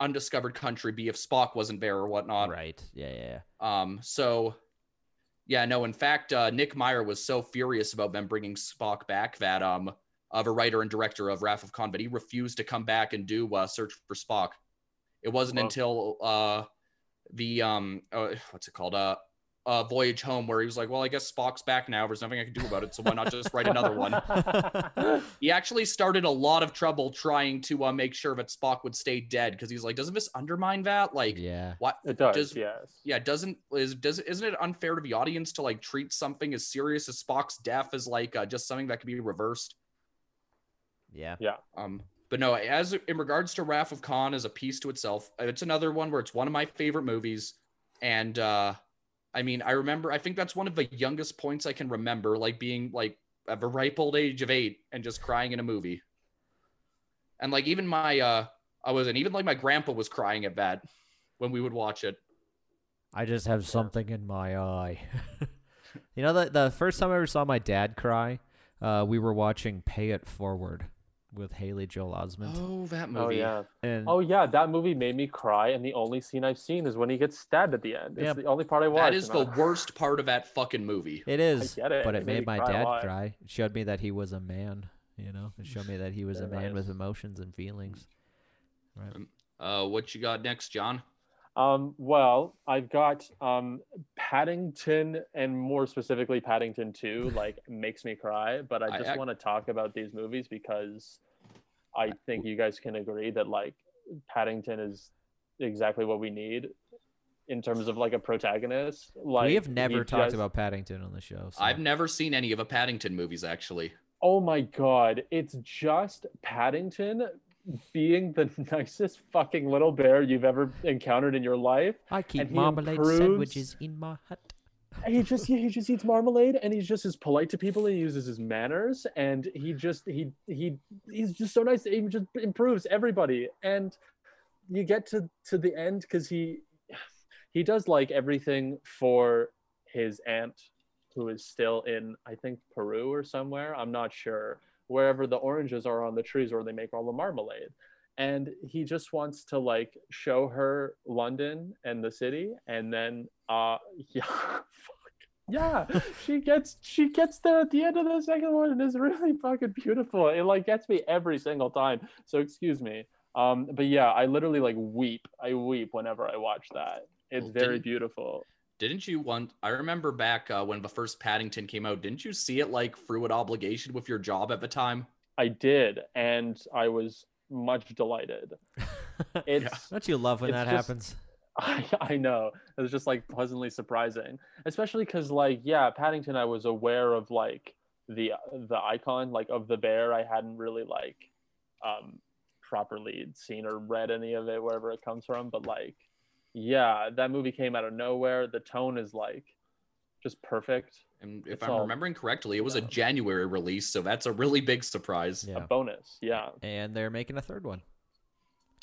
Speaker 1: undiscovered country be if Spock wasn't there or whatnot?
Speaker 2: right. Yeah, yeah. yeah.
Speaker 1: Um, so yeah, no, in fact, uh, Nick Meyer was so furious about them bringing Spock back that um, of a writer and director of Wrath of Khan, but he refused to come back and do uh, Search for Spock. It wasn't
Speaker 5: Wow.
Speaker 1: until uh, the um, uh, what's it called? Uh, uh, Voyage Home, where he was like, "Well, I guess Spock's back now. There's nothing I can do about it, so why not just write another one?" He actually started a lot of trouble trying to uh, make sure that Spock would stay dead because he's like, "Doesn't this undermine that? Like,
Speaker 2: yeah.
Speaker 1: what?
Speaker 5: It does,
Speaker 1: Does-
Speaker 5: yes.
Speaker 1: Yeah, doesn't is does isn't it unfair to the audience to like treat something as serious as Spock's death as like uh, just something that can be reversed?"
Speaker 2: Yeah. Yeah.
Speaker 1: Um, but no, as in regards to Wrath of Khan as a piece to itself, it's another one where it's one of my favorite movies. And uh I mean, I remember I think that's one of the youngest points I can remember, like being like at the ripe old age of eight and just crying in a movie. And like even my uh I wasn't even like my grandpa was crying at that when we would watch it.
Speaker 2: I just have something in my eye. you know, the the first time I ever saw my dad cry, uh, we were watching Pay It Forward with Haley Joel Osment.
Speaker 1: Oh, that movie.
Speaker 5: Oh yeah.
Speaker 2: And
Speaker 5: Oh yeah, that movie made me cry, and the only scene I've seen is when he gets stabbed at the end. It's
Speaker 2: Yep.
Speaker 5: the only part I watched.
Speaker 1: That is the
Speaker 5: I-
Speaker 1: worst part of that fucking movie.
Speaker 2: it is,
Speaker 5: get it.
Speaker 2: but
Speaker 5: It
Speaker 2: it
Speaker 5: made
Speaker 2: made my
Speaker 5: cry
Speaker 2: dad cry. It showed me that he was a man. You know, it showed me that he was a
Speaker 5: Very
Speaker 2: man with emotions and feelings. Right.
Speaker 1: Uh what you got next, John?
Speaker 5: Um, well, I've got um, Paddington, and more specifically, Paddington Two. Like makes me cry, but
Speaker 1: I
Speaker 5: I just
Speaker 1: ac-
Speaker 5: want to talk about these movies because I think you guys can agree that like Paddington is exactly what we need in terms of like a protagonist. Like
Speaker 2: we have never talked
Speaker 5: just-
Speaker 2: about Paddington on the show. So.
Speaker 1: I've never seen any of the Paddington movies actually.
Speaker 5: Oh my god, it's just Paddington being the nicest fucking little bear you've ever encountered in your life.
Speaker 2: I keep marmalade
Speaker 5: improves-
Speaker 2: sandwiches in my hut.
Speaker 5: He just he just eats marmalade and he's just as polite to people and he uses his manners and he just he he he's just so nice he just improves everybody and you get to to the end because he he does like everything for his aunt who is still in i think peru or somewhere i'm not sure wherever the oranges are on the trees where they make all the marmalade. And he just wants to like show her london and the city and then uh yeah fuck. Yeah she gets she gets there at the end of the second one and it's really fucking beautiful. It like gets me every single time. So excuse me. Um but yeah i literally like weep. I weep whenever i watch that. It's
Speaker 1: Well,
Speaker 5: very beautiful
Speaker 1: Didn't you want? I remember back uh, when the first Paddington came out. Didn't you see it like through an obligation with your job at the time?
Speaker 5: i did and i was much delighted it's
Speaker 2: Don't you love when
Speaker 5: it's
Speaker 2: that
Speaker 5: just-
Speaker 2: happens?
Speaker 5: I, I know it was just like pleasantly surprising especially because like yeah paddington i was aware of like the the icon like of the bear i hadn't really like um properly seen or read any of it wherever it comes from but like yeah that movie came out of nowhere the tone is like just perfect
Speaker 1: And if
Speaker 5: It's
Speaker 1: I'm
Speaker 5: all-
Speaker 1: remembering correctly, it was a. January release, so that's a really big surprise.
Speaker 2: Yeah.
Speaker 5: a bonus yeah
Speaker 2: And they're making a third one.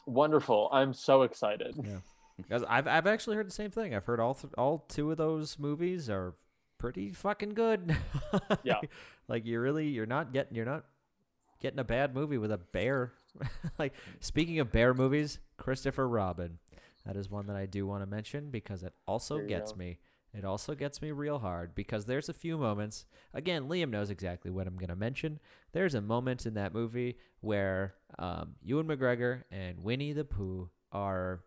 Speaker 5: wonderful i'm so excited Yeah,
Speaker 2: Because I've I've actually heard the same thing. I've heard all th- all two of those movies are pretty fucking good.
Speaker 5: Yeah.
Speaker 2: like you really you're not getting you're not getting a bad movie with a bear. like speaking of bear movies, Christopher Robin. That is one that I do want to mention because it also gets
Speaker 5: go.
Speaker 2: me. It also gets me real hard because there's a few moments. Again, Liam knows exactly what I'm going to mention. There's a moment in that movie where um, Ewan McGregor and Winnie the Pooh are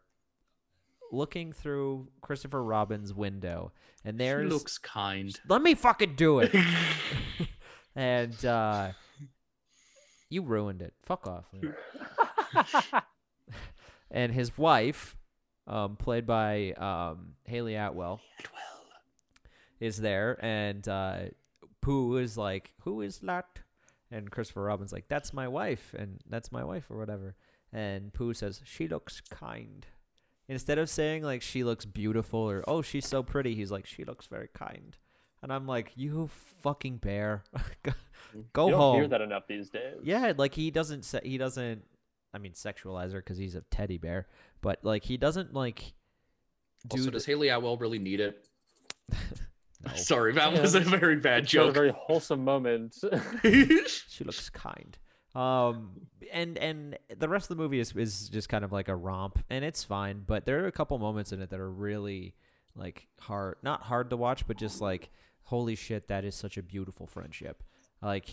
Speaker 2: looking through Christopher Robin's window, and
Speaker 1: He
Speaker 2: there's
Speaker 1: looks kind.
Speaker 2: let me fucking do it. and uh, you ruined it. Fuck off. And his wife, um, played by um, Hayley Atwell, is there, and uh, Pooh is like, "Who is that?" And Christopher Robin's like, "That's my wife," and that's my wife or whatever. And Pooh says, "She looks kind." Instead of saying like she looks beautiful or oh she's so pretty, he's like she looks very kind. And I'm like, you fucking bear, go, go
Speaker 5: you don't
Speaker 2: home.
Speaker 5: hear that enough these days
Speaker 2: Yeah, like he doesn't say he doesn't. I mean, sexualize her because he's a teddy bear, but like he doesn't like. Do
Speaker 1: Also,
Speaker 2: the-
Speaker 1: does Hayley Atwell really need it?
Speaker 2: No.
Speaker 1: Sorry, that
Speaker 5: Yeah.
Speaker 1: was a very bad
Speaker 5: It's not a
Speaker 1: joke.
Speaker 5: very wholesome moment
Speaker 2: she looks kind. Um, and and the rest of the movie is is just kind of like a romp, and it's fine. But there are a couple moments in it that are really like hard, not hard to watch, but just like holy shit, that is such a beautiful friendship. Like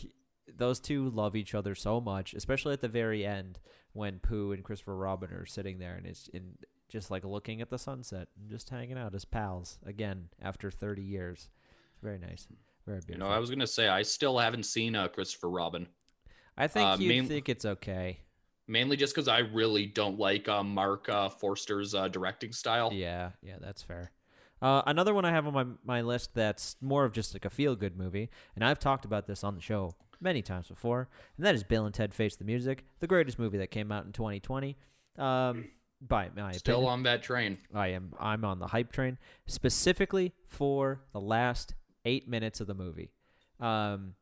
Speaker 2: those two love each other so much, especially at the very end when Pooh and Christopher Robin are sitting there, and it's in just like looking at the sunset and just hanging out as pals again after 30 years. It's very nice. Very beautiful.
Speaker 1: You know, I was gonna say I still haven't seen uh, Christopher Robin,
Speaker 2: I think
Speaker 1: uh,
Speaker 2: you
Speaker 1: main-
Speaker 2: think it's okay.
Speaker 1: mainly just because I really don't like uh, Marc uh, Forster's uh, directing style.
Speaker 2: Yeah, yeah, that's fair. Uh, another one I have on my my list that's more of just like a feel good movie, and I've talked about this on the show many times before, and that is Bill and Ted Face the Music, the greatest movie that came out in 2020. Um, by my
Speaker 1: Still
Speaker 2: opinion,
Speaker 1: on that train.
Speaker 2: I am I'm on the hype train specifically for the last eight minutes of the movie. Um,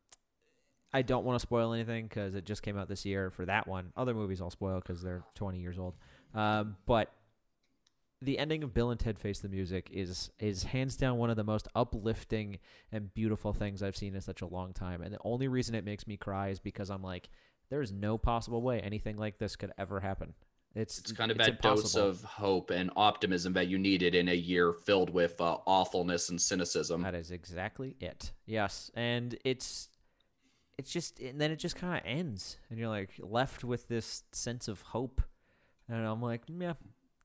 Speaker 2: I don't want to spoil anything because it just came out this year for that one. Other movies I'll spoil because they're 20 years old. Um, but the ending of Bill and Ted Face the Music is is hands down one of the most uplifting and beautiful things I've seen in such a long time. And the only reason it makes me cry is because I'm like, there's no possible way anything like this could ever happen. It's
Speaker 1: It's kind of
Speaker 2: it's
Speaker 1: that dose of hope and optimism that you needed in a year filled with uh, awfulness and cynicism.
Speaker 2: That is exactly it. Yes, and it's it's just and then it just kind of ends, and you're like left with this sense of hope, and I'm like, yeah,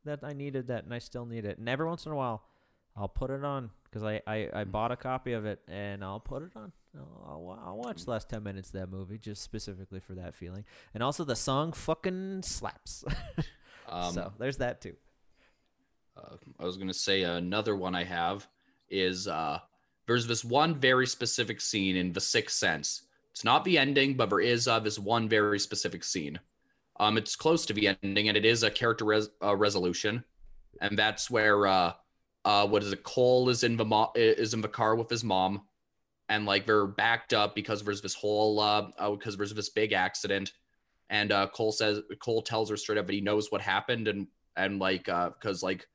Speaker 2: that I needed that, and I still need it. And every once in a while, I'll put it on because I, I I bought a copy of it, and I'll put it on. I'll, I'll, watch the last ten minutes of that movie just specifically for that feeling, and also the song fucking slaps.
Speaker 1: Um,
Speaker 2: so there's that too.
Speaker 1: uh, I was going to say another one I have is uh, there's this one very specific scene in The Sixth Sense. It's not the ending, but there is uh, this one very specific scene. Um, it's close to the ending, and it is a character res- uh, resolution, and that's where uh, uh, what is it? Cole is in the mo- is in the car with his mom, and like they're backed up because there's this whole uh, because there's this big accident, and uh, Cole says Cole tells her straight up that he knows what happened, and and like uh because like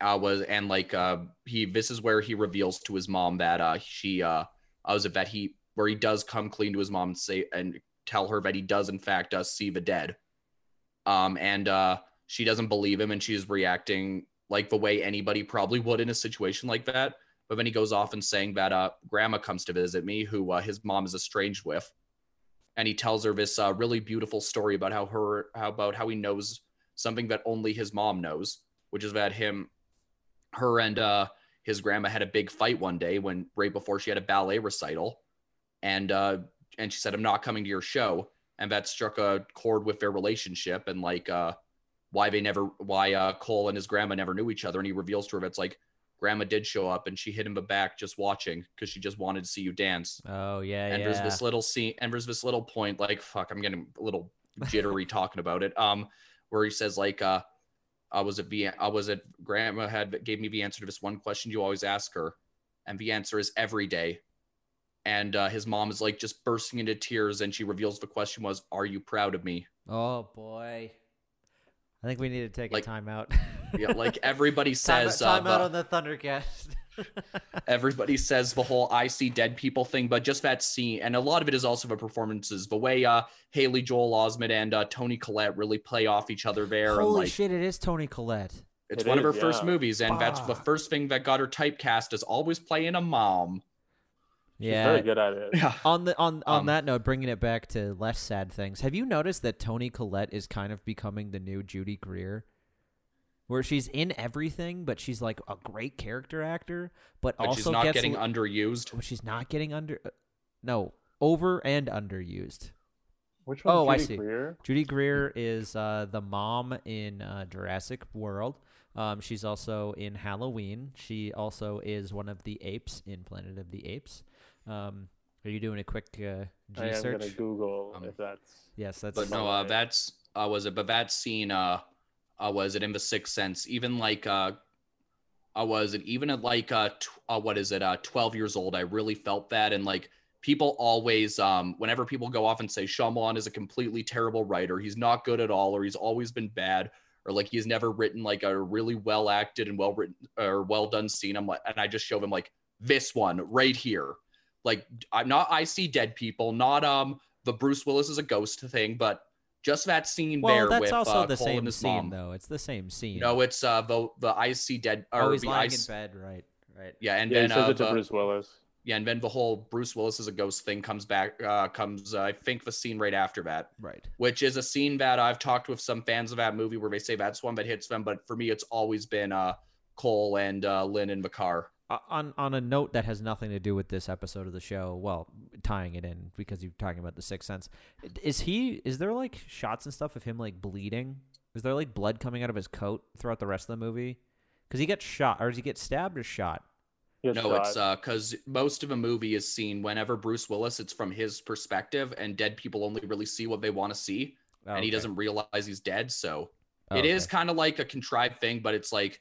Speaker 1: uh was and like uh he this is where he reveals to his mom that uh she uh I was a vet he where he does come clean to his mom and say and tell her that he does in fact uh, see the dead. Um and uh she doesn't believe him and she's reacting like the way anybody probably would in a situation like that. But then he goes off and saying that uh grandma comes to visit me who uh, his mom is estranged with. And he tells her this uh, really beautiful story about how her how about how he knows something that only his mom knows which is that him her and uh his grandma had a big fight one day when right before she had a ballet recital. And uh and she said i'm not coming to your show and that struck a chord with their relationship and like uh why they never why uh cole and his grandma never knew each other and he reveals to her that's like grandma did show up and she hit him the back just watching because she just wanted to see you dance
Speaker 2: Oh yeah,
Speaker 1: and
Speaker 2: yeah.
Speaker 1: there's this little scene and there's this little point like fuck i'm getting a little jittery talking about it um where he says like uh I was at the I was at grandma had gave me the answer to this one question you always ask her, and the answer is every day. And uh, his mom is like just bursting into tears, and she reveals the question was, "Are you proud of me?"
Speaker 2: Oh boy. I think we need to take
Speaker 1: Like-
Speaker 2: a timeout.
Speaker 1: Yeah, like everybody says,
Speaker 2: time
Speaker 1: uh,
Speaker 2: out
Speaker 1: the-
Speaker 2: on the Thundercast.
Speaker 1: everybody says the whole I see dead people thing, but just that scene, and a lot of it is also the performances, the way uh, Haley Joel Osment and uh, Toni Collette really play off each other there. and,
Speaker 2: Holy
Speaker 1: like,
Speaker 2: shit! It is Toni Collette.
Speaker 1: It's
Speaker 5: It
Speaker 1: one of her
Speaker 5: is,
Speaker 1: first movies, and that's the first thing that got her typecast is always playing a mom.
Speaker 5: She's
Speaker 2: Yeah.
Speaker 5: very good at it.
Speaker 1: Yeah.
Speaker 2: On the on on
Speaker 1: Um,
Speaker 2: that note, bringing it back to less sad things. Have you noticed that Toni Collette is kind of becoming the new Judy Greer? Where she's in everything, but she's like a great character actor, but,
Speaker 1: But
Speaker 2: also
Speaker 1: she's not
Speaker 2: gets
Speaker 1: getting
Speaker 2: li-
Speaker 1: underused.
Speaker 2: Well, she's not getting under. uh, No, over and underused.
Speaker 5: Which one?
Speaker 2: Oh, I see.
Speaker 5: Greer?
Speaker 2: Judy Greer is uh, the mom in uh, Jurassic World. Um, she's also in Halloween. She also is one of the apes in Planet of the Apes. Um, are you doing a quick uh,
Speaker 5: I
Speaker 2: G
Speaker 5: am
Speaker 2: search?
Speaker 5: gonna Google
Speaker 1: Um,
Speaker 5: if that's.
Speaker 2: Yes, that's.
Speaker 1: But no, uh, that's uh, was it? But that scene, uh, uh, was it in the Sixth Sense? Even like, uh, uh was it even at like, uh, tw- uh, what is it? Uh, twelve years old. I really felt that, and like, people always, um, whenever people go off and say Shyamalan is a completely terrible writer, he's not good at all, or he's always been bad, or like he's never written like a really well acted and well written or well done scene. I'm like, and I just show them like this one right here. Like, I'm not. I see dead people, not um the Bruce Willis is a ghost thing, but just that scene
Speaker 2: well,
Speaker 1: there
Speaker 2: that's
Speaker 1: with
Speaker 2: also
Speaker 1: uh,
Speaker 2: the
Speaker 1: Cole
Speaker 2: same
Speaker 1: and his
Speaker 2: scene,
Speaker 1: mom.
Speaker 2: though. It's the same scene.
Speaker 1: No, it's uh the the I see dead or
Speaker 2: oh, he's lying
Speaker 1: I,
Speaker 2: in bed, right? Right.
Speaker 1: yeah, and
Speaker 5: Yeah, he
Speaker 1: then
Speaker 5: says
Speaker 1: uh,
Speaker 5: it to
Speaker 1: the-
Speaker 5: Bruce Willis.
Speaker 1: yeah, and then the whole Bruce Willis is a ghost thing comes back. Uh, comes uh, I think the scene right after that,
Speaker 2: Right.
Speaker 1: which is a scene that I've talked with some fans of that movie where they say that's one that hits them, but for me, it's always been uh Cole and uh, Lynn and Makar.
Speaker 2: Uh, on on a note that has nothing to do with this episode of the show, well, tying it in because you're talking about the Sixth Sense. Is he? Is there like shots and stuff of him like bleeding? Is there like blood coming out of his coat throughout the rest of the movie? Because he gets shot, or does he get stabbed or shot?
Speaker 5: He gets
Speaker 1: No, it's
Speaker 5: shot.
Speaker 1: uh because most of a movie is seen whenever Bruce Willis, it's from his perspective, and dead people only really see what they want to see,
Speaker 2: Oh,
Speaker 1: and he doesn't realize he's dead. So
Speaker 2: Oh,
Speaker 1: it is
Speaker 2: okay.
Speaker 1: kind of like a contrived thing, but it's like,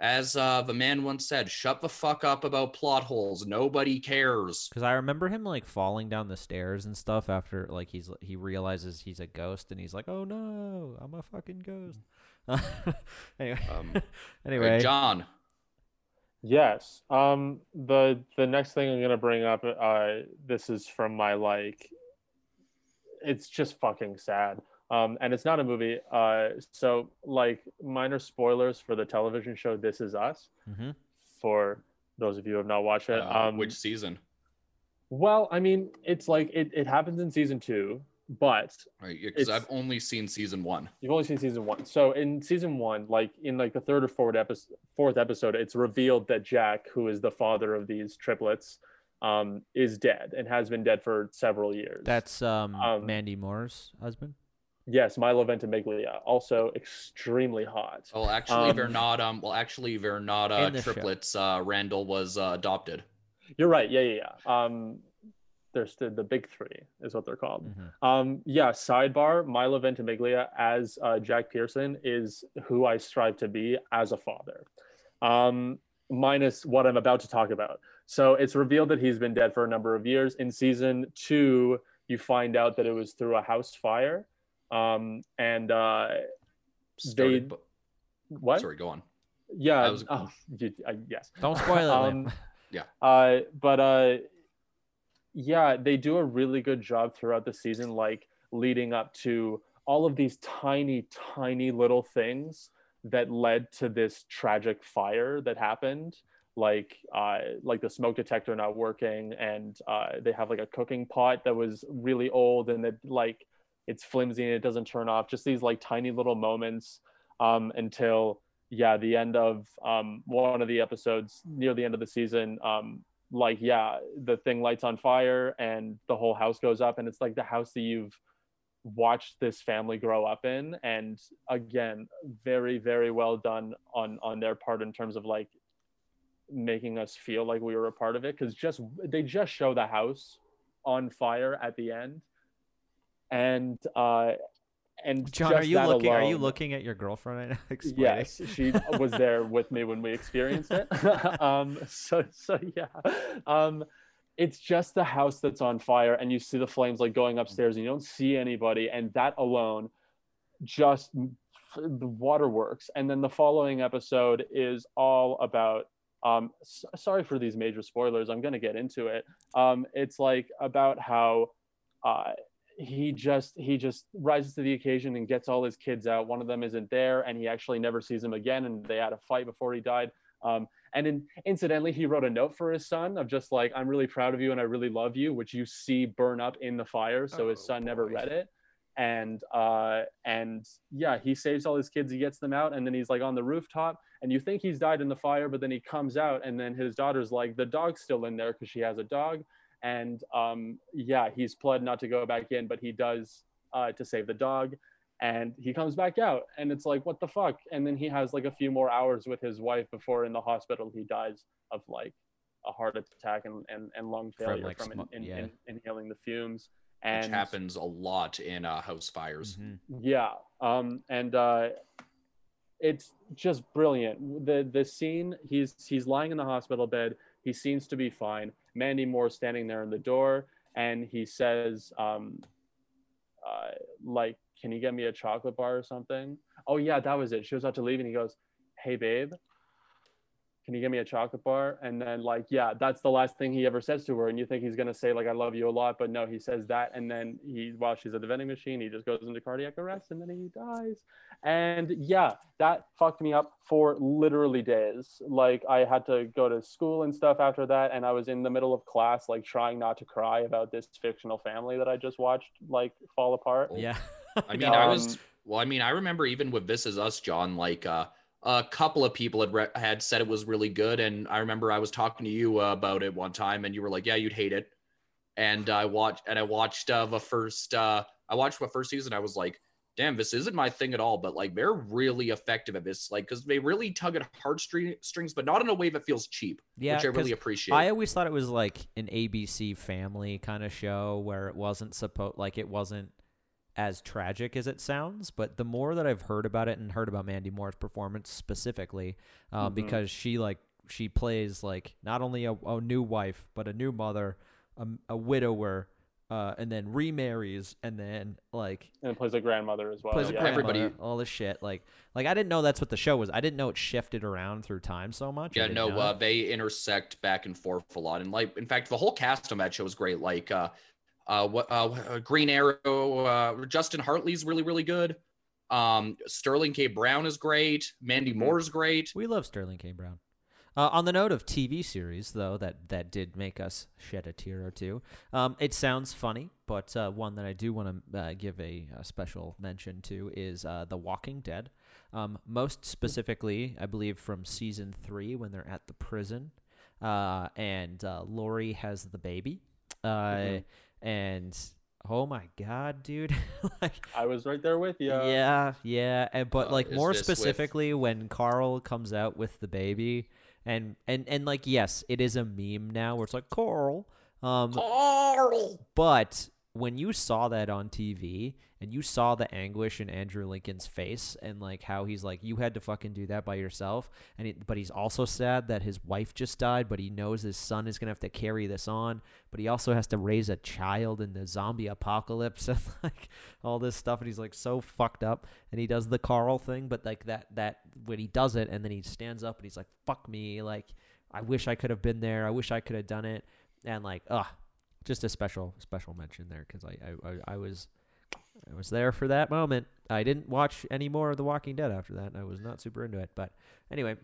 Speaker 1: as uh, the man once said, "Shut the fuck up about plot holes. Nobody cares."
Speaker 2: Because I remember him like falling down the stairs and stuff after like he's he realizes he's a ghost and he's like, "Oh no, I'm a fucking ghost." anyway,
Speaker 1: Um,
Speaker 2: anyway,
Speaker 1: right, John.
Speaker 5: Yes. Um. The the next thing I'm gonna bring up. Uh. This is from my like. It's just fucking sad. Um. And it's not a movie. Uh. So like minor spoilers for the television show This Is Us.
Speaker 2: Mhm.
Speaker 5: For those of you who have not watched it.
Speaker 1: Uh,
Speaker 5: um.
Speaker 1: which season?
Speaker 5: Well, I mean, it's like it. It happens in season two, but
Speaker 1: Right, because
Speaker 5: it's-
Speaker 1: I've only seen season one.
Speaker 5: You've only seen season one. So in season one, like in like the third or fourth episode, fourth episode, it's revealed that Jack, who is the father of these triplets, um, is dead and has been dead for several years.
Speaker 2: that's um,
Speaker 5: Um,
Speaker 2: Mandy Moore's husband.
Speaker 5: Yes, Milo Ventimiglia, also extremely hot.
Speaker 1: Well, actually,
Speaker 5: Um,
Speaker 1: they're not. Um, well, actually, they're not uh,
Speaker 2: In the show.
Speaker 1: triplets. Uh, Randall was uh, adopted.
Speaker 5: You're right. Yeah, yeah, yeah. Um, there's the, the big three is what they're called.
Speaker 2: Mhm.
Speaker 5: Um, yeah, sidebar, Milo Ventimiglia as uh, Jack Pearson is who I strive to be as a father. Um, minus what I'm about to talk about. So it's revealed that he's been dead for a number of years. In season two, you find out that it was through a house fire. Um, and uh,
Speaker 1: Started,
Speaker 5: They-
Speaker 1: bu-
Speaker 5: what?
Speaker 1: Sorry, go on.
Speaker 5: Yeah.
Speaker 1: I was-
Speaker 5: oh, you, uh, yes.
Speaker 2: Don't spoil it.
Speaker 5: Um,
Speaker 2: Liam.
Speaker 5: Uh, but uh, yeah, they do a really good job throughout the season, like leading up to all of these tiny, tiny little things that led to this tragic fire that happened. Like, uh, like the smoke detector not working, and uh, they have like a cooking pot that was really old, and that like it's flimsy and it doesn't turn off. Just these like tiny little moments um, until yeah, the end of um, one of the episodes near the end of the season, um, like yeah, the thing lights on fire and the whole house goes up, and it's like the house that you've watched this family grow up in, and again, very very well done on on their part in terms of like making us feel like we were a part of it because just they just show the house on fire at the end and uh and
Speaker 2: John, are you looking? Are you looking at your girlfriend right now?
Speaker 5: Yes, she was there with me when we experienced it. um, so so yeah, um, it's just the house that's on fire, and you see the flames like going upstairs, and you don't see anybody, and that alone, just the waterworks. And then the following episode is all about. Um, sorry for these major spoilers. I'm gonna get into it. Um, it's like about how. Uh, he just he just rises to the occasion and gets all his kids out. One of them isn't there and he actually never sees him again and they had a fight before he died. Um, and in, incidentally he wrote a note for his son of just like i'm really proud of you and i really love you which you see burn up in the fire so his
Speaker 2: Oh,
Speaker 5: son never read it. And uh and yeah he saves all his kids he gets them out and then he's like on the rooftop and you think he's died in the fire but then he comes out and then his daughter's like the dog's still in there because she has a dog and um, yeah, he's pled not to go back in, but he does uh, to save the dog, and he comes back out, and it's like, what the fuck? And then he has like a few more hours with his wife before in the hospital he dies of like a heart attack and, and, and lung
Speaker 2: From,
Speaker 5: failure
Speaker 2: like,
Speaker 5: from, in, in,
Speaker 2: yeah.
Speaker 5: in, inhaling the fumes. And
Speaker 1: which happens a lot in uh, house fires.
Speaker 2: Mhm.
Speaker 5: yeah, um, and uh, it's just brilliant. The the scene he's he's lying in the hospital bed. He seems to be fine. Mandy Moore standing there in the door, and he says, um, uh, "Like, can you get me a chocolate bar or something?" Oh yeah, that was it. She was about to leave, and he goes, "Hey babe, can you give me a chocolate bar? And then like, yeah, that's the last thing he ever says to her. And you think he's gonna say like, I love you a lot, but no, he says that, and then he while she's at the vending machine, he just goes into cardiac arrest, and then he dies. And yeah, that fucked me up for literally days. Like I had to go to school and stuff after that, and I was in the middle of class, like trying not to cry about this fictional family that I just watched like fall apart.
Speaker 2: Yeah.
Speaker 1: I mean, I was
Speaker 5: Um,
Speaker 1: well. I mean, I remember even with This Is Us, John. Like uh, a couple of people had re- had said it was really good, and I remember I was talking to you uh, about it one time, and you were like, "Yeah, you'd hate it." And I watched, and I watched uh, the first. Uh, I watched the first season. I was like, "Damn, this isn't my thing at all." But like, they're really effective at this, like, because they really tug at heartstrings, but not in a way that feels cheap,
Speaker 2: Yeah,
Speaker 1: which I really appreciate.
Speaker 2: I always thought it was like an ABC family kind of show where it wasn't supposed like it wasn't as tragic as it sounds. But the more that I've heard about it and heard about Mandy Moore's performance specifically, um,
Speaker 5: Mhm.
Speaker 2: because she like she plays like not only a, a new wife but a new mother, a, a widower, uh, and then remarries, and then like
Speaker 5: and plays a grandmother as well.
Speaker 2: plays
Speaker 5: yeah.
Speaker 1: grandma.
Speaker 2: grandmother,
Speaker 1: Everybody-
Speaker 2: all this shit. Like like I didn't know that's what the show was. I didn't know it shifted around through time so much.
Speaker 1: Yeah, no, uh, they intersect back and forth a lot, and like, in fact, the whole cast on that show is great. Like, uh, uh, what, uh, Green Arrow, uh, Justin Hartley's really, really good. Um, Sterling K. Brown is great. Mandy
Speaker 5: Mhm.
Speaker 1: Moore's great.
Speaker 2: We love Sterling K. Brown. Uh, on the note of TV series, though, that, that did make us shed a tear or two, um, it sounds funny, but uh, one that I do want to uh, give a, a special mention to is uh, The Walking Dead. Um, most specifically, I believe from season three when they're at the prison, uh, and uh, Lori has the baby, uh,
Speaker 5: Mhm.
Speaker 2: And oh my god, dude! like,
Speaker 5: I was right there with you.
Speaker 2: yeah, yeah, and but
Speaker 1: Uh,
Speaker 2: like more
Speaker 1: this with-
Speaker 2: specifically when Carl comes out with the baby, and and and like yes, it is a meme now where it's like Carl, um,
Speaker 1: Carl.
Speaker 2: but when you saw that on TV and you saw the anguish in Andrew Lincoln's face and like how he's like you had to fucking do that by yourself and he, but he's also sad that his wife just died but he knows his son is going to have to carry this on but he also has to raise a child in the zombie apocalypse and like all this stuff and he's like so fucked up and he does the Carl thing but like that that when he does it and then he stands up and he's like fuck me like I wish I could have been there. I wish I could have done it and like ugh just a special special mention there because I, I I was I was there for that moment. I didn't watch any more of The Walking Dead after that. I was not super into it, but anyway,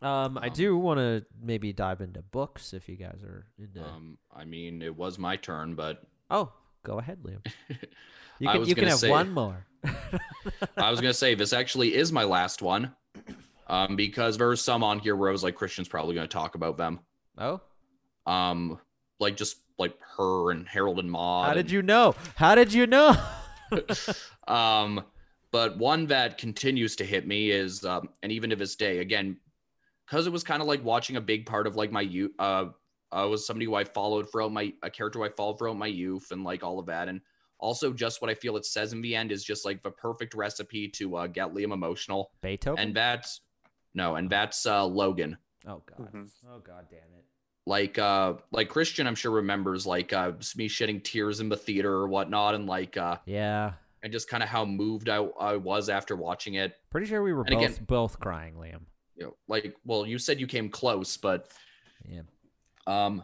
Speaker 2: um, I
Speaker 1: Um,
Speaker 2: do want to maybe dive into books if you guys are into.
Speaker 1: Um, I mean, it was my turn, but
Speaker 2: oh, go ahead, Liam. You can
Speaker 1: was
Speaker 2: you can have
Speaker 1: say-
Speaker 2: one more.
Speaker 1: I was gonna say this actually is my last one, um, because there were some on here where I was like, Christian's probably gonna talk about them,
Speaker 2: oh,
Speaker 1: um, like just like her and Harold and Maude.
Speaker 2: how
Speaker 1: and-
Speaker 2: did you know? How did you know?
Speaker 1: um, but one that continues to hit me is, um, and even to this day, again, because it was kind of like watching a big part of like my youth. Uh, I was somebody who I followed throughout my a character who I followed throughout my youth, and like all of that, and also just what I feel it says in the end is just like the perfect recipe to uh, get Liam emotional,
Speaker 2: Beethoven.
Speaker 1: and that's no, and that's uh, Logan.
Speaker 2: oh god.
Speaker 5: Mhm.
Speaker 2: Oh god, damn it.
Speaker 1: Like uh, like Christian, I'm sure remembers like uh, me shedding tears in the theater or whatnot, and like uh,
Speaker 2: Yeah.
Speaker 1: and just kind of how moved I, I was after watching it.
Speaker 2: Pretty sure we were
Speaker 1: And
Speaker 2: both
Speaker 1: again-
Speaker 2: both crying, Liam.
Speaker 1: You know, like, well, you said you came close, but
Speaker 2: Yeah.
Speaker 1: um,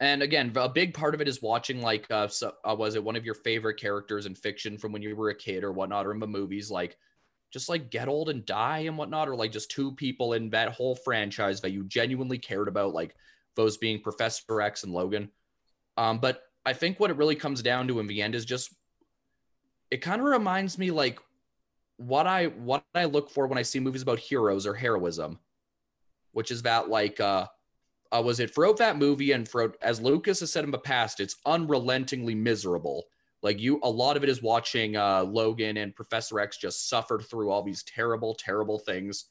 Speaker 1: and again, a big part of it is watching like, uh, so, uh, was it one of your favorite characters in fiction from when you were a kid or whatnot, or in the movies, like, just like get old and die and whatnot, or like just two people in that whole franchise that you genuinely cared about, like those being Professor X and Logan. Um, but I think what it really comes down to in the end is just it kind of reminds me like what I what I look for when I see movies about heroes or heroism, which is that like uh, uh was it throughout that movie and throughout as Lucas has said in the past, it's unrelentingly miserable. Like you, a lot of it is watching uh, Logan and Professor X just suffer through all these terrible, terrible things.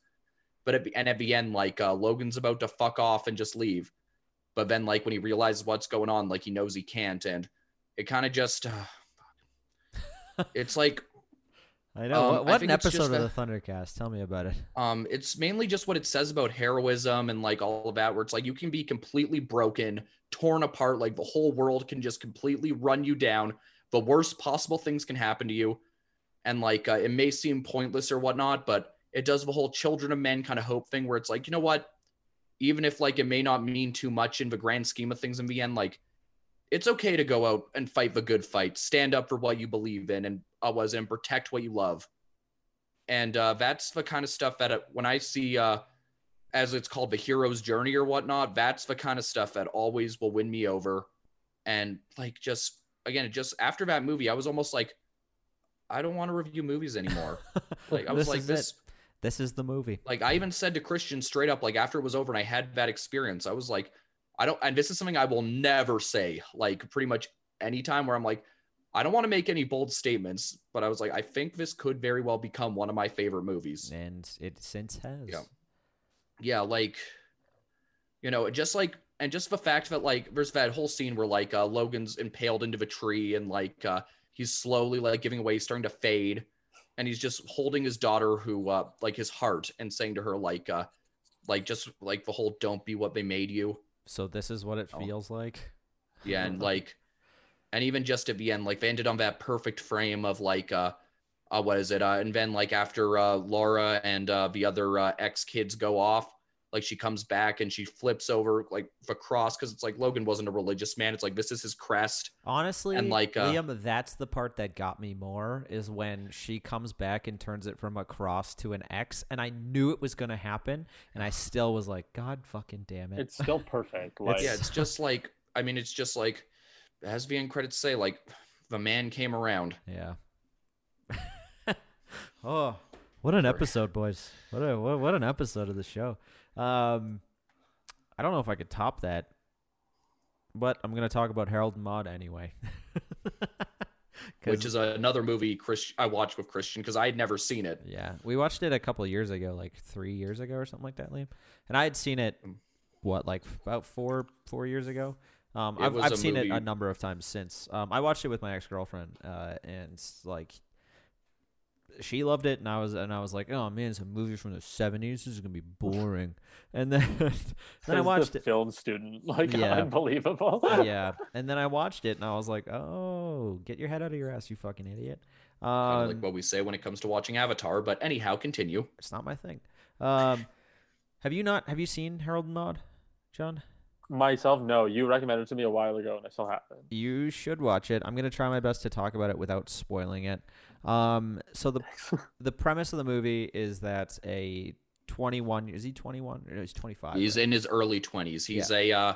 Speaker 1: But at the, and at the end, like uh, Logan's about to fuck off and just leave, but then like when he realizes what's going on, like he knows he can't, and it kind of just, uh, it's like
Speaker 2: I know.
Speaker 1: Um,
Speaker 2: what what
Speaker 1: think
Speaker 2: an episode of the Thundercast? Tell me about it.
Speaker 1: Um, it's mainly just what it says about heroism and like all of that, where it's like you can be completely broken, torn apart, like the whole world can just completely run you down. The worst possible things can happen to you, and like uh, it may seem pointless or whatnot, but it does the whole children of men kind of hope thing, where it's like, you know what, even if like it may not mean too much in the grand scheme of things in the end, like it's okay to go out and fight the good fight, stand up for what you believe in, and uh, was and protect what you love. And uh, that's the kind of stuff that uh, when I see, uh, as it's called, the hero's journey or whatnot, that's the kind of stuff that always will win me over. And like, just again, just after that movie, I was almost like, I don't want to review movies anymore. like, I was
Speaker 2: This
Speaker 1: like, this.
Speaker 2: it. This is the movie.
Speaker 1: Like I even said to Christian straight up, like after it was over and I had that experience, I was like, I don't, and this is something I will never say, like pretty much anytime where I'm like, I don't want to make any bold statements, but I was like, I think this could very well become one of my favorite movies.
Speaker 2: And it since has.
Speaker 1: Yeah. Yeah, like, you know, just like, and just the fact that like, there's that whole scene where like uh, Logan's impaled into the tree and like uh, he's slowly like giving away, starting to fade, and he's just holding his daughter, who uh, like his heart, and saying to her like, uh, like just like the whole "Don't be what they made you."
Speaker 2: So this is what it
Speaker 1: Oh.
Speaker 2: feels like.
Speaker 1: Yeah, and like, and even just at the end, like they ended on that perfect frame of like, uh, uh what is it? Uh, and then like after uh, Laura and uh, the other uh, ex kids go off, like she comes back and she flips over like the cross because it's like Logan wasn't a religious man. It's like this is his crest.
Speaker 2: Honestly,
Speaker 1: And, like, uh,
Speaker 2: Liam, that's the part that got me more is when she comes back and turns it from a cross to an X, and I knew it was going to happen, and I still was like, God fucking damn it!
Speaker 5: It's still perfect. Like,
Speaker 1: Yeah, it's just like I mean, it's just like as the end credits say, like the man came around.
Speaker 2: yeah. oh, what an episode, boys! What a what, what an episode of the show. Um, I don't know if I could top that, but I'm gonna talk about Harold and Maude anyway.
Speaker 1: Which is another movie Chris I watched with Christian because I had never seen it.
Speaker 2: Yeah, we watched it a couple of years ago, like three years ago or something like that, Liam. And I had seen it,
Speaker 1: Mm.
Speaker 2: what, like about four four years ago. Um, I've I've seen it a number of times since. Um, I watched it with my ex girlfriend, uh, and like, she loved it, and I was and I was like, oh man, it's a movie from the seventies. This is gonna be boring. And then then I watched
Speaker 5: the
Speaker 2: it.
Speaker 5: film student. Like
Speaker 2: Yeah.
Speaker 5: unbelievable.
Speaker 2: yeah, and then I watched it, and I was like, oh, get your head out of your ass, you fucking idiot.
Speaker 1: Kind
Speaker 2: Um,
Speaker 1: of like what we say when it comes to watching Avatar. But anyhow, continue.
Speaker 2: It's not my thing. Um, have you not? Have you seen Harold and Maude, John?
Speaker 5: Myself, no. You recommended it to me a while ago, and I still haven't.
Speaker 2: You should watch it. I'm gonna try my best to talk about it without spoiling it. Um, so the the premise of the movie is that a 21 is he 21 no, he's 25
Speaker 1: He's
Speaker 2: right?
Speaker 1: in his early twenties. He's a uh,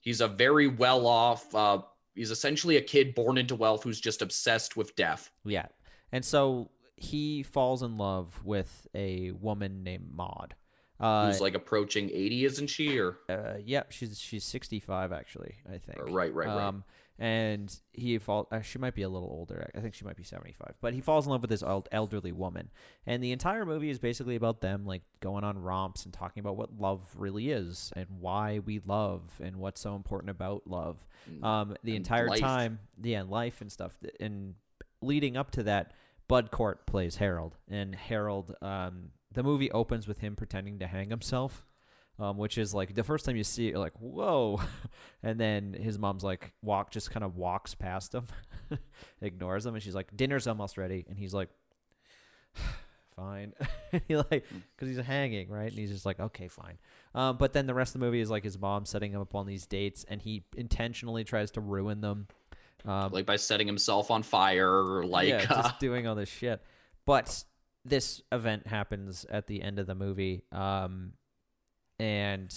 Speaker 1: he's a very well off. Uh, he's essentially a kid born into wealth who's just obsessed with death.
Speaker 2: yeah and so he falls in love with a woman named Maude uh,
Speaker 1: who's like approaching eighty, isn't she? Or
Speaker 2: uh yep she's she's 65 actually I think
Speaker 1: right, right, right.
Speaker 2: Um, and he fall. Uh, she might be a little older. I think she might be seventy-five. But he falls in love with this old, elderly woman, and the entire movie is basically about them like going on romps and talking about what love really is and why we love and what's so important about love.
Speaker 1: Mm,
Speaker 2: Um, the
Speaker 1: and
Speaker 2: entire
Speaker 1: life.
Speaker 2: time, yeah, life and stuff. And leading up to that, Bud Cort plays Harold, and Harold. Um, the movie opens with him pretending to hang himself um, which is like the first time you see it, you're like, whoa. And then his mom's like, walk, just kind of walks past him, ignores him. And she's like, dinner's almost ready. And he's like, fine. he like, because he's hanging, right? And he's just like, okay, fine. Um, but then the rest of the movie is like his mom setting him up on these dates, and he intentionally tries to ruin them. Um,
Speaker 1: like by setting himself on fire, or like
Speaker 2: yeah,
Speaker 1: uh,
Speaker 2: just doing all this shit. But this event happens at the end of the movie, um, and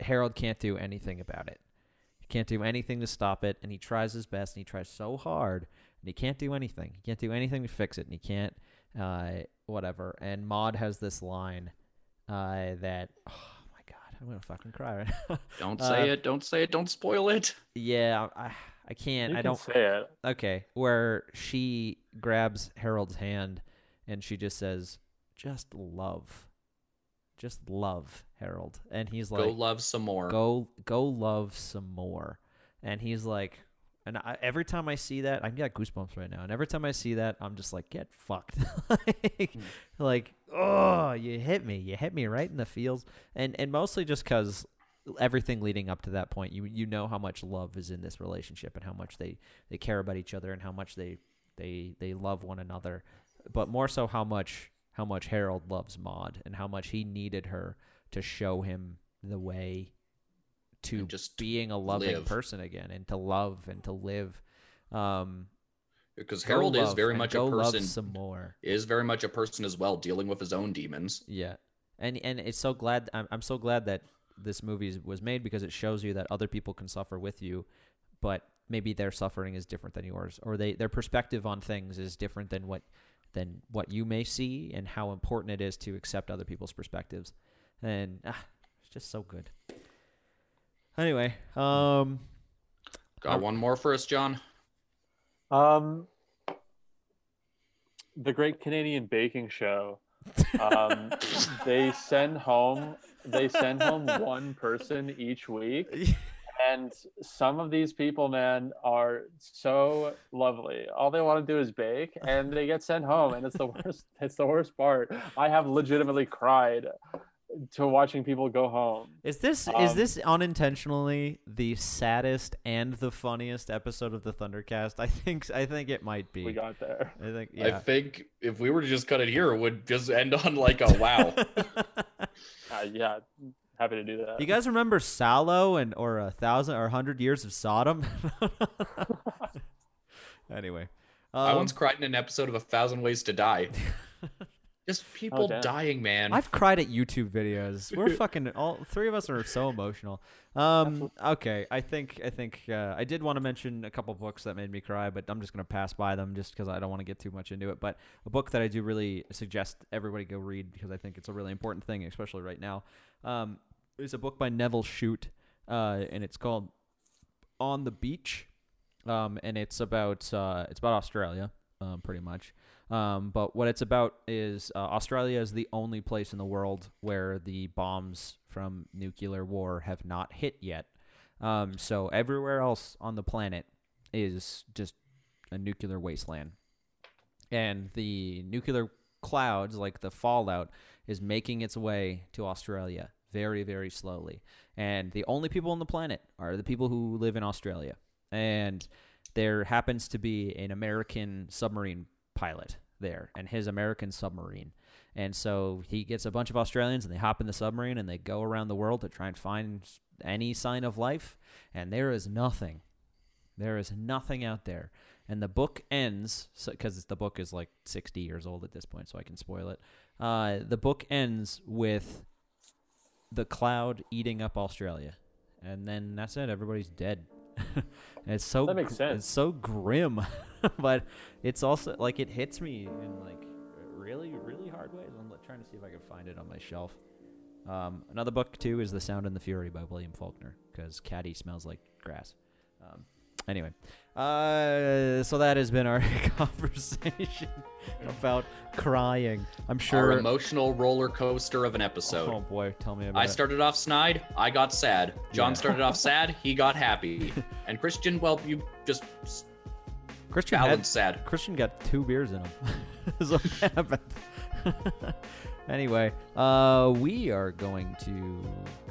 Speaker 2: Harold can't do anything about it. He can't do anything to stop it, and he tries his best, and he tries so hard, and he can't do anything. He can't do anything to fix it, and he can't, uh, whatever. And Maude has this line uh, that, oh my god, I'm gonna fucking cry right now.
Speaker 1: don't
Speaker 2: uh,
Speaker 1: say it, don't say it, don't spoil it.
Speaker 2: yeah, I, I can't.
Speaker 5: You
Speaker 2: I
Speaker 5: can
Speaker 2: don't.
Speaker 5: say it.
Speaker 2: Okay, where she grabs Harold's hand and she just says, "Just love, just love Harold," and he's like,
Speaker 1: Go love some more.
Speaker 2: "Go, go love some more," and he's like. And I, every time I see that, I got goosebumps right now. And every time I see that, I'm just like, get fucked. like, hmm. like, oh, you hit me. You hit me right in the feels. And and mostly just because everything leading up to that point, you you know how much love is in this relationship and how much they they care about each other and how much they they they love one another, but more so how much how much Harold loves Maude and how much he needed her to show him the way to
Speaker 1: And just
Speaker 2: being a loving
Speaker 1: live.
Speaker 2: person again and to love and to live. Um,
Speaker 1: because Harold is very much a person
Speaker 2: some more.
Speaker 1: is very much a person as well dealing with his own demons.
Speaker 2: Yeah, and and it's so glad I'm I'm so glad that this movie was made because it shows you that other people can suffer with you, but maybe their suffering is different than yours, or they their perspective on things is different than what than what you may see, and how important it is to accept other people's perspectives, and ah, it's just so good. Anyway, um,
Speaker 1: Got one more for us, John.
Speaker 5: Um, the Great Canadian Baking Show. Um, they send home they send home one person each week, and some of these people, man, are so lovely. All they want to do is bake, and they get sent home, and it's the worst. It's the worst part. I have legitimately cried to watching people go home.
Speaker 2: is this is
Speaker 5: Um,
Speaker 2: this unintentionally the saddest and the funniest episode of the Thundercast? I think I think it might be.
Speaker 5: We got there.
Speaker 2: I think
Speaker 1: I think if we were to just cut it here, it would just end on like a wow.
Speaker 5: Uh, yeah, happy to do that.
Speaker 2: You guys remember Salò and or a thousand or a hundred years of Sodom? anyway,
Speaker 1: I
Speaker 2: um,
Speaker 1: once cried in an episode of A Thousand Ways to Die. Just people
Speaker 5: damn.
Speaker 1: dying, man.
Speaker 2: I've cried at YouTube videos. We're fucking all three of us are so emotional. Um, okay, I think I think uh, I did want to mention a couple books that made me cry, but I'm just gonna pass by them just because I don't want to get too much into it. But a book that I do really suggest everybody go read because I think it's a really important thing, especially right now. Um, is a book by Nevil Shute, uh, and it's called On the Beach, um, and it's about uh, it's about Australia, um, pretty much. Um, but what it's about is uh, Australia is the only place in the world where the bombs from nuclear war have not hit yet. Um, so everywhere else on the planet is just a nuclear wasteland. And the nuclear clouds, like the fallout, is making its way to Australia very, very slowly. And the only people on the planet are the people who live in Australia. And there happens to be an American submarine pilot there and his American submarine. And so he gets a bunch of Australians and they hop in the submarine and they go around the world to try and find any sign of life. And there is nothing. There is nothing out there. And the book ends because the book is like 60 years old at this point, so I can spoil it. Uh, the book ends with the cloud eating up Australia. And then that's it. Everybody's dead. it's so
Speaker 5: That makes sense.
Speaker 2: It's so grim, but it's also like it hits me in like really, really hard ways. I'm trying to see if I can find it on my shelf. Um, another book too is The Sound and the Fury by William Faulkner because Caddy smells like grass. Um, anyway, uh, so that has been our conversation about crying. I'm
Speaker 1: Our
Speaker 2: sure.
Speaker 1: emotional roller coaster of an episode.
Speaker 2: oh boy, tell me about
Speaker 1: I
Speaker 2: it.
Speaker 1: started off snide, I got sad. John
Speaker 2: Yeah.
Speaker 1: started off sad, he got happy. And Christian, well, you just
Speaker 2: Christian had,
Speaker 1: sad.
Speaker 2: Christian got two beers in him. so what happened? Anyway, uh, we are going to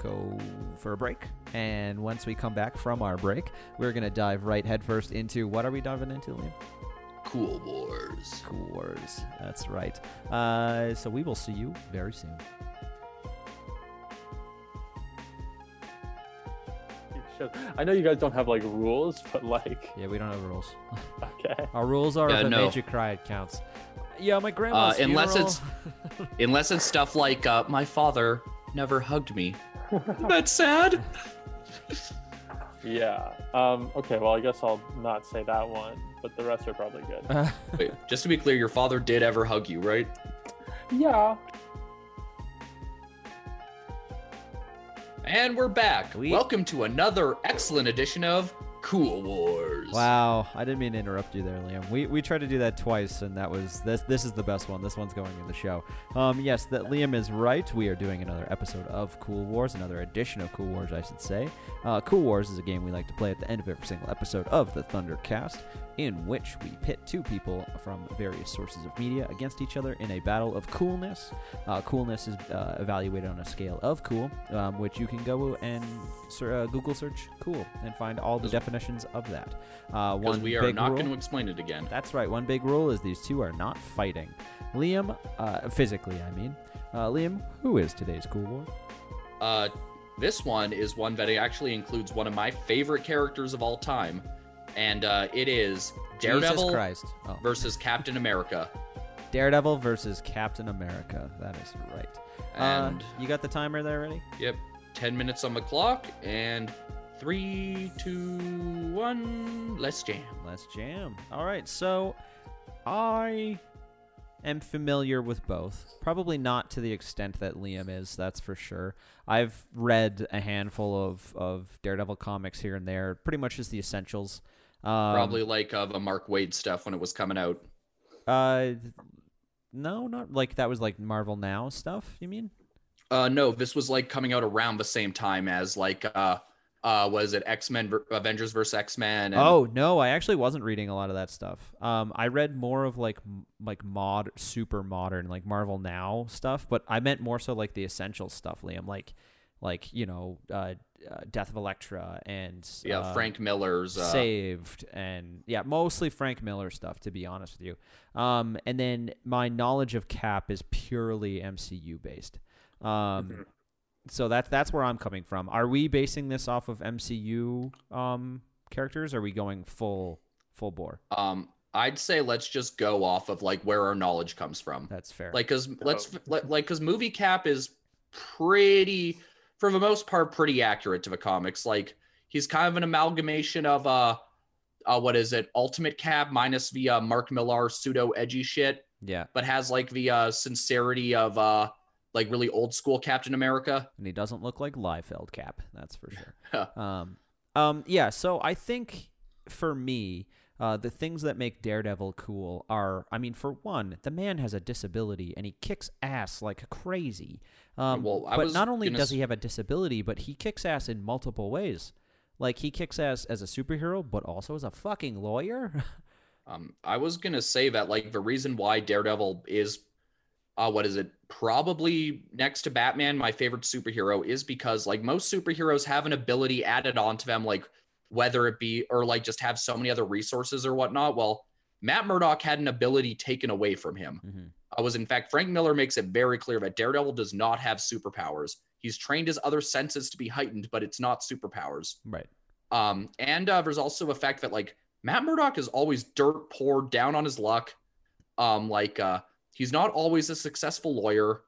Speaker 2: go for a break, and once we come back from our break, we're gonna dive right headfirst into what are we diving into, Liam?
Speaker 1: Cool Wars.
Speaker 2: Cool Wars. That's right. Uh, so we will see you very soon.
Speaker 5: I know you guys don't have like rules, but like,
Speaker 2: Yeah, we don't have rules.
Speaker 5: okay.
Speaker 2: Our rules are
Speaker 1: Yeah,
Speaker 2: if a
Speaker 1: no.
Speaker 2: made you cry, it counts. Yeah, my
Speaker 1: Uh,
Speaker 2: grandma's
Speaker 1: unless
Speaker 2: funeral-
Speaker 1: it's unless it's stuff like uh, my father never hugged me. That's sad.
Speaker 5: Yeah. Um. Okay. Well, I guess I'll not say that one, but the rest are probably good.
Speaker 2: Uh,
Speaker 1: Wait, just to be clear, your father did ever hug you, right?
Speaker 5: Yeah.
Speaker 1: And we're back.
Speaker 2: We-
Speaker 1: Welcome to another excellent edition of Cool Wars.
Speaker 2: Wow, I didn't mean to interrupt you there, Liam. We we tried to do that twice, and that was this. This is the best one. This one's going in the show. Um, yes, that Liam is right. We are doing another episode of Cool Wars, another edition of Cool Wars, I should say. Uh, cool Wars is a game we like to play at the end of every single episode of the Thundercast, in which we pit two people from various sources of media against each other in a battle of coolness. Uh, coolness is uh, evaluated on a scale of cool, um, which you can go and ser- uh, Google search cool and find all the definitions of that. Uh, one
Speaker 1: we are not going to explain it again.
Speaker 2: That's right. One big rule is these two are not fighting. Liam, uh, physically, I mean. Uh, Liam, who is today's cool war?
Speaker 1: Uh, this one is one that actually includes one of my favorite characters of all time, and uh, it is Daredevil
Speaker 2: Christ. Oh.
Speaker 1: versus Captain America.
Speaker 2: Daredevil versus Captain America. That is right.
Speaker 1: And
Speaker 2: uh, you got the timer there ready?
Speaker 1: yep, ten minutes on the clock, and three, two, one, let's jam.
Speaker 2: Let's jam. All right, so I am familiar with both. Probably not to the extent that Liam is, that's for sure. I've read a handful of, of Daredevil comics here and there, pretty much just the essentials. Um,
Speaker 1: Probably like uh, the Mark Waid stuff when it was coming out.
Speaker 2: Uh, no, not like that was like Marvel Now stuff. You mean?
Speaker 1: Uh, no, this was like coming out around the same time as like uh, uh, was it X Men, Avengers versus X Men?
Speaker 2: Oh no, I actually wasn't reading a lot of that stuff. Um, I read more of like m- like mod, super modern, like Marvel Now stuff. But I meant more so like the essential stuff, Liam. Like, like you know, uh, uh Death of Elektra and
Speaker 1: yeah,
Speaker 2: uh,
Speaker 1: Frank Miller's. Uh,
Speaker 2: saved and yeah mostly frank miller stuff to be honest with you um and then my knowledge of cap is purely mcu based um
Speaker 1: Mm-hmm.
Speaker 2: so that's that's where i'm coming from are we basing this off of mcu um characters or are we going full full bore
Speaker 1: Um, I'd say let's just go off of like where our knowledge comes from.
Speaker 2: that's fair
Speaker 1: Like, cause let's like, like, cause movie cap is pretty, for the most part, pretty accurate to the comics. Like, he's kind of an amalgamation of uh, uh, what is it? Ultimate Cap minus the uh, Mark Millar pseudo edgy shit,
Speaker 2: yeah
Speaker 1: but has like the uh sincerity of uh, like really old school Captain America.
Speaker 2: and he doesn't look like Liefeld cap that's for sure um um yeah so i think for me uh, the things that make Daredevil cool are, I mean, for one, the man has a disability and he kicks ass like crazy. Um,
Speaker 1: Well,
Speaker 2: but not only does
Speaker 1: s-
Speaker 2: he have a disability, but he kicks ass in multiple ways. Like he kicks ass as a superhero, but also as a fucking lawyer.
Speaker 1: Um, I was gonna say that like the reason why Daredevil is, uh, what is it? Probably next to Batman, my favorite superhero is because like most superheroes have an ability added onto them, like whether it be or like just have so many other resources or whatnot. Well, Matt Murdock had an ability taken away from him.
Speaker 2: Mhm.
Speaker 1: I was in fact Frank Miller makes it very clear that Daredevil does not have superpowers. He's trained his other senses to be heightened, but it's not superpowers.
Speaker 2: Right.
Speaker 1: Um, and uh, there's also a fact that like Matt Murdock is always dirt poor, down on his luck. Um, like uh, he's not always a successful lawyer.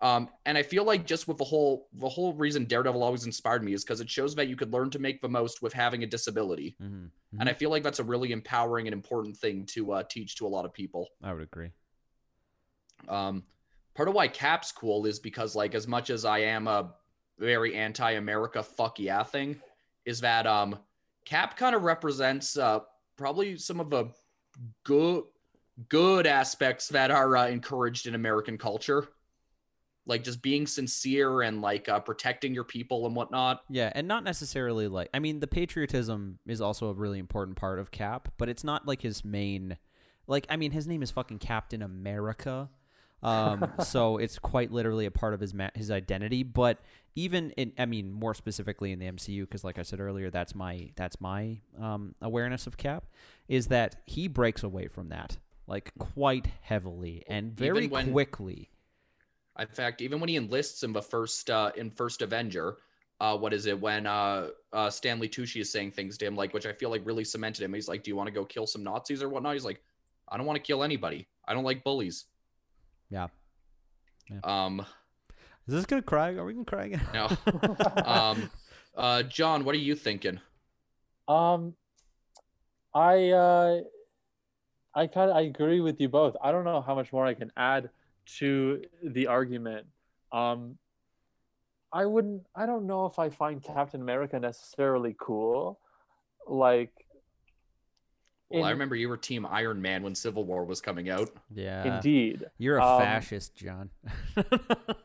Speaker 1: Um, and I feel like just with the whole the whole reason Daredevil always inspired me is because it shows that you could learn to make the most with having a disability.
Speaker 2: hmm
Speaker 1: And I feel like that's a really empowering and important thing to uh, teach to a lot of people.
Speaker 2: I would agree.
Speaker 1: Um, part of why Cap's cool is because, like, as much as I am a very anti-America fuck yeah thing, is that um, Cap kind of represents uh, probably some of the good good aspects that are uh, encouraged in American culture, like just being sincere and like uh, protecting your people and whatnot.
Speaker 2: Yeah, and not necessarily like I mean the patriotism is also a really important part of Cap, but it's not like his main like I mean his name is fucking Captain America. Um so it's quite literally a part of his ma- his identity, but even in I mean more specifically in the MCU cuz like I said earlier that's my that's my um awareness of Cap is that he breaks away from that like quite heavily and very
Speaker 1: when-
Speaker 2: quickly.
Speaker 1: In fact, even when he enlists in the first uh, in first Avenger, uh, what is it when uh, uh, Stanley Tucci is saying things to him like, which I feel like really cemented him. He's like, "Do you want to go kill some Nazis or whatnot?" He's like, "I don't want to kill anybody. I don't like bullies."
Speaker 2: Yeah.
Speaker 1: Um,
Speaker 2: Is this going to cry? Are we going to cry again?
Speaker 1: no. um, uh, John, what are you thinking?
Speaker 5: Um, I uh, I kind of I agree with you both. I don't know how much more I can add to the argument. Um, I wouldn't. I don't know if I find Captain America necessarily cool. Like,
Speaker 1: Well, I remember you were Team Iron Man when Civil War was coming out.
Speaker 2: Yeah.
Speaker 5: indeed.
Speaker 2: You're a
Speaker 5: Um,
Speaker 2: fascist, John.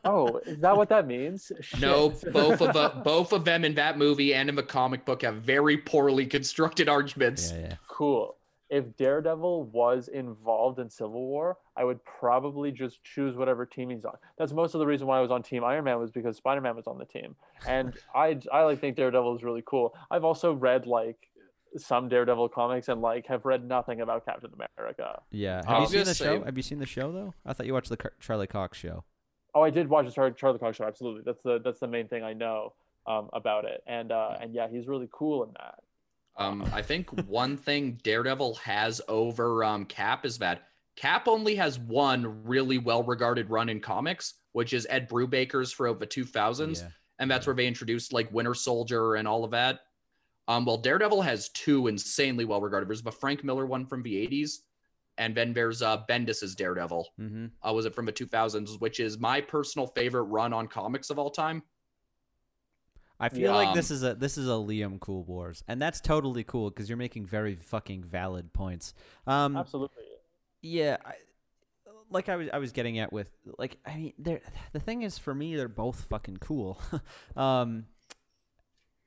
Speaker 5: Oh, is that what that means?
Speaker 1: No, both of the, both of them in that movie and in the comic book have very poorly constructed arguments.
Speaker 2: yeah, yeah.
Speaker 5: cool. If Daredevil was involved in Civil War, I would probably just choose whatever team he's on. That's most of the reason why I was on Team Iron Man was because Spider Man was on the team, and I I like think Daredevil is really cool. I've also read like some Daredevil comics and like have read nothing about Captain America.
Speaker 2: Yeah.
Speaker 1: I
Speaker 2: Have you seen the show? Have you seen the show though? I thought you watched the Charlie Cox show.
Speaker 5: Oh, I did watch the Char- Charlie Cox show. Absolutely, that's the that's the main thing I know um, about it. And uh, and yeah, he's really cool in that.
Speaker 1: Um, I think one thing Daredevil has over um, Cap is that Cap only has one really well-regarded run in comics, which is Ed Brubaker's for the 2000s,
Speaker 2: Yeah.
Speaker 1: and that's where they introduced like Winter Soldier and all of that. Um, well, Daredevil has two insanely well-regarded. There's the Frank Miller one from the 80s, and then there's uh, Bendis's Daredevil.
Speaker 2: Mm-hmm.
Speaker 1: Uh, was it from the 2000s, which is my personal favorite run on comics of all time.
Speaker 2: I feel like
Speaker 1: Um,
Speaker 2: this is a this is a Liam Cool Wars, and that's totally cool because you're making very fucking valid points. Um,
Speaker 5: Absolutely.
Speaker 2: yeah, I, like I was I was getting at with like I mean they're the thing is for me they're both fucking cool. um,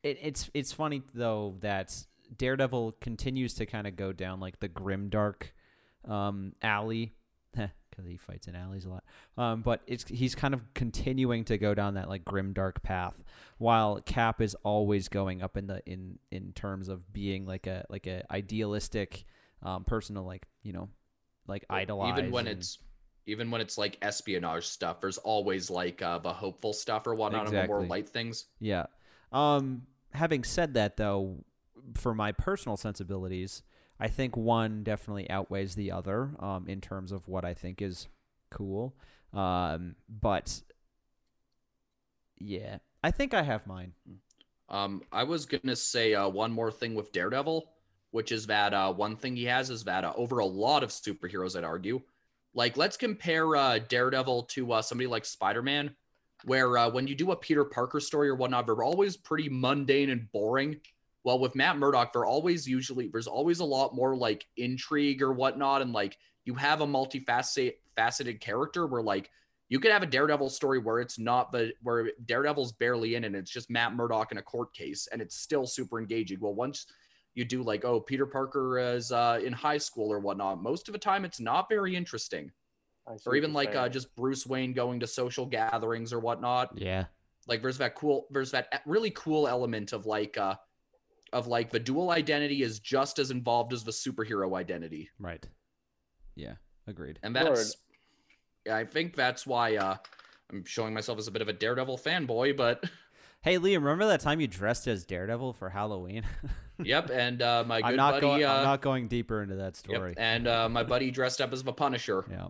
Speaker 2: it, it's it's funny though that Daredevil continues to kind of go down like the grim dark um, alley because he fights in alleys a lot. Um, but it's he's kind of continuing to go down that like grim dark path, while Cap is always going up in the in in terms of being like a like a idealistic um, person to like you know like idolize.
Speaker 1: even when
Speaker 2: and-
Speaker 1: it's even when it's like espionage stuff there's always like uh the hopeful stuff or whatnot and the more light things
Speaker 2: Yeah. Um, having said that, though, for my personal sensibilities, I think one definitely outweighs the other um, in terms of what I think is cool. Um, but yeah, I think I have mine.
Speaker 1: um i was gonna say uh one more thing with daredevil which is that uh one thing he has is that uh, over a lot of superheroes i'd argue like let's compare uh daredevil to uh somebody like spider-man where uh, when you do a peter parker story or whatnot they're always pretty mundane and boring. Well with matt murdock they're always usually there's always a lot more like intrigue or whatnot and like you have a multifaceted faceted character where like you could have a daredevil story where it's not the where daredevil's barely in and it's just matt murdock in a court case and it's still super engaging. Well once you do like oh peter parker is uh, in high school or whatnot most of the time it's not very interesting or even like uh, just bruce wayne going to social gatherings or whatnot
Speaker 2: Yeah.
Speaker 1: like there's that cool there's that really cool element of like uh of like the dual identity is just as involved as the superhero identity
Speaker 2: Right. Yeah. Agreed.
Speaker 1: and
Speaker 5: Lord.
Speaker 1: that's yeah i think that's why uh i'm showing myself as a bit of a daredevil fanboy but
Speaker 2: Hey, Liam, remember that time you dressed as Daredevil for Halloween?
Speaker 1: yep and uh my good
Speaker 2: I'm not
Speaker 1: buddy
Speaker 2: going.
Speaker 1: uh
Speaker 2: I'm not going deeper into that
Speaker 1: yep,
Speaker 2: story.
Speaker 1: and uh my buddy dressed up as the punisher
Speaker 2: Yeah.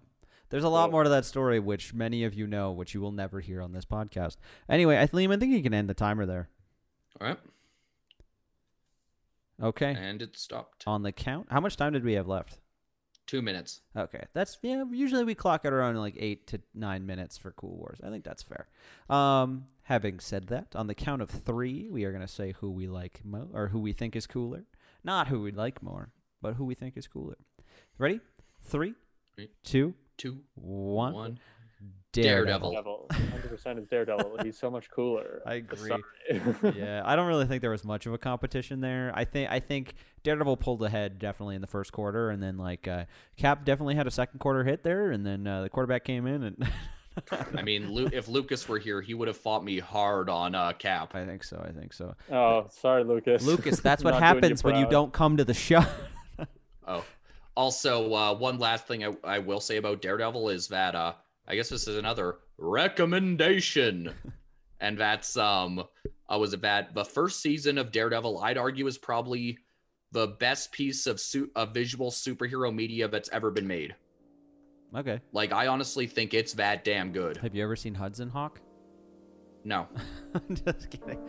Speaker 2: There's a lot more to that story, which many of you know, which you will never hear on this podcast. Anyway, I, Liam, I think you can end the timer there.
Speaker 1: all right
Speaker 2: Okay.
Speaker 1: and it stopped
Speaker 2: On the count, how much time did we have left?
Speaker 1: two minutes
Speaker 2: Okay, that's yeah. Usually we clock it around like eight to nine minutes for Cool Wars. I think that's fair. Um, having said that, on the count of three, we are gonna say who we like mo or who we think is cooler, not who we like more, but who we think is cooler. Ready? Three,
Speaker 1: Three.
Speaker 2: two,
Speaker 1: two
Speaker 2: one.
Speaker 1: one
Speaker 2: Daredevil.
Speaker 5: Daredevil. 100% is Daredevil. He's so much cooler.
Speaker 2: I agree. yeah, I don't really think there was much of a competition there. I think I think Daredevil pulled ahead definitely in the first quarter, and then like uh, Cap definitely had a second quarter hit there, and then uh, the quarterback came in, and
Speaker 1: i mean Lu- if lucas were here he would have fought me hard on uh cap
Speaker 2: I think so. I think so.
Speaker 5: Oh, sorry, Lucas.
Speaker 2: Lucas, that's what
Speaker 5: Not doing you
Speaker 2: happens when you don't come to the show.
Speaker 1: Oh, also, uh, one last thing I, I will say about Daredevil is that uh, I guess this is another recommendation, and that's um, uh, was it that the first season of Daredevil? I'd argue is probably the best piece of su- of visual superhero media that's ever been made.
Speaker 2: okay.
Speaker 1: Like, I honestly think it's that damn good.
Speaker 2: Have you ever seen Hudson Hawk?
Speaker 1: No,
Speaker 2: just kidding.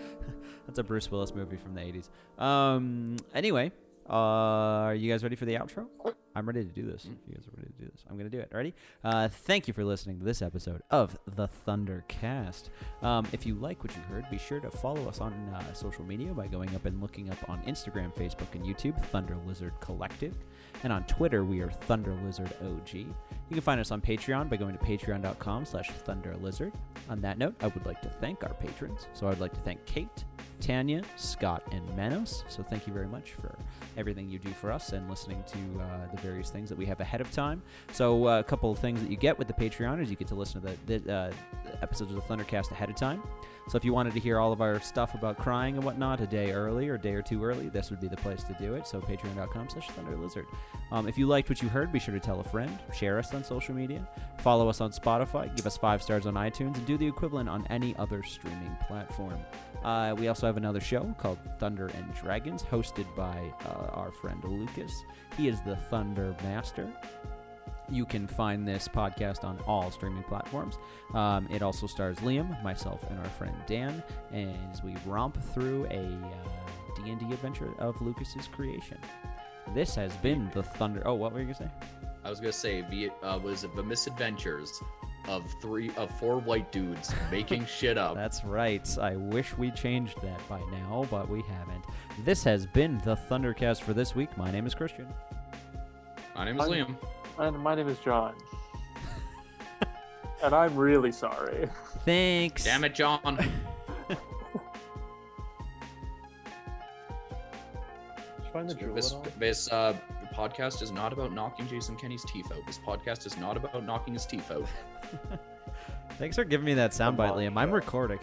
Speaker 2: That's a Bruce Willis movie from the 80s. Um. Anyway, uh, are you guys ready for the outro? I'm ready to do this. If you guys are ready to do this, I'm gonna do it. Ready? Uh, thank you for listening to this episode of the Thundercast. Um, if you like what you heard, be sure to follow us on uh, social media by going up and looking up on Instagram, Facebook, and YouTube, Thunder Lizard Collective, and on Twitter we are Thunder Lizard OG. You can find us on Patreon by going to patreon.com/slash Thunder Lizard. On that note, I would like to thank our patrons. So I would like to thank Kate, Tanya, Scott, and Manos. So thank you very much for everything you do for us and listening to uh, the various things that we have ahead of time. So uh, a couple of things that you get with the Patreon is you get to listen to the, the uh, episodes of the Thundercast ahead of time. So if you wanted to hear all of our stuff about crying and whatnot a day early or a day or two early, this would be the place to do it. So patreon.com slash thunderlizard. Um, if you liked what you heard, be sure to tell a friend, share us on social media, follow us on Spotify, give us five stars on iTunes, and do the equivalent on any other streaming platform. Uh, we also have another show called Thunder and Dragons, hosted by uh, our friend Lucas. He is the Thunder Master. You can find this podcast on all streaming platforms. Um, it also stars Liam, myself, and our friend Dan, as we romp through a uh, D&D adventure of Lucas's creation. This has been the Thunder. Oh, what were you gonna say?
Speaker 1: I was gonna say, the uh, was it the misadventures of three of four white dudes making shit up.
Speaker 2: That's right. I wish we changed that by now, but we haven't. This has been the Thundercast for this week. My name is Christian.
Speaker 1: My name is
Speaker 5: I'm-
Speaker 1: Liam.
Speaker 5: And my name is John. and I'm really sorry.
Speaker 2: Thanks.
Speaker 1: Damn it, John.
Speaker 5: Find the jewel
Speaker 1: this this uh, podcast is not about knocking Jason Kenney's teeth out. This podcast is not about knocking his teeth out.
Speaker 2: Thanks for giving me that soundbite, Liam. I'm recording.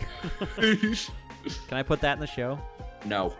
Speaker 2: Can I put that in the show?
Speaker 1: no.